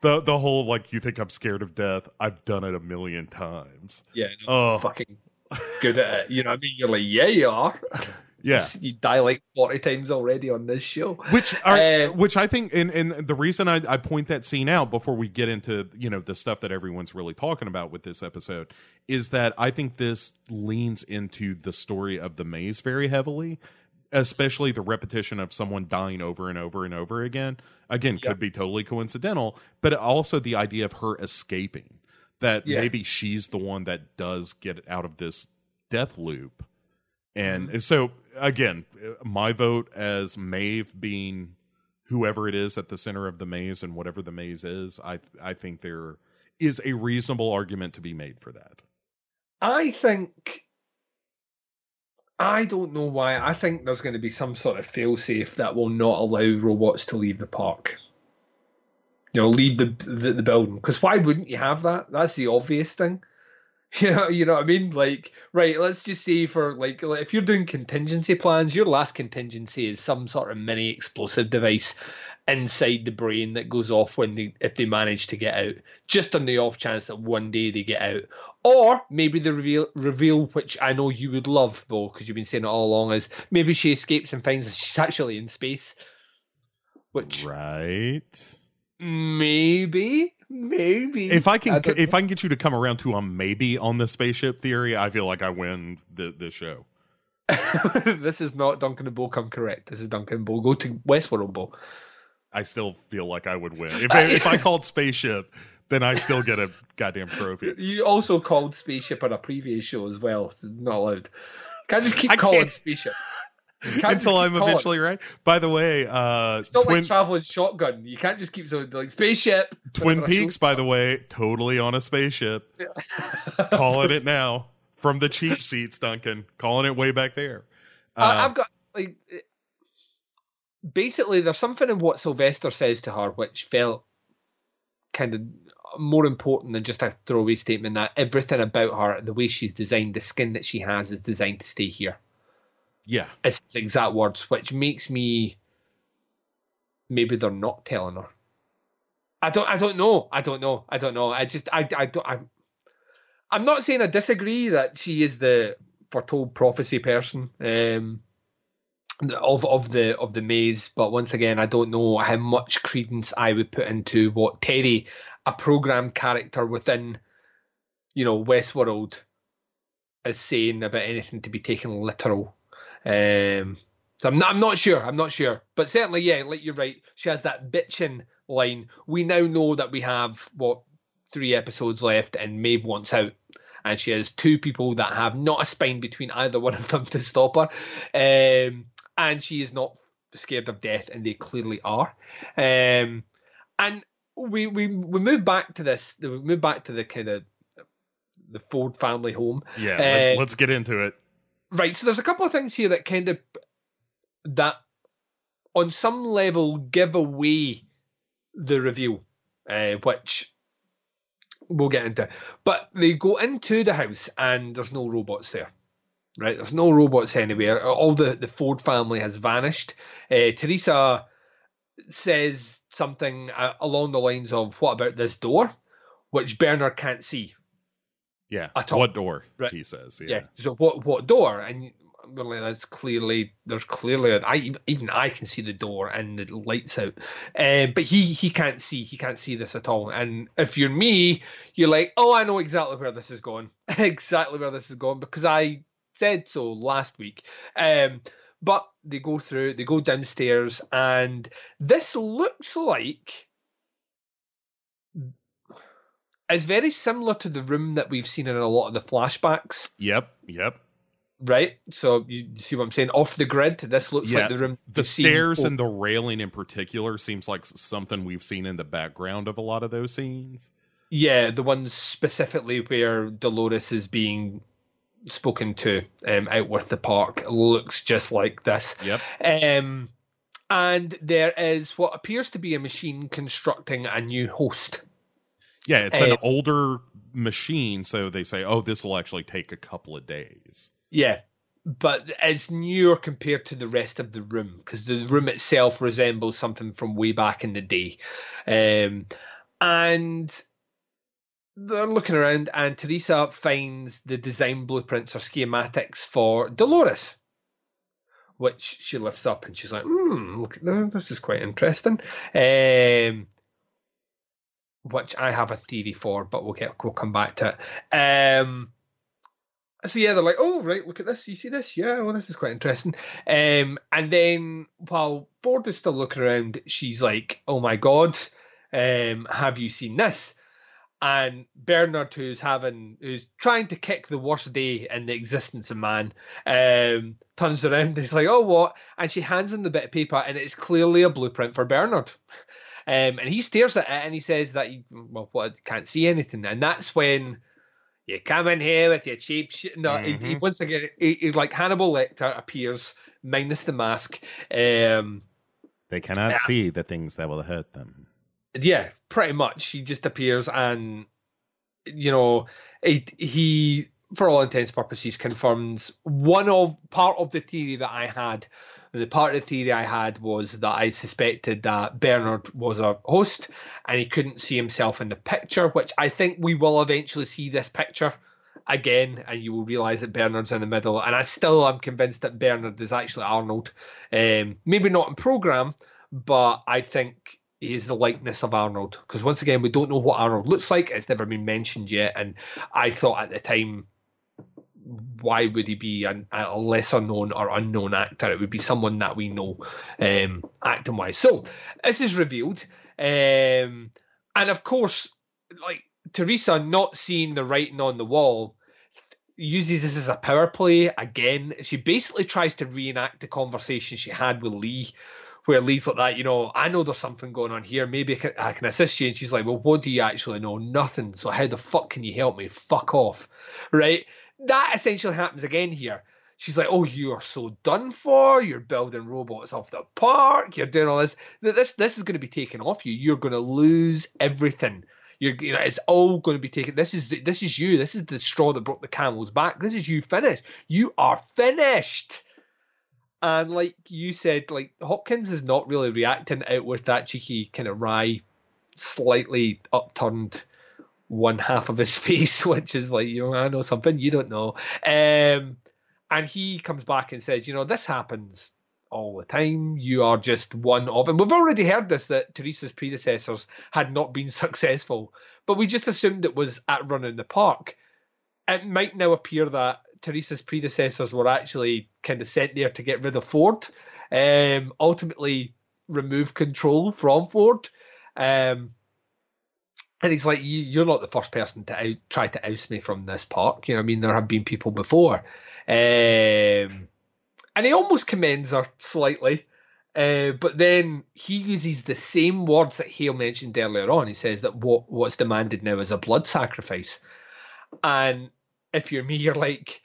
the the whole like you think I'm scared of death? I've done it a million times. Yeah, no, Oh, fucking good at it. You know what I mean? You're like, yeah, you are. yeah. you die like forty times already on this show. which are, Uh, which I think and and the reason I, I point that scene out before we get into you know the stuff that everyone's really talking about with this episode is that I think this leans into the story of the maze very heavily especially the repetition of someone dying over and over and over again again Yeah. could be totally coincidental but also the idea of her escaping that Yeah. maybe she's the one that does get out of this death loop and Mm-hmm. so again my vote as Maeve being whoever it is at the center of the maze and whatever the maze is i i think there is a reasonable argument to be made for that I think. I don't know why. I think there's going to be some sort of failsafe that will not allow robots to leave the park. You know, leave the the, the building. Because why wouldn't you have that? That's the obvious thing. You know, you know what I mean? Like, right, let's just say for like, like, if you're doing contingency plans, your last contingency is some sort of mini explosive device inside the brain that goes off when they if they manage to get out, just on the off chance that one day they get out. Or maybe the reveal reveal, which I know you would love though, because you've been saying it all along, is maybe she escapes and finds that she's actually in space. Which right maybe, maybe if I can don't if. I can get you to come around to a maybe on the spaceship theory, I feel like I win the the show. this is not Duncan and Bo come correct. This is Duncan and Bo. Go to Westworld Bo. I still feel like I would win. If I, if I called spaceship, then I still get a goddamn trophy. You also called spaceship on a previous show as well, so not allowed. Can't just keep I calling can't. spaceship. You can't just Until I'm calling. eventually right. By the way, uh It's not Twin, like traveling shotgun. You can't just keep so like spaceship. Twin Peaks, by the way, totally on a spaceship. Calling it now. From the cheap seats, Duncan. Calling it way back there. Uh, I, I've got like basically there's something in what Sylvester says to her which felt kind of more important than just a throwaway statement that everything about her, the way she's designed, the skin that she has, is designed to stay here. Yeah. It's his exact words, which makes me maybe they're not telling her. I don't. I don't know. I don't know. I don't know. I just. I. I don't. I'm. I'm not saying I disagree that she is the foretold prophecy person um, of of the of the maze, but once again, I don't know how much credence I would put into what Terry, a programmed character within, you know, Westworld, is saying about anything to be taken literal. Um, so I'm not, I'm not sure. I'm not sure. But certainly, yeah, like you're right. She has that bitching line. We now know that we have what three episodes left, and Maeve wants out, and she has two people that have not a spine between either one of them to stop her, um, and she is not scared of death, and they clearly are. Um, and we we we move back to this. We move back to the kind of the Ford family home. Yeah. Uh, let, let's get into it. Right. So there's a couple of things here that kind of that on some level give away the reveal, uh, which we'll get into. But they go into the house and there's no robots there. Right, there's no robots anywhere. All the, the Ford family has vanished. Uh, Teresa says something uh, along the lines of, "What about this door?" Which Bernard can't see. Yeah. at all. What door? Right. He says. Yeah. Yeah. So what what door? And that's clearly there's clearly I even I can see the door and the lights out, um, but he he can't see he can't see this at all. And if you're me, you're like, oh, I know exactly where this is going, exactly where this is going because I said so last week. Um, but they go through, they go downstairs, and this looks like. It's very similar to the room that we've seen in a lot of the flashbacks Yep. Yep. right? So you, see what I'm saying? Off the grid, this looks Yeah, like the room. The we've seen stairs and the railing in particular seems like something we've seen in the background of a lot of those scenes. yeah, the ones specifically where Dolores is being spoken to um, out with the park looks just like this. Yep. Um, and there is what appears to be a machine constructing a new host. Yeah, it's an Uh, older machine, so they say, "Oh, this will actually take a couple of days." Yeah. But it's newer compared to the rest of the room because the room itself resembles something from way back in the day. Um, and they're looking around, and Teresa finds the design blueprints or schematics for Dolores, which she lifts up and she's like, hmm, look, this is quite interesting. Um, which I have a theory for, but we'll get we'll come back to it. Um, so yeah, they're like, oh right, look at this. You see this? Yeah, well, this is quite interesting. Um, and then while Ford is still looking around, she's like, oh my god, um, have you seen this? And Bernard, who's having, who's trying to kick the worst day in the existence of man, um, turns around and he's like, "Oh, what?" And she hands him the bit of paper, and it's clearly a blueprint for Bernard. Um, and he stares at it and he says that he, well, what, can't see anything. And that's when you come in here with your cheap shit. No, mm-hmm. he, he, once again, he, he, like Hannibal Lecter appears minus the mask. Um, they cannot see the things that will hurt them. Yeah, pretty much. He just appears and, you know, he, he for all intents and purposes, confirms one of part of the theory that I had. The part of the theory I had was that I suspected that Bernard was a host and he couldn't see himself in the picture, which I think we will eventually see this picture again and you will realize that Bernard's in the middle. And I still am convinced that Bernard is actually Arnold. Um, maybe not in program, but I think he is the likeness of Arnold. Because once again, we don't know what Arnold looks like. It's never been mentioned yet. And I thought at the time why would he be an, a lesser known or unknown actor? It would be someone that we know um, acting wise. So this is revealed, um, and of course, like Teresa not seeing the writing on the wall uses this as a power play again. She basically tries to reenact the conversation she had with Lee. Where Lee's like that, you know, I know there's something going on here. Maybe I can, I can assist you. And she's like, Well, what do you actually know? Nothing. So how the fuck can you help me? Fuck off. Right? That essentially happens again here. She's like, "Oh, you are so done for. You're building robots off the park. You're doing all this. This this is going to be taken off you. You're going to lose everything. You're, you know, it's all going to be taken. This is this is you. This is the straw that broke the camel's back. This is you finished. You are finished." And like you said, like Hopkins is not really reacting out with that cheeky kind of wry, slightly upturned one half of his face, which is like, you know, I know something you don't know. Um, and he comes back and says, you know, this happens all the time. You are just one of, and we've already heard this that Teresa's predecessors had not been successful, but we just assumed it was at running the park. It might now appear that Teresa's predecessors were actually kind of sent there to get rid of Ford, um, ultimately remove control from Ford. Um, and he's like, "You're not the first person to out, try to oust me from this park. You know, I mean, there have been people before." Um, and he almost commends her slightly, uh, but then he uses the same words that Hale mentioned earlier on. He says that what what's demanded now is a blood sacrifice, and if you're me, you're like,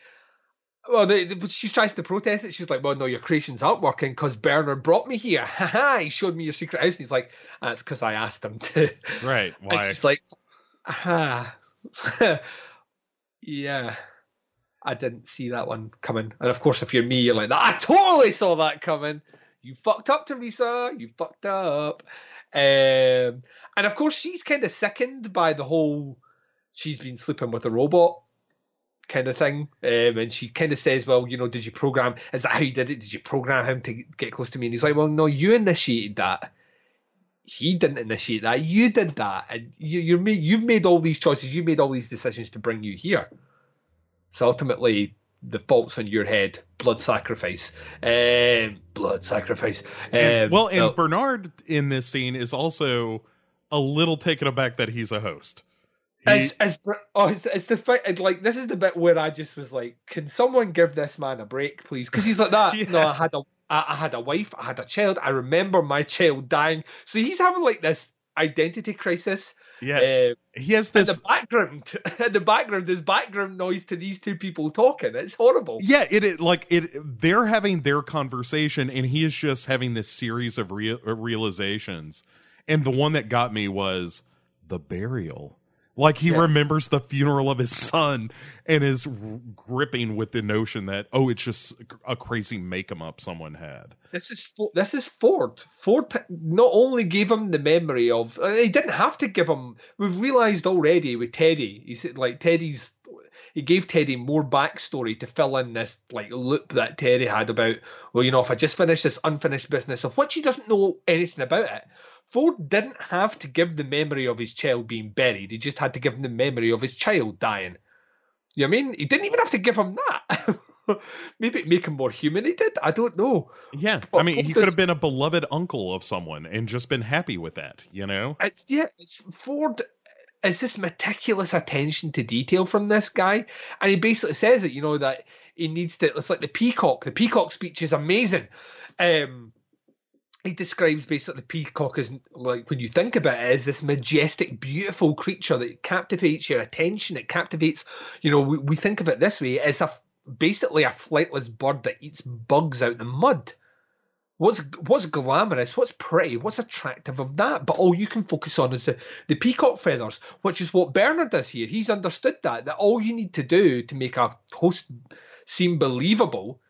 well, she tries to protest it. She's like, "Well, no, your creations aren't working because Bernard brought me here. Ha He showed me your secret house." And he's like, "That's because I asked him to." Right. Why? And she's like, "Ha, yeah." I didn't see that one coming. And of course, if you're me, you're like, "I totally saw that coming." You fucked up, Teresa. You fucked up. Um, and of course, she's kind of sickened by the whole. She's been sleeping with a robot kind of thing. Um, and she kind of says, "Well, you know, did you program? Is that how you did it? Did you program him to get close to me?" And he's like, "Well, no, you initiated that. He didn't initiate that. You did that, and you, you're made, you've made all these choices. You made all these decisions to bring you here. So ultimately." The fault's on your head. Blood sacrifice. Um, blood sacrifice. Um, and, well, and Bernard in this scene is also a little taken aback that he's a host as as oh, it's, the like this is the bit where I just was like, can someone give this man a break, please? Because he's like that. yeah. No, I had a I, I had a wife, I had a child. I remember my child dying, so he's having like this identity crisis. Yeah, uh, he has this in the background. in the background, there's background noise to these two people talking. It's horrible. Yeah, it, it like it. They're having their conversation, and he is just having this series of real, realizations. And the one that got me was the burial like he yeah. remembers the funeral of his son and is gripping with the notion that oh, it's just a crazy make 'em up someone had. This is this is Ford. Ford not only gave him the memory of uh, he didn't have to give him. We've realized already with Teddy. He said like Teddy's. He gave Teddy more backstory to fill in this like loop that Teddy had about. Well, you know, if I just finish this unfinished business of which he doesn't know anything about it Ford didn't have to give the memory of his child being buried. He just had to give him the memory of his child dying. You know what I mean? He didn't even have to give him that. Maybe make him more human. He did. I don't know. Yeah, But I mean, he could have been a beloved uncle of someone and just been happy with that. You know? It's yeah. It's Ford. It's this meticulous attention to detail from this guy, and he basically says it. You know that he needs to. It's like the peacock. The peacock speech is amazing. Um, he describes basically the peacock as like when you think about it as this majestic, beautiful creature that captivates your attention. It captivates. You know, we, we think of it this way: it's a basically a flightless bird that eats bugs out the mud. What's what's glamorous? What's pretty? What's attractive of that? But all you can focus on is the, the peacock feathers, which is what Bernard does here. He's understood that that all you need to do to make a host seem believable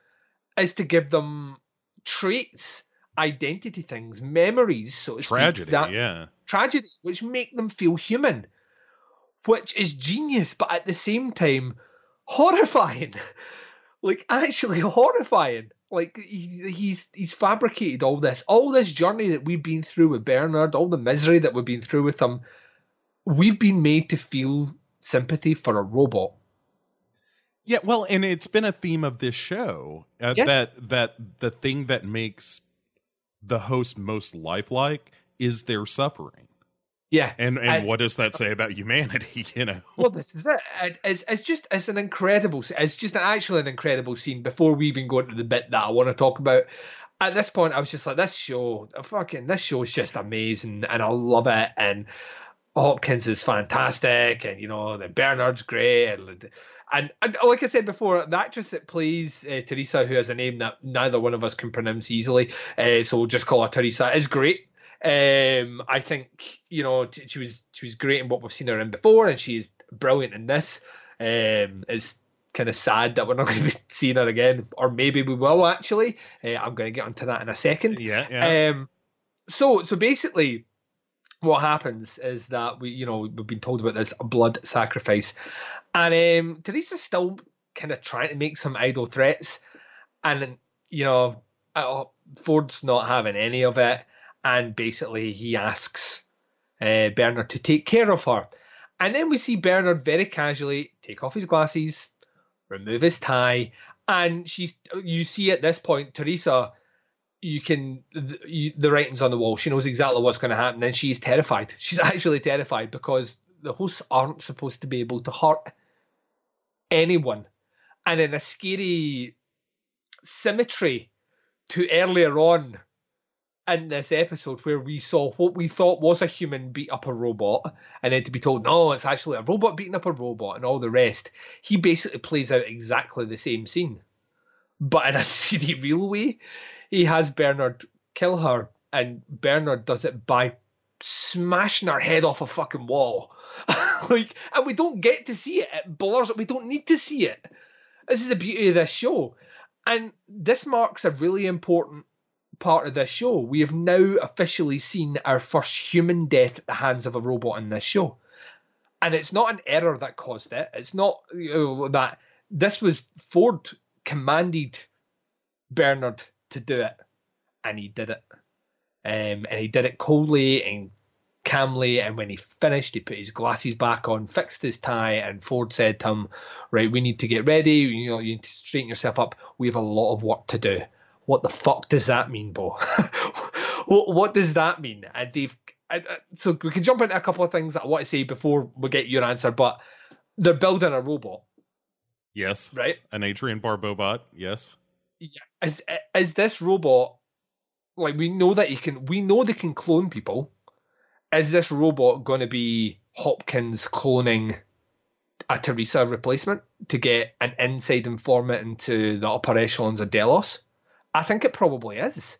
is to give them traits, identity things, memories, so speak, Tragedy. that yeah. tragedy, which make them feel human, which is genius, but at the same time, horrifying. like actually horrifying. Like he, he's he's fabricated all this, all this journey that we've been through with Bernard, all the misery that we've been through with him. We've been made to feel sympathy for a robot. Yeah, well, and it's been a theme of this show uh, Yeah. that that the thing that makes the host most lifelike is their suffering. Yeah, And and what does that say about humanity, you know? well, this is it. It- It's, it's just it's an incredible. It's just an, actually an incredible scene. Before we even go into the bit that I want to talk about, at this point, I was just like, this show, fucking, this show is just amazing, and I love it. And Hopkins is fantastic, and you know, the Bernard's great, and. And, and like I said before, the actress that plays uh, Teresa, who has a name that neither one of us can pronounce easily, uh, so we'll just call her Teresa, is great. Um, I think you know t- she was she was great in what we've seen her in before, and she's brilliant in this. Um, it's kind of sad that we're not going to be seeing her again, or maybe we will actually. Uh, I'm going to get onto that in a second. Yeah, yeah. Um, so so basically, what happens is that we, you know, we've been told about this blood sacrifice, and um, Teresa's still kind of trying to make some idle threats, and you know, uh, Ford's not having any of it, and basically he asks uh, Bernard to take care of her, and then we see Bernard very casually take off his glasses, remove his tie, and she's you see at this point Teresa you can you, the writing's on the wall. She knows exactly what's going to happen, and she's terrified. She's actually terrified because the hosts aren't supposed to be able to hurt anyone, and in a scary symmetry to earlier on in this episode where we saw what we thought was a human beat up a robot, and then to be told no, it's actually a robot beating up a robot, and all the rest. He basically plays out exactly the same scene, but in a CD real way he has Bernard kill her, and Bernard does it by smashing her head off a fucking wall. like, and we don't get to see it. It blurs. We don't need to see it. This is the beauty of this show, and this marks a really important part of this show. We have now officially seen our first human death at the hands of a robot in this show, and it's not an error that caused it. It's not you know, that this was Ford commanded Bernard to do it, and he did it. Um, and he did it coldly and calmly. And when he finished, he put his glasses back on, fixed his tie, and Ford said to him, "Right, we need to get ready. You know, you need to straighten yourself up. We have a lot of work to do." What the fuck does that mean, Bo? what, what does that mean? And Dave, I, I, so we can jump into a couple of things that I want to say before we get your answer. But they're building a robot, yes. right? An Adrian Barbobot. Yes. is is this robot like we know that he can we know they can clone people is this robot going to be hopkins cloning a teresa replacement to get an inside informant into the upper echelons of delos i think it probably is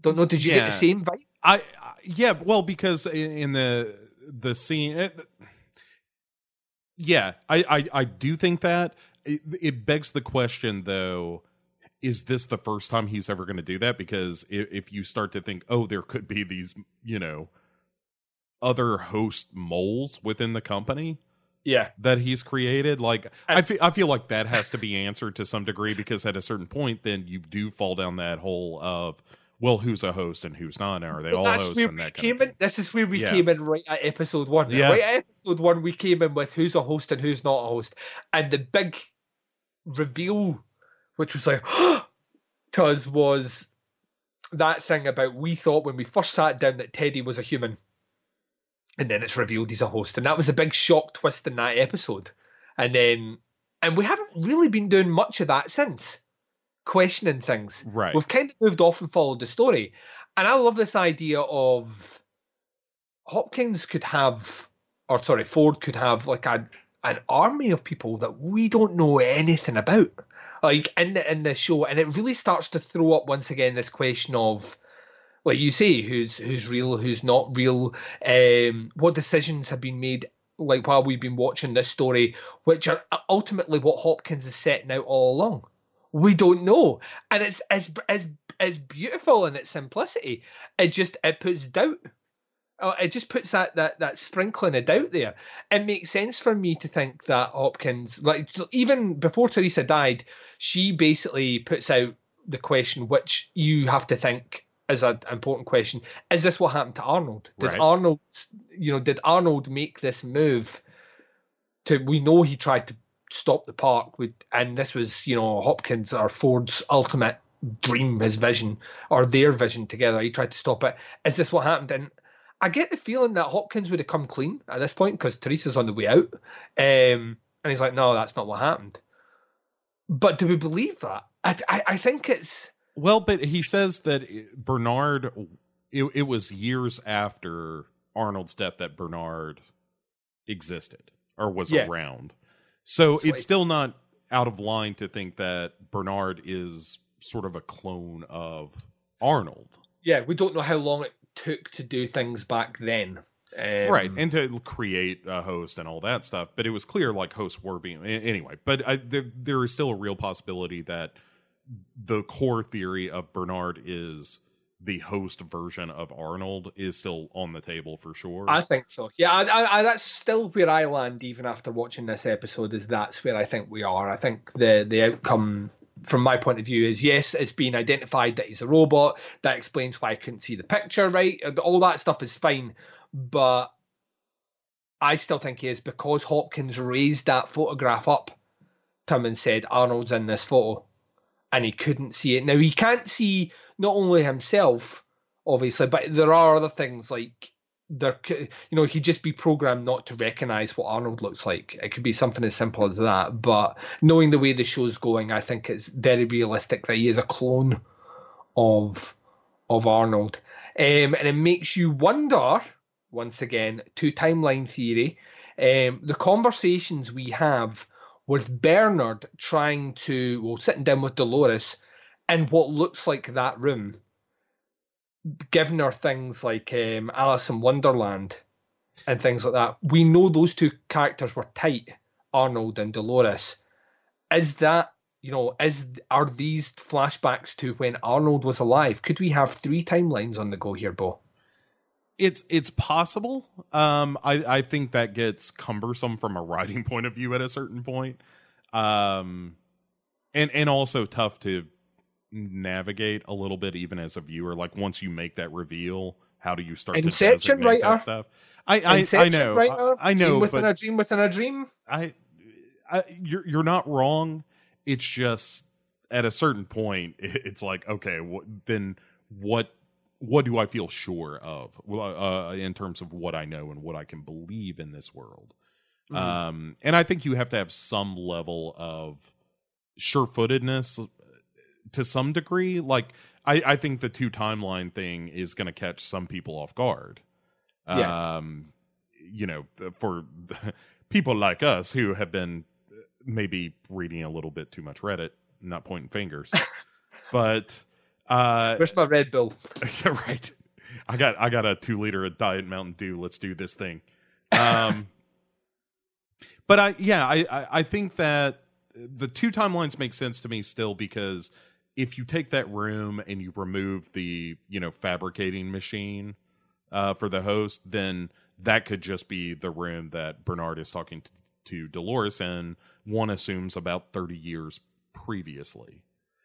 don't know did you get Yeah. the same vibe I, I yeah, well, because in, in the the scene, it, yeah, I, I I do think that it, it begs the question though. Is this the first time he's ever going to do that? Because if you start to think, oh, there could be these, you know, other host moles within the company yeah that he's created, like I feel, I feel like that has to be answered to some degree because at a certain point, then you do fall down that hole of well, who's a host and who's not? Are they But all hosts and that kind came of in. This is where we Yeah. came in right at episode one. Yeah. Right at episode one, we came in with who's a host and who's not a host, and the big reveal, which was like to us, was that thing about we thought when we first sat down that Teddy was a human, and then it's revealed he's a host, and that was a big shock twist in that episode, and then and we haven't really been doing much of that since questioning things. Right. We've kind of moved off and followed the story. And I love this idea of Hopkins could have, or sorry, Ford could have like a an army of people that we don't know anything about, like in the in the show, and it really starts to throw up once again this question of, like you say, who's who's real, who's not real, um, what decisions have been made. Like while we've been watching this story, which are ultimately what Hopkins is setting out all along. We don't know. And it's as as as beautiful in its simplicity. It just it puts doubt. Uh, it just puts that that that sprinkling of doubt there. It makes sense for me to think that hopkins like even before teresa died she basically puts out the question which you have to think is an important question. Is this what happened to arnold? Did Right. arnold you know did arnold make this move to we know he tried to stop the park with and this was you know hopkins or ford's ultimate dream his vision or their vision together. He tried to stop it. Is this what happened? And i get the feeling that hopkins would have come clean at this point because teresa's on the way out. Um, and he's like no that's not what happened. But do we believe that? I, I, I think it's Well, but he says that Bernard, it, it was years after Arnold's death that Bernard existed or was Yeah. around. So it's still not out of line to think that Bernard is sort of a clone of Arnold. yeah we don't know how long it took to do things back then um, right and to create a host and all that stuff but it was clear like hosts were being anyway but I, there, there is still a real possibility that the core theory of bernard is the host version of arnold is still on the table for sure I think so. Yeah, I, I, I, that's still where I land even after watching this episode. Is that's where I think we are. I think the the outcome from my point of view is yes, it's been identified that he's a robot. That explains why I couldn't see the picture. Right, all that stuff is fine, but I still think he is because Hopkins raised that photograph up to and said Arnold's in this photo, and he couldn't see it. Now he can't see not only himself, obviously, but there are other things like there you know, he'd just be programmed not to recognize what Arnold looks like. It could be something as simple as that. But knowing the way the show's going, I think it's very realistic that he is a clone of of Arnold, um, and it makes you wonder once again to timeline theory. Um, the conversations we have with Bernard trying to, well, sitting down with Dolores in what looks like that room, giving her things like um, Alice in Wonderland and things like that. We know those two characters were tight, Arnold and Dolores. Is that you know is are these flashbacks to when Arnold was alive? Could we have three timelines on the go here, Bo? It's it's possible um i i think that gets cumbersome from a writing point of view at a certain point um and and also tough to navigate a little bit even as a viewer like once you make that reveal how do you start Inception to writer. stuff i i, I know writer? I, I know Dream within but a dream within a dream. I, I you're you're not wrong. It's just at a certain point, it's like okay, wh- then what what do I feel sure of well, uh, in terms of what I know and what I can believe in this world? Mhm. Um, and I think you have to have some level of sure-footedness uh, to some degree. Like I, I think the two timeline thing is going to catch some people off guard. Yeah. Um, you know, for people like us who have been maybe reading a little bit too much Reddit, not pointing fingers, but uh, Where's my Red Bull? yeah, right. I got I got a two liter of Diet Mountain Dew. Let's do this thing. Um, but I yeah I, I I think that the two timelines make sense to me still because if you take that room and you remove the you know fabricating machine uh, for the host, then that could just be the room that Bernard is talking to, to Dolores in. One assumes about thirty years previously.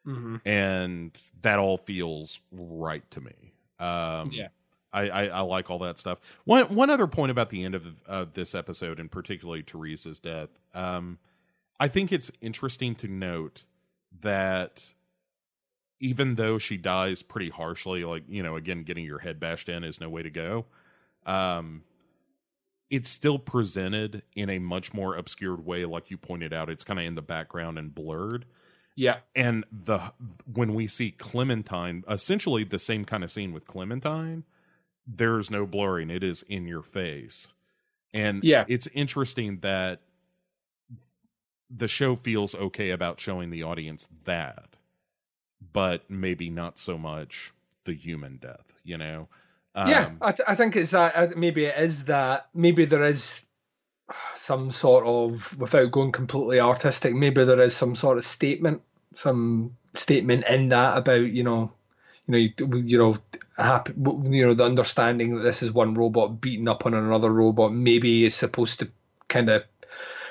Mhm. and that all feels right to me. Um, Yeah. I, I, I like all that stuff. One one other point about the end of of this episode, and particularly Teresa's death. Um, I think it's interesting to note that even though she dies pretty harshly, like you know, again, getting your head bashed in is no way to go. Um, it's still presented in a much more obscured way, like you pointed out. It's kind of in the background and blurred Yeah. and the when we see Clementine, essentially the same kind of scene with Clementine, there's no blurring; it is in your face, and Yeah. it's interesting that the show feels okay about showing the audience that, but maybe not so much the human death. You know? yeah, Um, I, th- I think it's that. uh, Maybe it is that. Maybe there is some sort of, without going completely artistic, maybe there is some sort of statement, some statement in that about you know, you know, you, you know, happy, you know, the understanding that this is one robot beating up on another robot. Maybe is supposed to kind of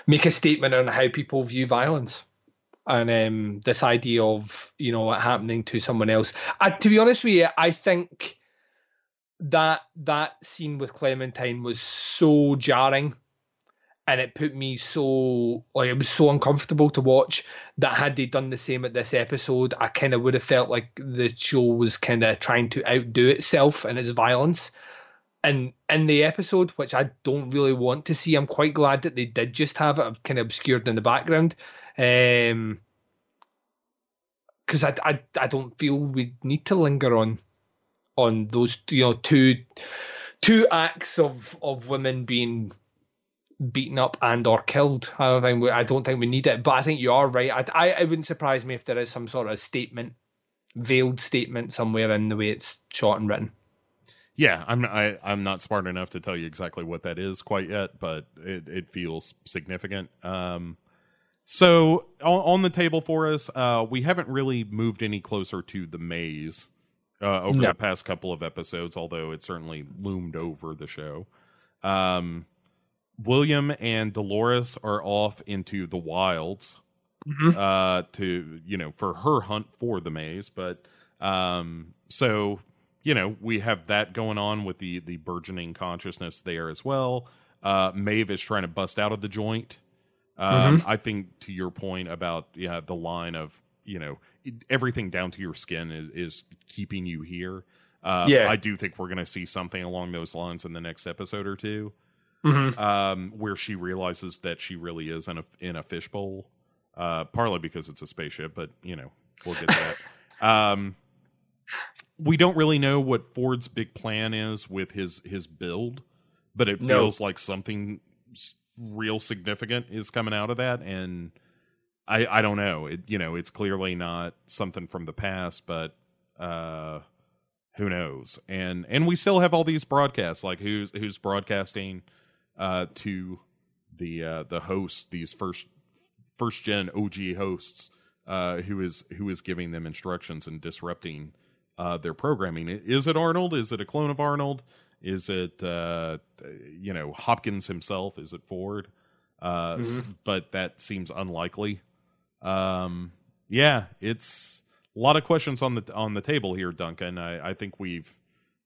make a statement on how people view violence. And um, this idea of you know it happening to someone else. I, to be honest with you, I think that that scene with Clementine was so jarring and it put me so like it was so uncomfortable to watch that had they done the same at this episode I kind of would have felt like the show was kind of trying to outdo itself in its violence. And in the episode which I don't really want to see I'm quite glad that they did just have it kind of obscured in the background um because I, I I don't feel we need to linger on on those you know two two acts of of women being beaten up and or killed. I don't think we, I don't think we need it, but I think you are right. I, I it wouldn't surprise me if there is some sort of statement, veiled statement somewhere in the way it's shot and written. yeah, I'm I, I'm not smart enough to tell you exactly what that is quite yet, but it, it feels significant. Um, so on, on the table for us, uh, we haven't really moved any closer to the maze uh, over No. the past couple of episodes, although it certainly loomed over the show. Um, William and Dolores are off into the wilds Mhm. uh, to you know for her hunt for the maze, but um, so you know we have that going on with the the burgeoning consciousness there as well. Uh, Maeve is trying to bust out of the joint. Um, I think to your point about yeah the line of you know everything down to your skin is is keeping you here. Uh, Yeah. I do think we're going to see something along those lines in the next episode or two, Mm-hmm. um, where she realizes that she really is in a in a fishbowl. Uh, partly because it's a spaceship, but you know we'll get that. um, we don't really know what Ford's big plan is with his his build, but it No. feels like something real significant is coming out of that, and I I don't know. It you know it's clearly not something from the past, but uh, who knows? And and we still have all these broadcasts, like who's who's broadcasting uh, to the uh, the hosts, these first first gen OG hosts, uh, who is who is giving them instructions and disrupting uh, their programming. Is it Arnold? Is it a clone of Arnold? Is it uh, you know Hopkins himself? Is it Ford? Uh, s- but that seems unlikely. Um, yeah, it's a lot of questions on the on the table here, Duncan. I, I think we've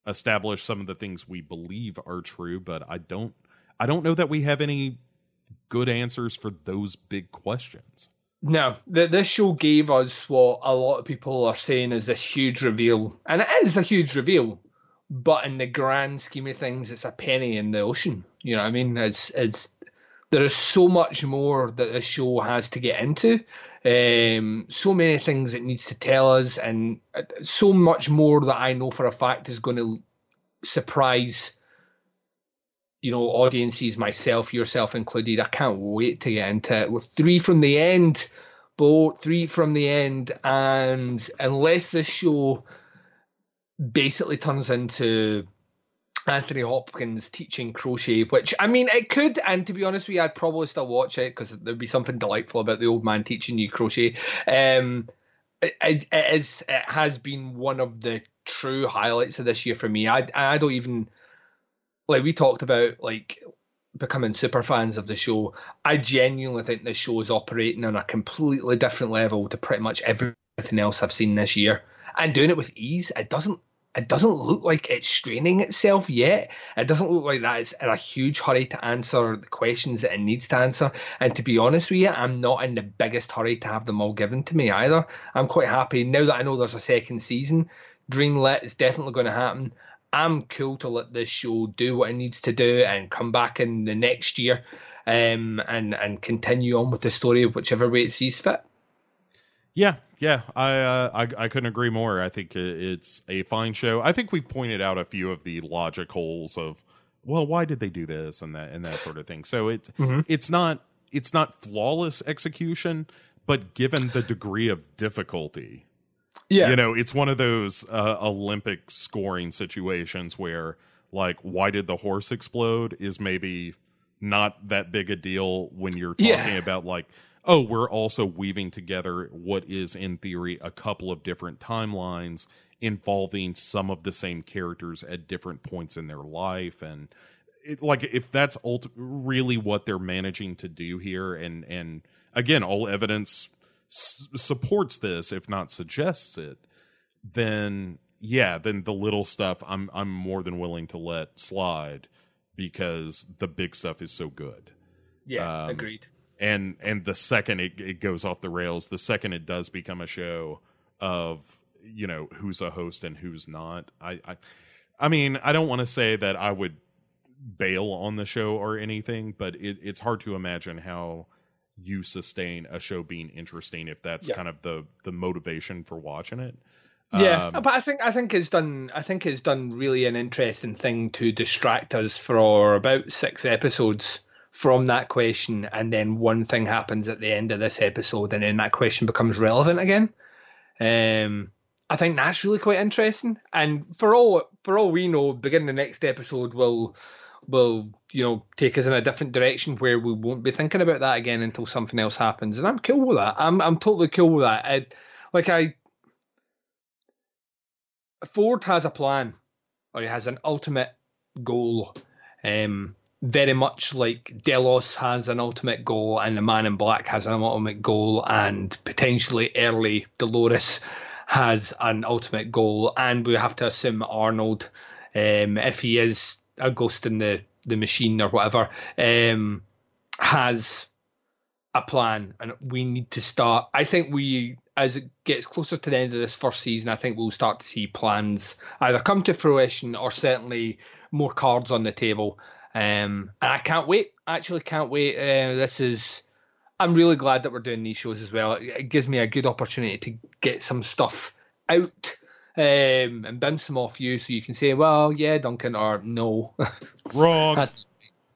established some of the things we believe are true, but I don't I don't know that we have any good answers for those big questions. No, this show gave us what a lot of people are saying is this huge reveal, and it is a huge reveal. But in the grand scheme of things, it's a penny in the ocean. You know what I mean? It's it's there is so much more that this show has to get into. Um, so many things it needs to tell us, and uh, so much more that I know for a fact is going to surprise you know, audiences, myself, yourself included. I can't wait to get into it. With three from the end, Bo, three from the end, and unless this show basically turns into Anthony Hopkins teaching crochet, which I mean, it could, and to be honest with you, I'd probably still watch it because there'd be something delightful about the old man teaching you crochet. Um, it, it, it is, it has been one of the true highlights of this year for me. I, I don't even like we talked about like becoming super fans of the show. I genuinely think this show is operating on a completely different level to pretty much everything else I've seen this year, and doing it with ease. It doesn't it doesn't look like it's straining itself yet. It doesn't look like that it's in a huge hurry to answer the questions that it needs to answer. And to be honest with you, I'm not in the biggest hurry to have them all given to me either. I'm quite happy now that I know there's a second season. Greenlit is definitely going to happen. I'm cool to let this show do what it needs to do and come back in the next year um, and and continue on with the story whichever way it sees fit. Yeah, yeah, I, uh, I I couldn't agree more. I think it's a fine show. I think we pointed out a few of the logic holes of, well, why did they do this and that and that sort of thing. So it's mm-hmm. it's not it's not flawless execution, but given the degree of difficulty, yeah, you know, it's one of those uh, Olympic scoring situations where like, why did the horse explode? Is maybe not that big a deal when you're talking yeah. about like oh, we're also weaving together what is, in theory, a couple of different timelines involving some of the same characters at different points in their life. And it, like, if that's ult- really what they're managing to do here, and and again, all evidence s- supports this, if not suggests it, then yeah, then the little stuff I'm I'm more than willing to let slide because the big stuff is so good. Yeah, um, agreed and and the second it, it goes off the rails the second it does become a show of you know who's a host and who's not i i, I mean i don't want to say that i would bail on the show or anything but it, it's hard to imagine how you sustain a show being interesting if that's yeah. kind of the the motivation for watching it yeah, um, but I think I think it's done. I think it's done really an interesting thing to distract us for about six episodes from that question, and then one thing happens at the end of this episode, and then that question becomes relevant again. Um, I think that's really quite interesting. And for all for all we know, beginning the next episode will will you know take us in a different direction where we won't be thinking about that again until something else happens. And I'm cool with that. I'm I'm totally cool with that. I, like I, Ford has a plan, or he has an ultimate goal. Um, very much like Delos has an ultimate goal and the Man in Black has an ultimate goal, and potentially early Dolores has an ultimate goal, and we have to assume Arnold, um, if he is a ghost in the the machine or whatever, um, has a plan, and we need to start. I think we, as it gets closer to the end of this first season, I think we'll start to see plans either come to fruition or certainly more cards on the table. Um, and I can't wait. Actually, can't wait. Uh, this is. I'm really glad that we're doing these shows as well. It gives me a good opportunity to get some stuff out um, and bounce them off you, so you can say, "Well, yeah, Duncan," or "No, wrong." that's,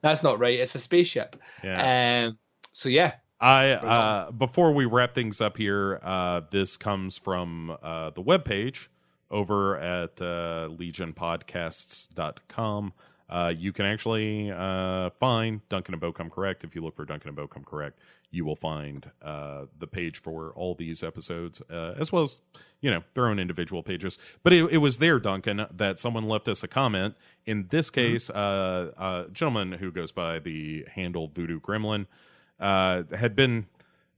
that's not right. It's a spaceship. Yeah. Um, so yeah, I uh, before we wrap things up here, uh, this comes from uh, the webpage over at uh, legionpodcasts.com. Uh, you can actually uh, find Duncan and Bo Come Correct. If you look for Duncan and Bo Come Correct, you will find uh, the page for all these episodes, uh, as well as you know their own individual pages. But it, it, was there, Duncan, that someone left us a comment. In this mm-hmm. case, a gentleman who goes by the handle Voodoo Gremlin uh, had been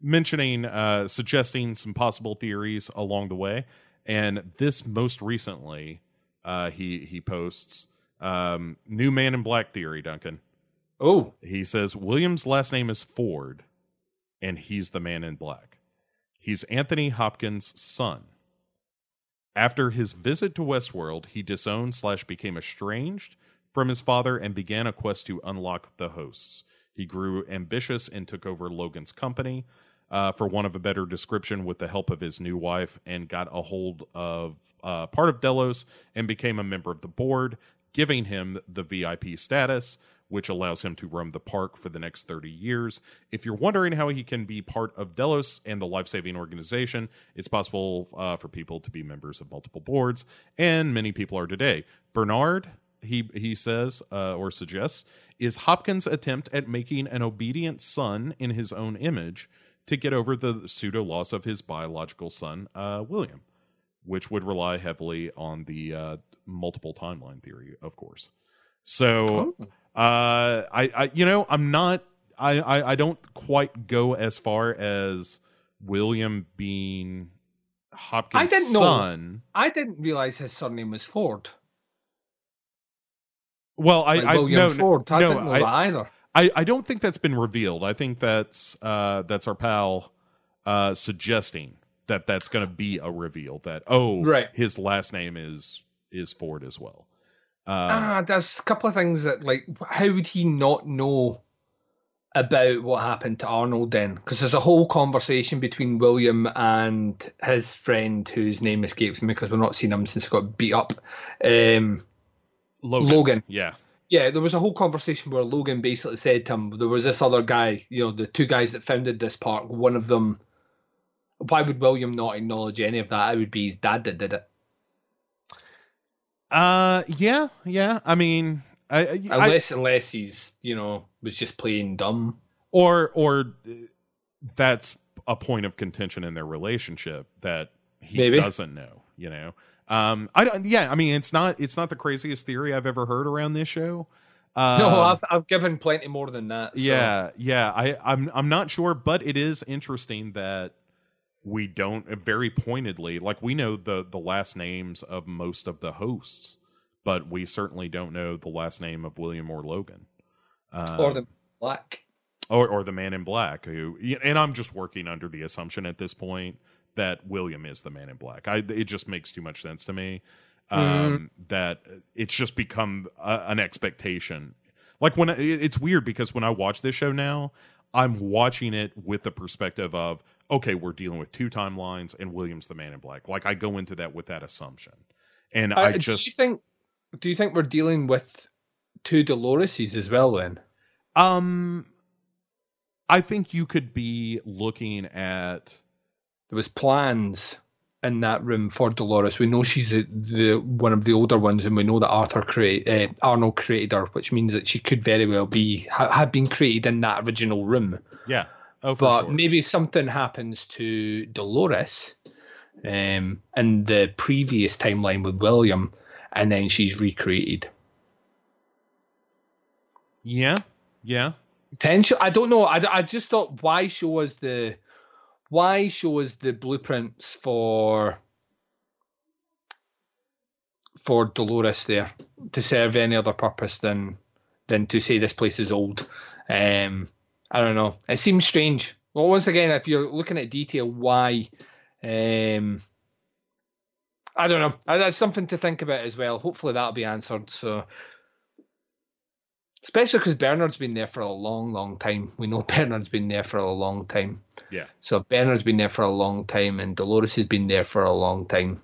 mentioning, suggesting some possible theories along the way, and this most recently, he he posts. Um, new Man in Black theory, Duncan. Oh, he says William's last name is Ford, and he's the Man in Black. He's Anthony Hopkins' son. After his visit to Westworld, he disowned slash became estranged from his father and began a quest to unlock the hosts. He grew ambitious and took over Logan's company, uh, for one of a better description, with the help of his new wife, and got a hold of uh, part of Delos and became a member of the board giving him the VIP status, which allows him to roam the park for the next 30 years. If you're wondering how he can be part of Delos and the life saving organization, it's possible uh, for people to be members of multiple boards, and many people are today. Bernard, he, he says uh, or suggests, is Hopkins' attempt at making an obedient son in his own image to get over the pseudo loss of his biological son, uh, William, which would rely heavily on the uh, multiple timeline theory, of course. So, oh. uh, I, I, you know, I'm not, I, I, I don't quite go as far as William being. Hopkins' I didn't know. son. I didn't realize his surname was Ford. Well, I, Like I William no, Ford. I no, didn't know I, that either. I, I don't think that's been revealed. I think that's uh, that's our pal uh, suggesting that that's going to be a reveal. That oh, Right. his last name is is Ford as well. Uh, ah, there's a couple of things that like how would he not know about what happened to Arnold then? Because there's a whole conversation between William and his friend whose name escapes me because we're not seeing him since he got beat up. Um, Logan. Logan. Yeah. yeah, there was a whole conversation where Logan basically said to him, there was this other guy, you know, the two guys that founded this park, one of them why would William not acknowledge any of that? It would be his dad that did it. Uh, yeah, yeah. I mean, I, I, I Unless unless he's, you know, was just playing dumb. or or that's a point of contention in their relationship that he Maybe. doesn't know. You know. Um, I don't. Yeah, I mean, it's not it's not the craziest theory I've ever heard around this show. Um, no, I've I've given plenty more than that. so- Yeah, yeah. I, I'm I'm not sure, but it is interesting that we don't uh, very pointedly like we know the the last names of most of the hosts, but we certainly don't know the last name of William or Logan, um, or the black. or or the Man in Black. Who and I'm just working under the assumption at this point that William is the Man in Black. I it just makes too much sense to me um, that it's just become a, an expectation. Like when it's weird because when I watch this show now, I'm watching it with the perspective of okay, we're dealing with two timelines and William's the Man in Black. Like I go into that with that assumption, and Uh, I do just you think? Do you think we're dealing with two Doloreses as well? Then um, I think you could be looking at there was plans in that room for Dolores. We know she's a, the one of the older ones, and we know that Arthur create uh, Arnold created her, which means that she could very well be ha, had been created in that original room. yeah. Oh, but sure. maybe something happens to Dolores um, in the previous timeline with William, and then she's recreated. yeah, yeah. Potential. I don't know. I, I just thought why show us the why show us the blueprints for for Dolores there to serve any other purpose than than to say this place is old. Um, I don't know. It seems strange. Well, once again, if you're looking at detail, why? Um, I don't know. That's something to think about as well. Hopefully that'll be answered. So, especially because Bernard's been there for a long, long time. We know Bernard's been there for a long time. Yeah. So Bernard's been there for a long time, and Dolores has been there for a long time.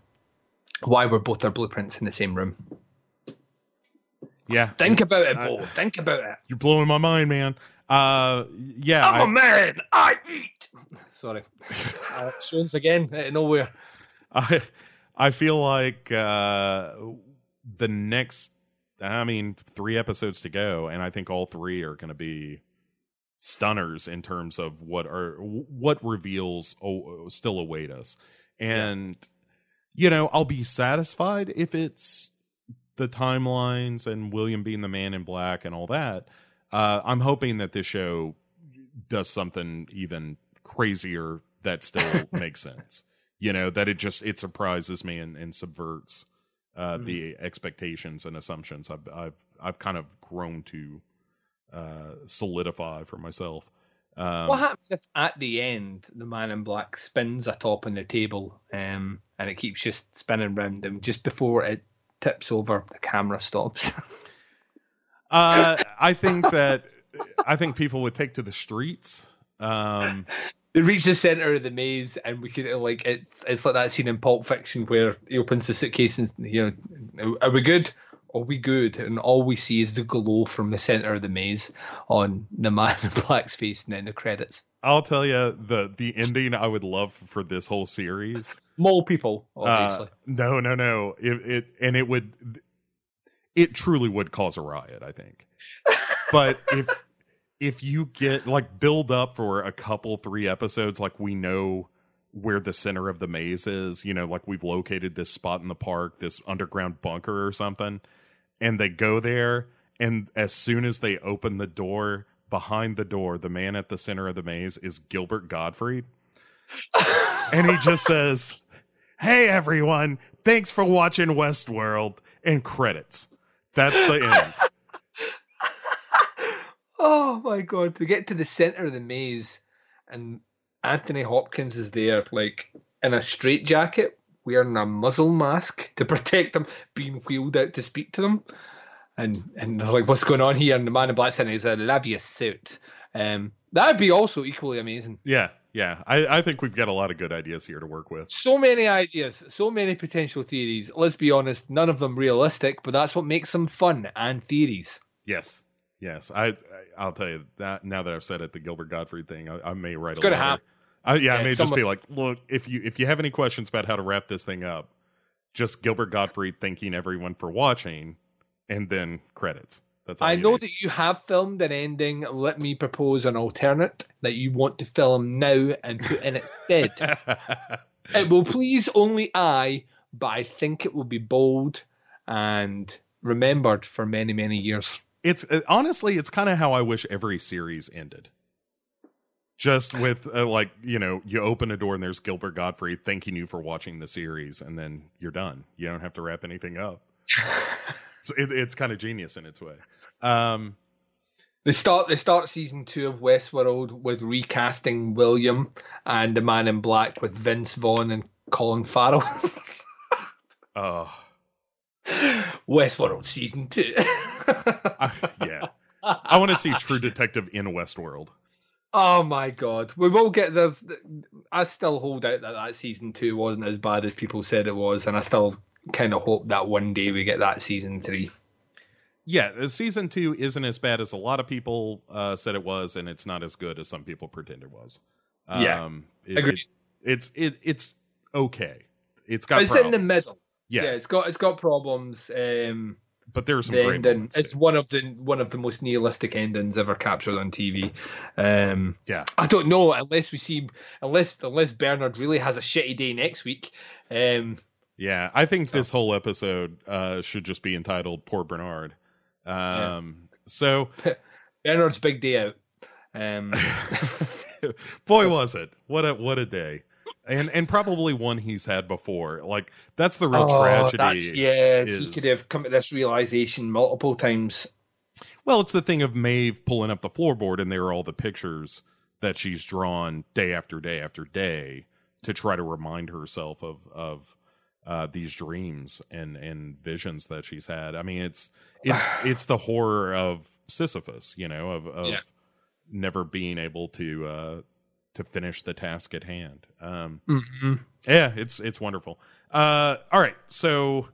Why were both their blueprints in the same room? Yeah. Think about it, I- Think about it. You're blowing my mind, man. Uh, yeah. I'm I- a man. I eat. Sorry. Jones again out of nowhere. I I feel like uh the next I mean 3 episodes to go and I think all 3 are going to be stunners in terms of what are what reveals oh, still await us. And you know, I'll be satisfied if it's the timelines and William being the man in black and all that. Uh I'm hoping that this show does something even crazier that still makes sense. You know that it just it surprises me and, and subverts uh Mhm. the expectations and assumptions i've i've i've kind of grown to uh solidify for myself. Um what happens if at the end the man in black spins atop on the table um, and it keeps just spinning round and just before it tips over the camera stops uh i think that i think people would take to the streets um they reach the center of the maze and we can like it's it's like that scene in pulp fiction where he opens the suitcase and you know are we good? Are we good? And all we see is the glow from the center of the maze on the man in black's face and then the credits. I'll tell you the the ending i would love for this whole series. Mole people obviously. Uh, no, no, no. It, it and it would it truly would cause a riot, I think. But if if you get like build up for a couple three episodes like we know where the center of the maze is, you know, like we've located this spot in the park, this underground bunker or something, and they go there and as soon as they open the door, behind the door, the man at the center of the maze is Gilbert Gottfried. and he just says "Hey everyone, thanks for watching Westworld," and credits. That's the end. oh my god! To get to the center of the maze, and Anthony Hopkins is there, like in a straitjacket, wearing a muzzle mask to protect him, being wheeled out to speak to them. And and they're like, what's going on here? And the man in black saying is a Lavia suit. Um, that'd be also equally amazing. Yeah, yeah. I, I think we've got a lot of good ideas here to work with. So many ideas, so many potential theories. Let's be honest, none of them realistic, but that's what makes them fun and theories. Yes, yes. I, I will tell you that now that I've said it, the Gilbert Gottfried thing, I, I may write. It's a gonna letter. happen. I, yeah, I may someone- just be like, look, if you if you have any questions about how to wrap this thing up, just Gilbert Gottfried thanking everyone for watching, and then credits. That's I know need. that you have filmed an ending. Let me propose an alternate that you want to film now and put in its stead. it will please only I, but I think it will be bold and remembered for many, many years. it's uh, honestly, it's kind of how I wish every series ended. Just with uh, like you know, you open a door and there's Gilbert Gottfried thanking you for watching the series, and then you're done. You don't have to wrap anything up. So it, it's kind of genius in its way. Um, They start they start season two of Westworld with recasting William and the Man in Black with Vince Vaughn and Colin Farrell. oh, Westworld season two. I, yeah. I want to see True Detective in Westworld. Oh my god, we will get this. I still hold out that that season two wasn't as bad as people said it was, and I still kind of hope that one day we get that season three. Yeah, season two isn't as bad as a lot of people uh, said it was, and it's not as good as some people pretend it was. Yeah, um, it- Agreed. it- it's it it's okay. It's got it's in the middle. Yeah, Yeah. it's got it's got problems. Um, but there are some the great ending, it's too. one of the one of the most nihilistic endings ever captured on TV. Um, Yeah. I don't know unless we see unless unless Bernard really has a shitty day next week. Um, Yeah, I think this whole episode uh, should just be entitled "Poor Bernard." Um, So, Bernard's big day out. Um, boy, was it what a what a day, and and probably one he's had before. Like that's the real oh, tragedy. that's- yes, he could have come to this realization multiple times. Well, it's the thing of Maeve pulling up the floorboard, and there are all the pictures that she's drawn day after day after day to try to remind herself of of uh, these dreams and and visions that she's had. I mean, it's it's it's the horror of Sisyphus, you know, of of Yeah. never being able to uh, to finish the task at hand. Um, Mm-hmm. yeah, it's it's wonderful. Uh, all right, so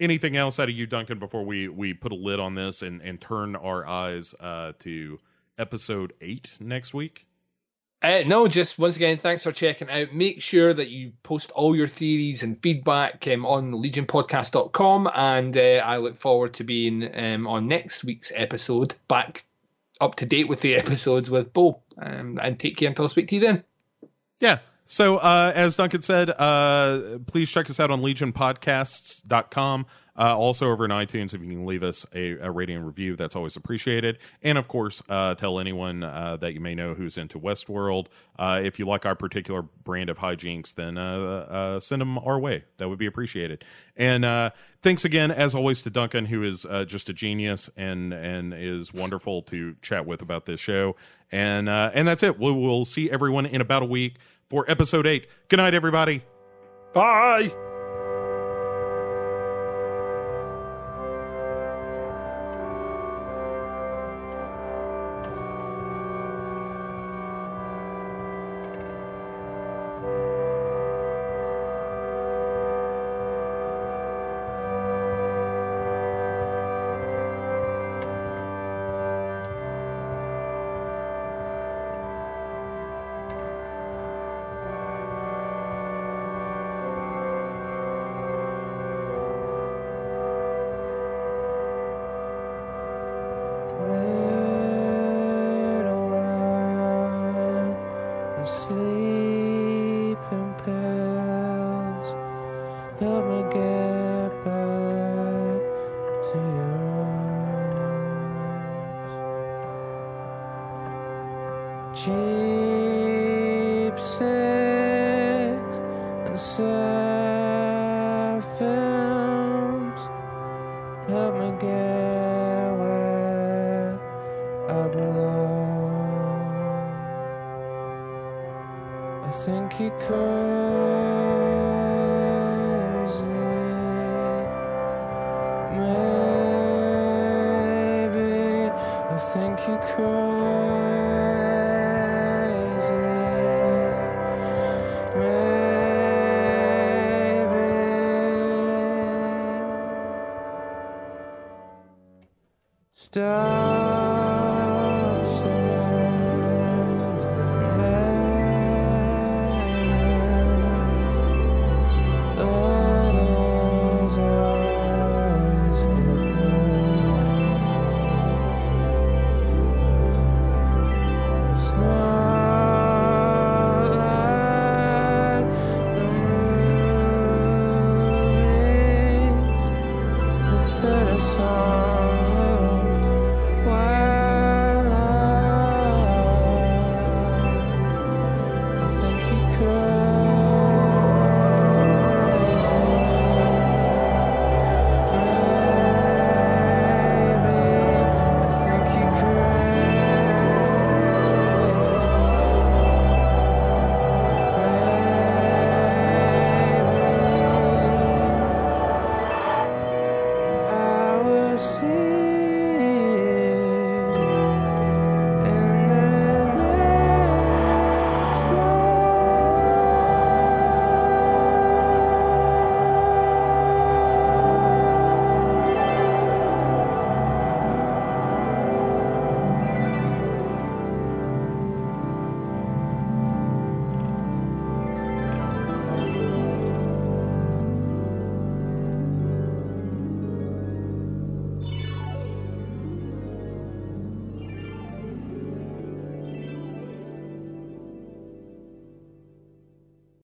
anything else out of you, Duncan, before we we put a lid on this and and turn our eyes uh, to episode eight next week? Uh, no, just once again, thanks for checking out. Make sure that you post all your theories and feedback um, on legionpodcast.com, and uh, I look forward to being um, on next week's episode, back up to date with the episodes with Bo. Um, and take care until I speak to you then. Yeah. So uh, as Duncan said, uh, please check us out on legionpodcasts.com. Uh, also over in iTunes, if you can leave us a, a rating and review, that's always appreciated. And of course, uh, tell anyone uh, that you may know who's into Westworld. Uh, if you like our particular brand of hijinks, then uh, uh, send them our way. That would be appreciated. And thanks again, as always, to Duncan, who is just a genius and and is wonderful to chat with about this show. And and that's it. We will see everyone in about a week for episode eight. Good night, everybody. Bye.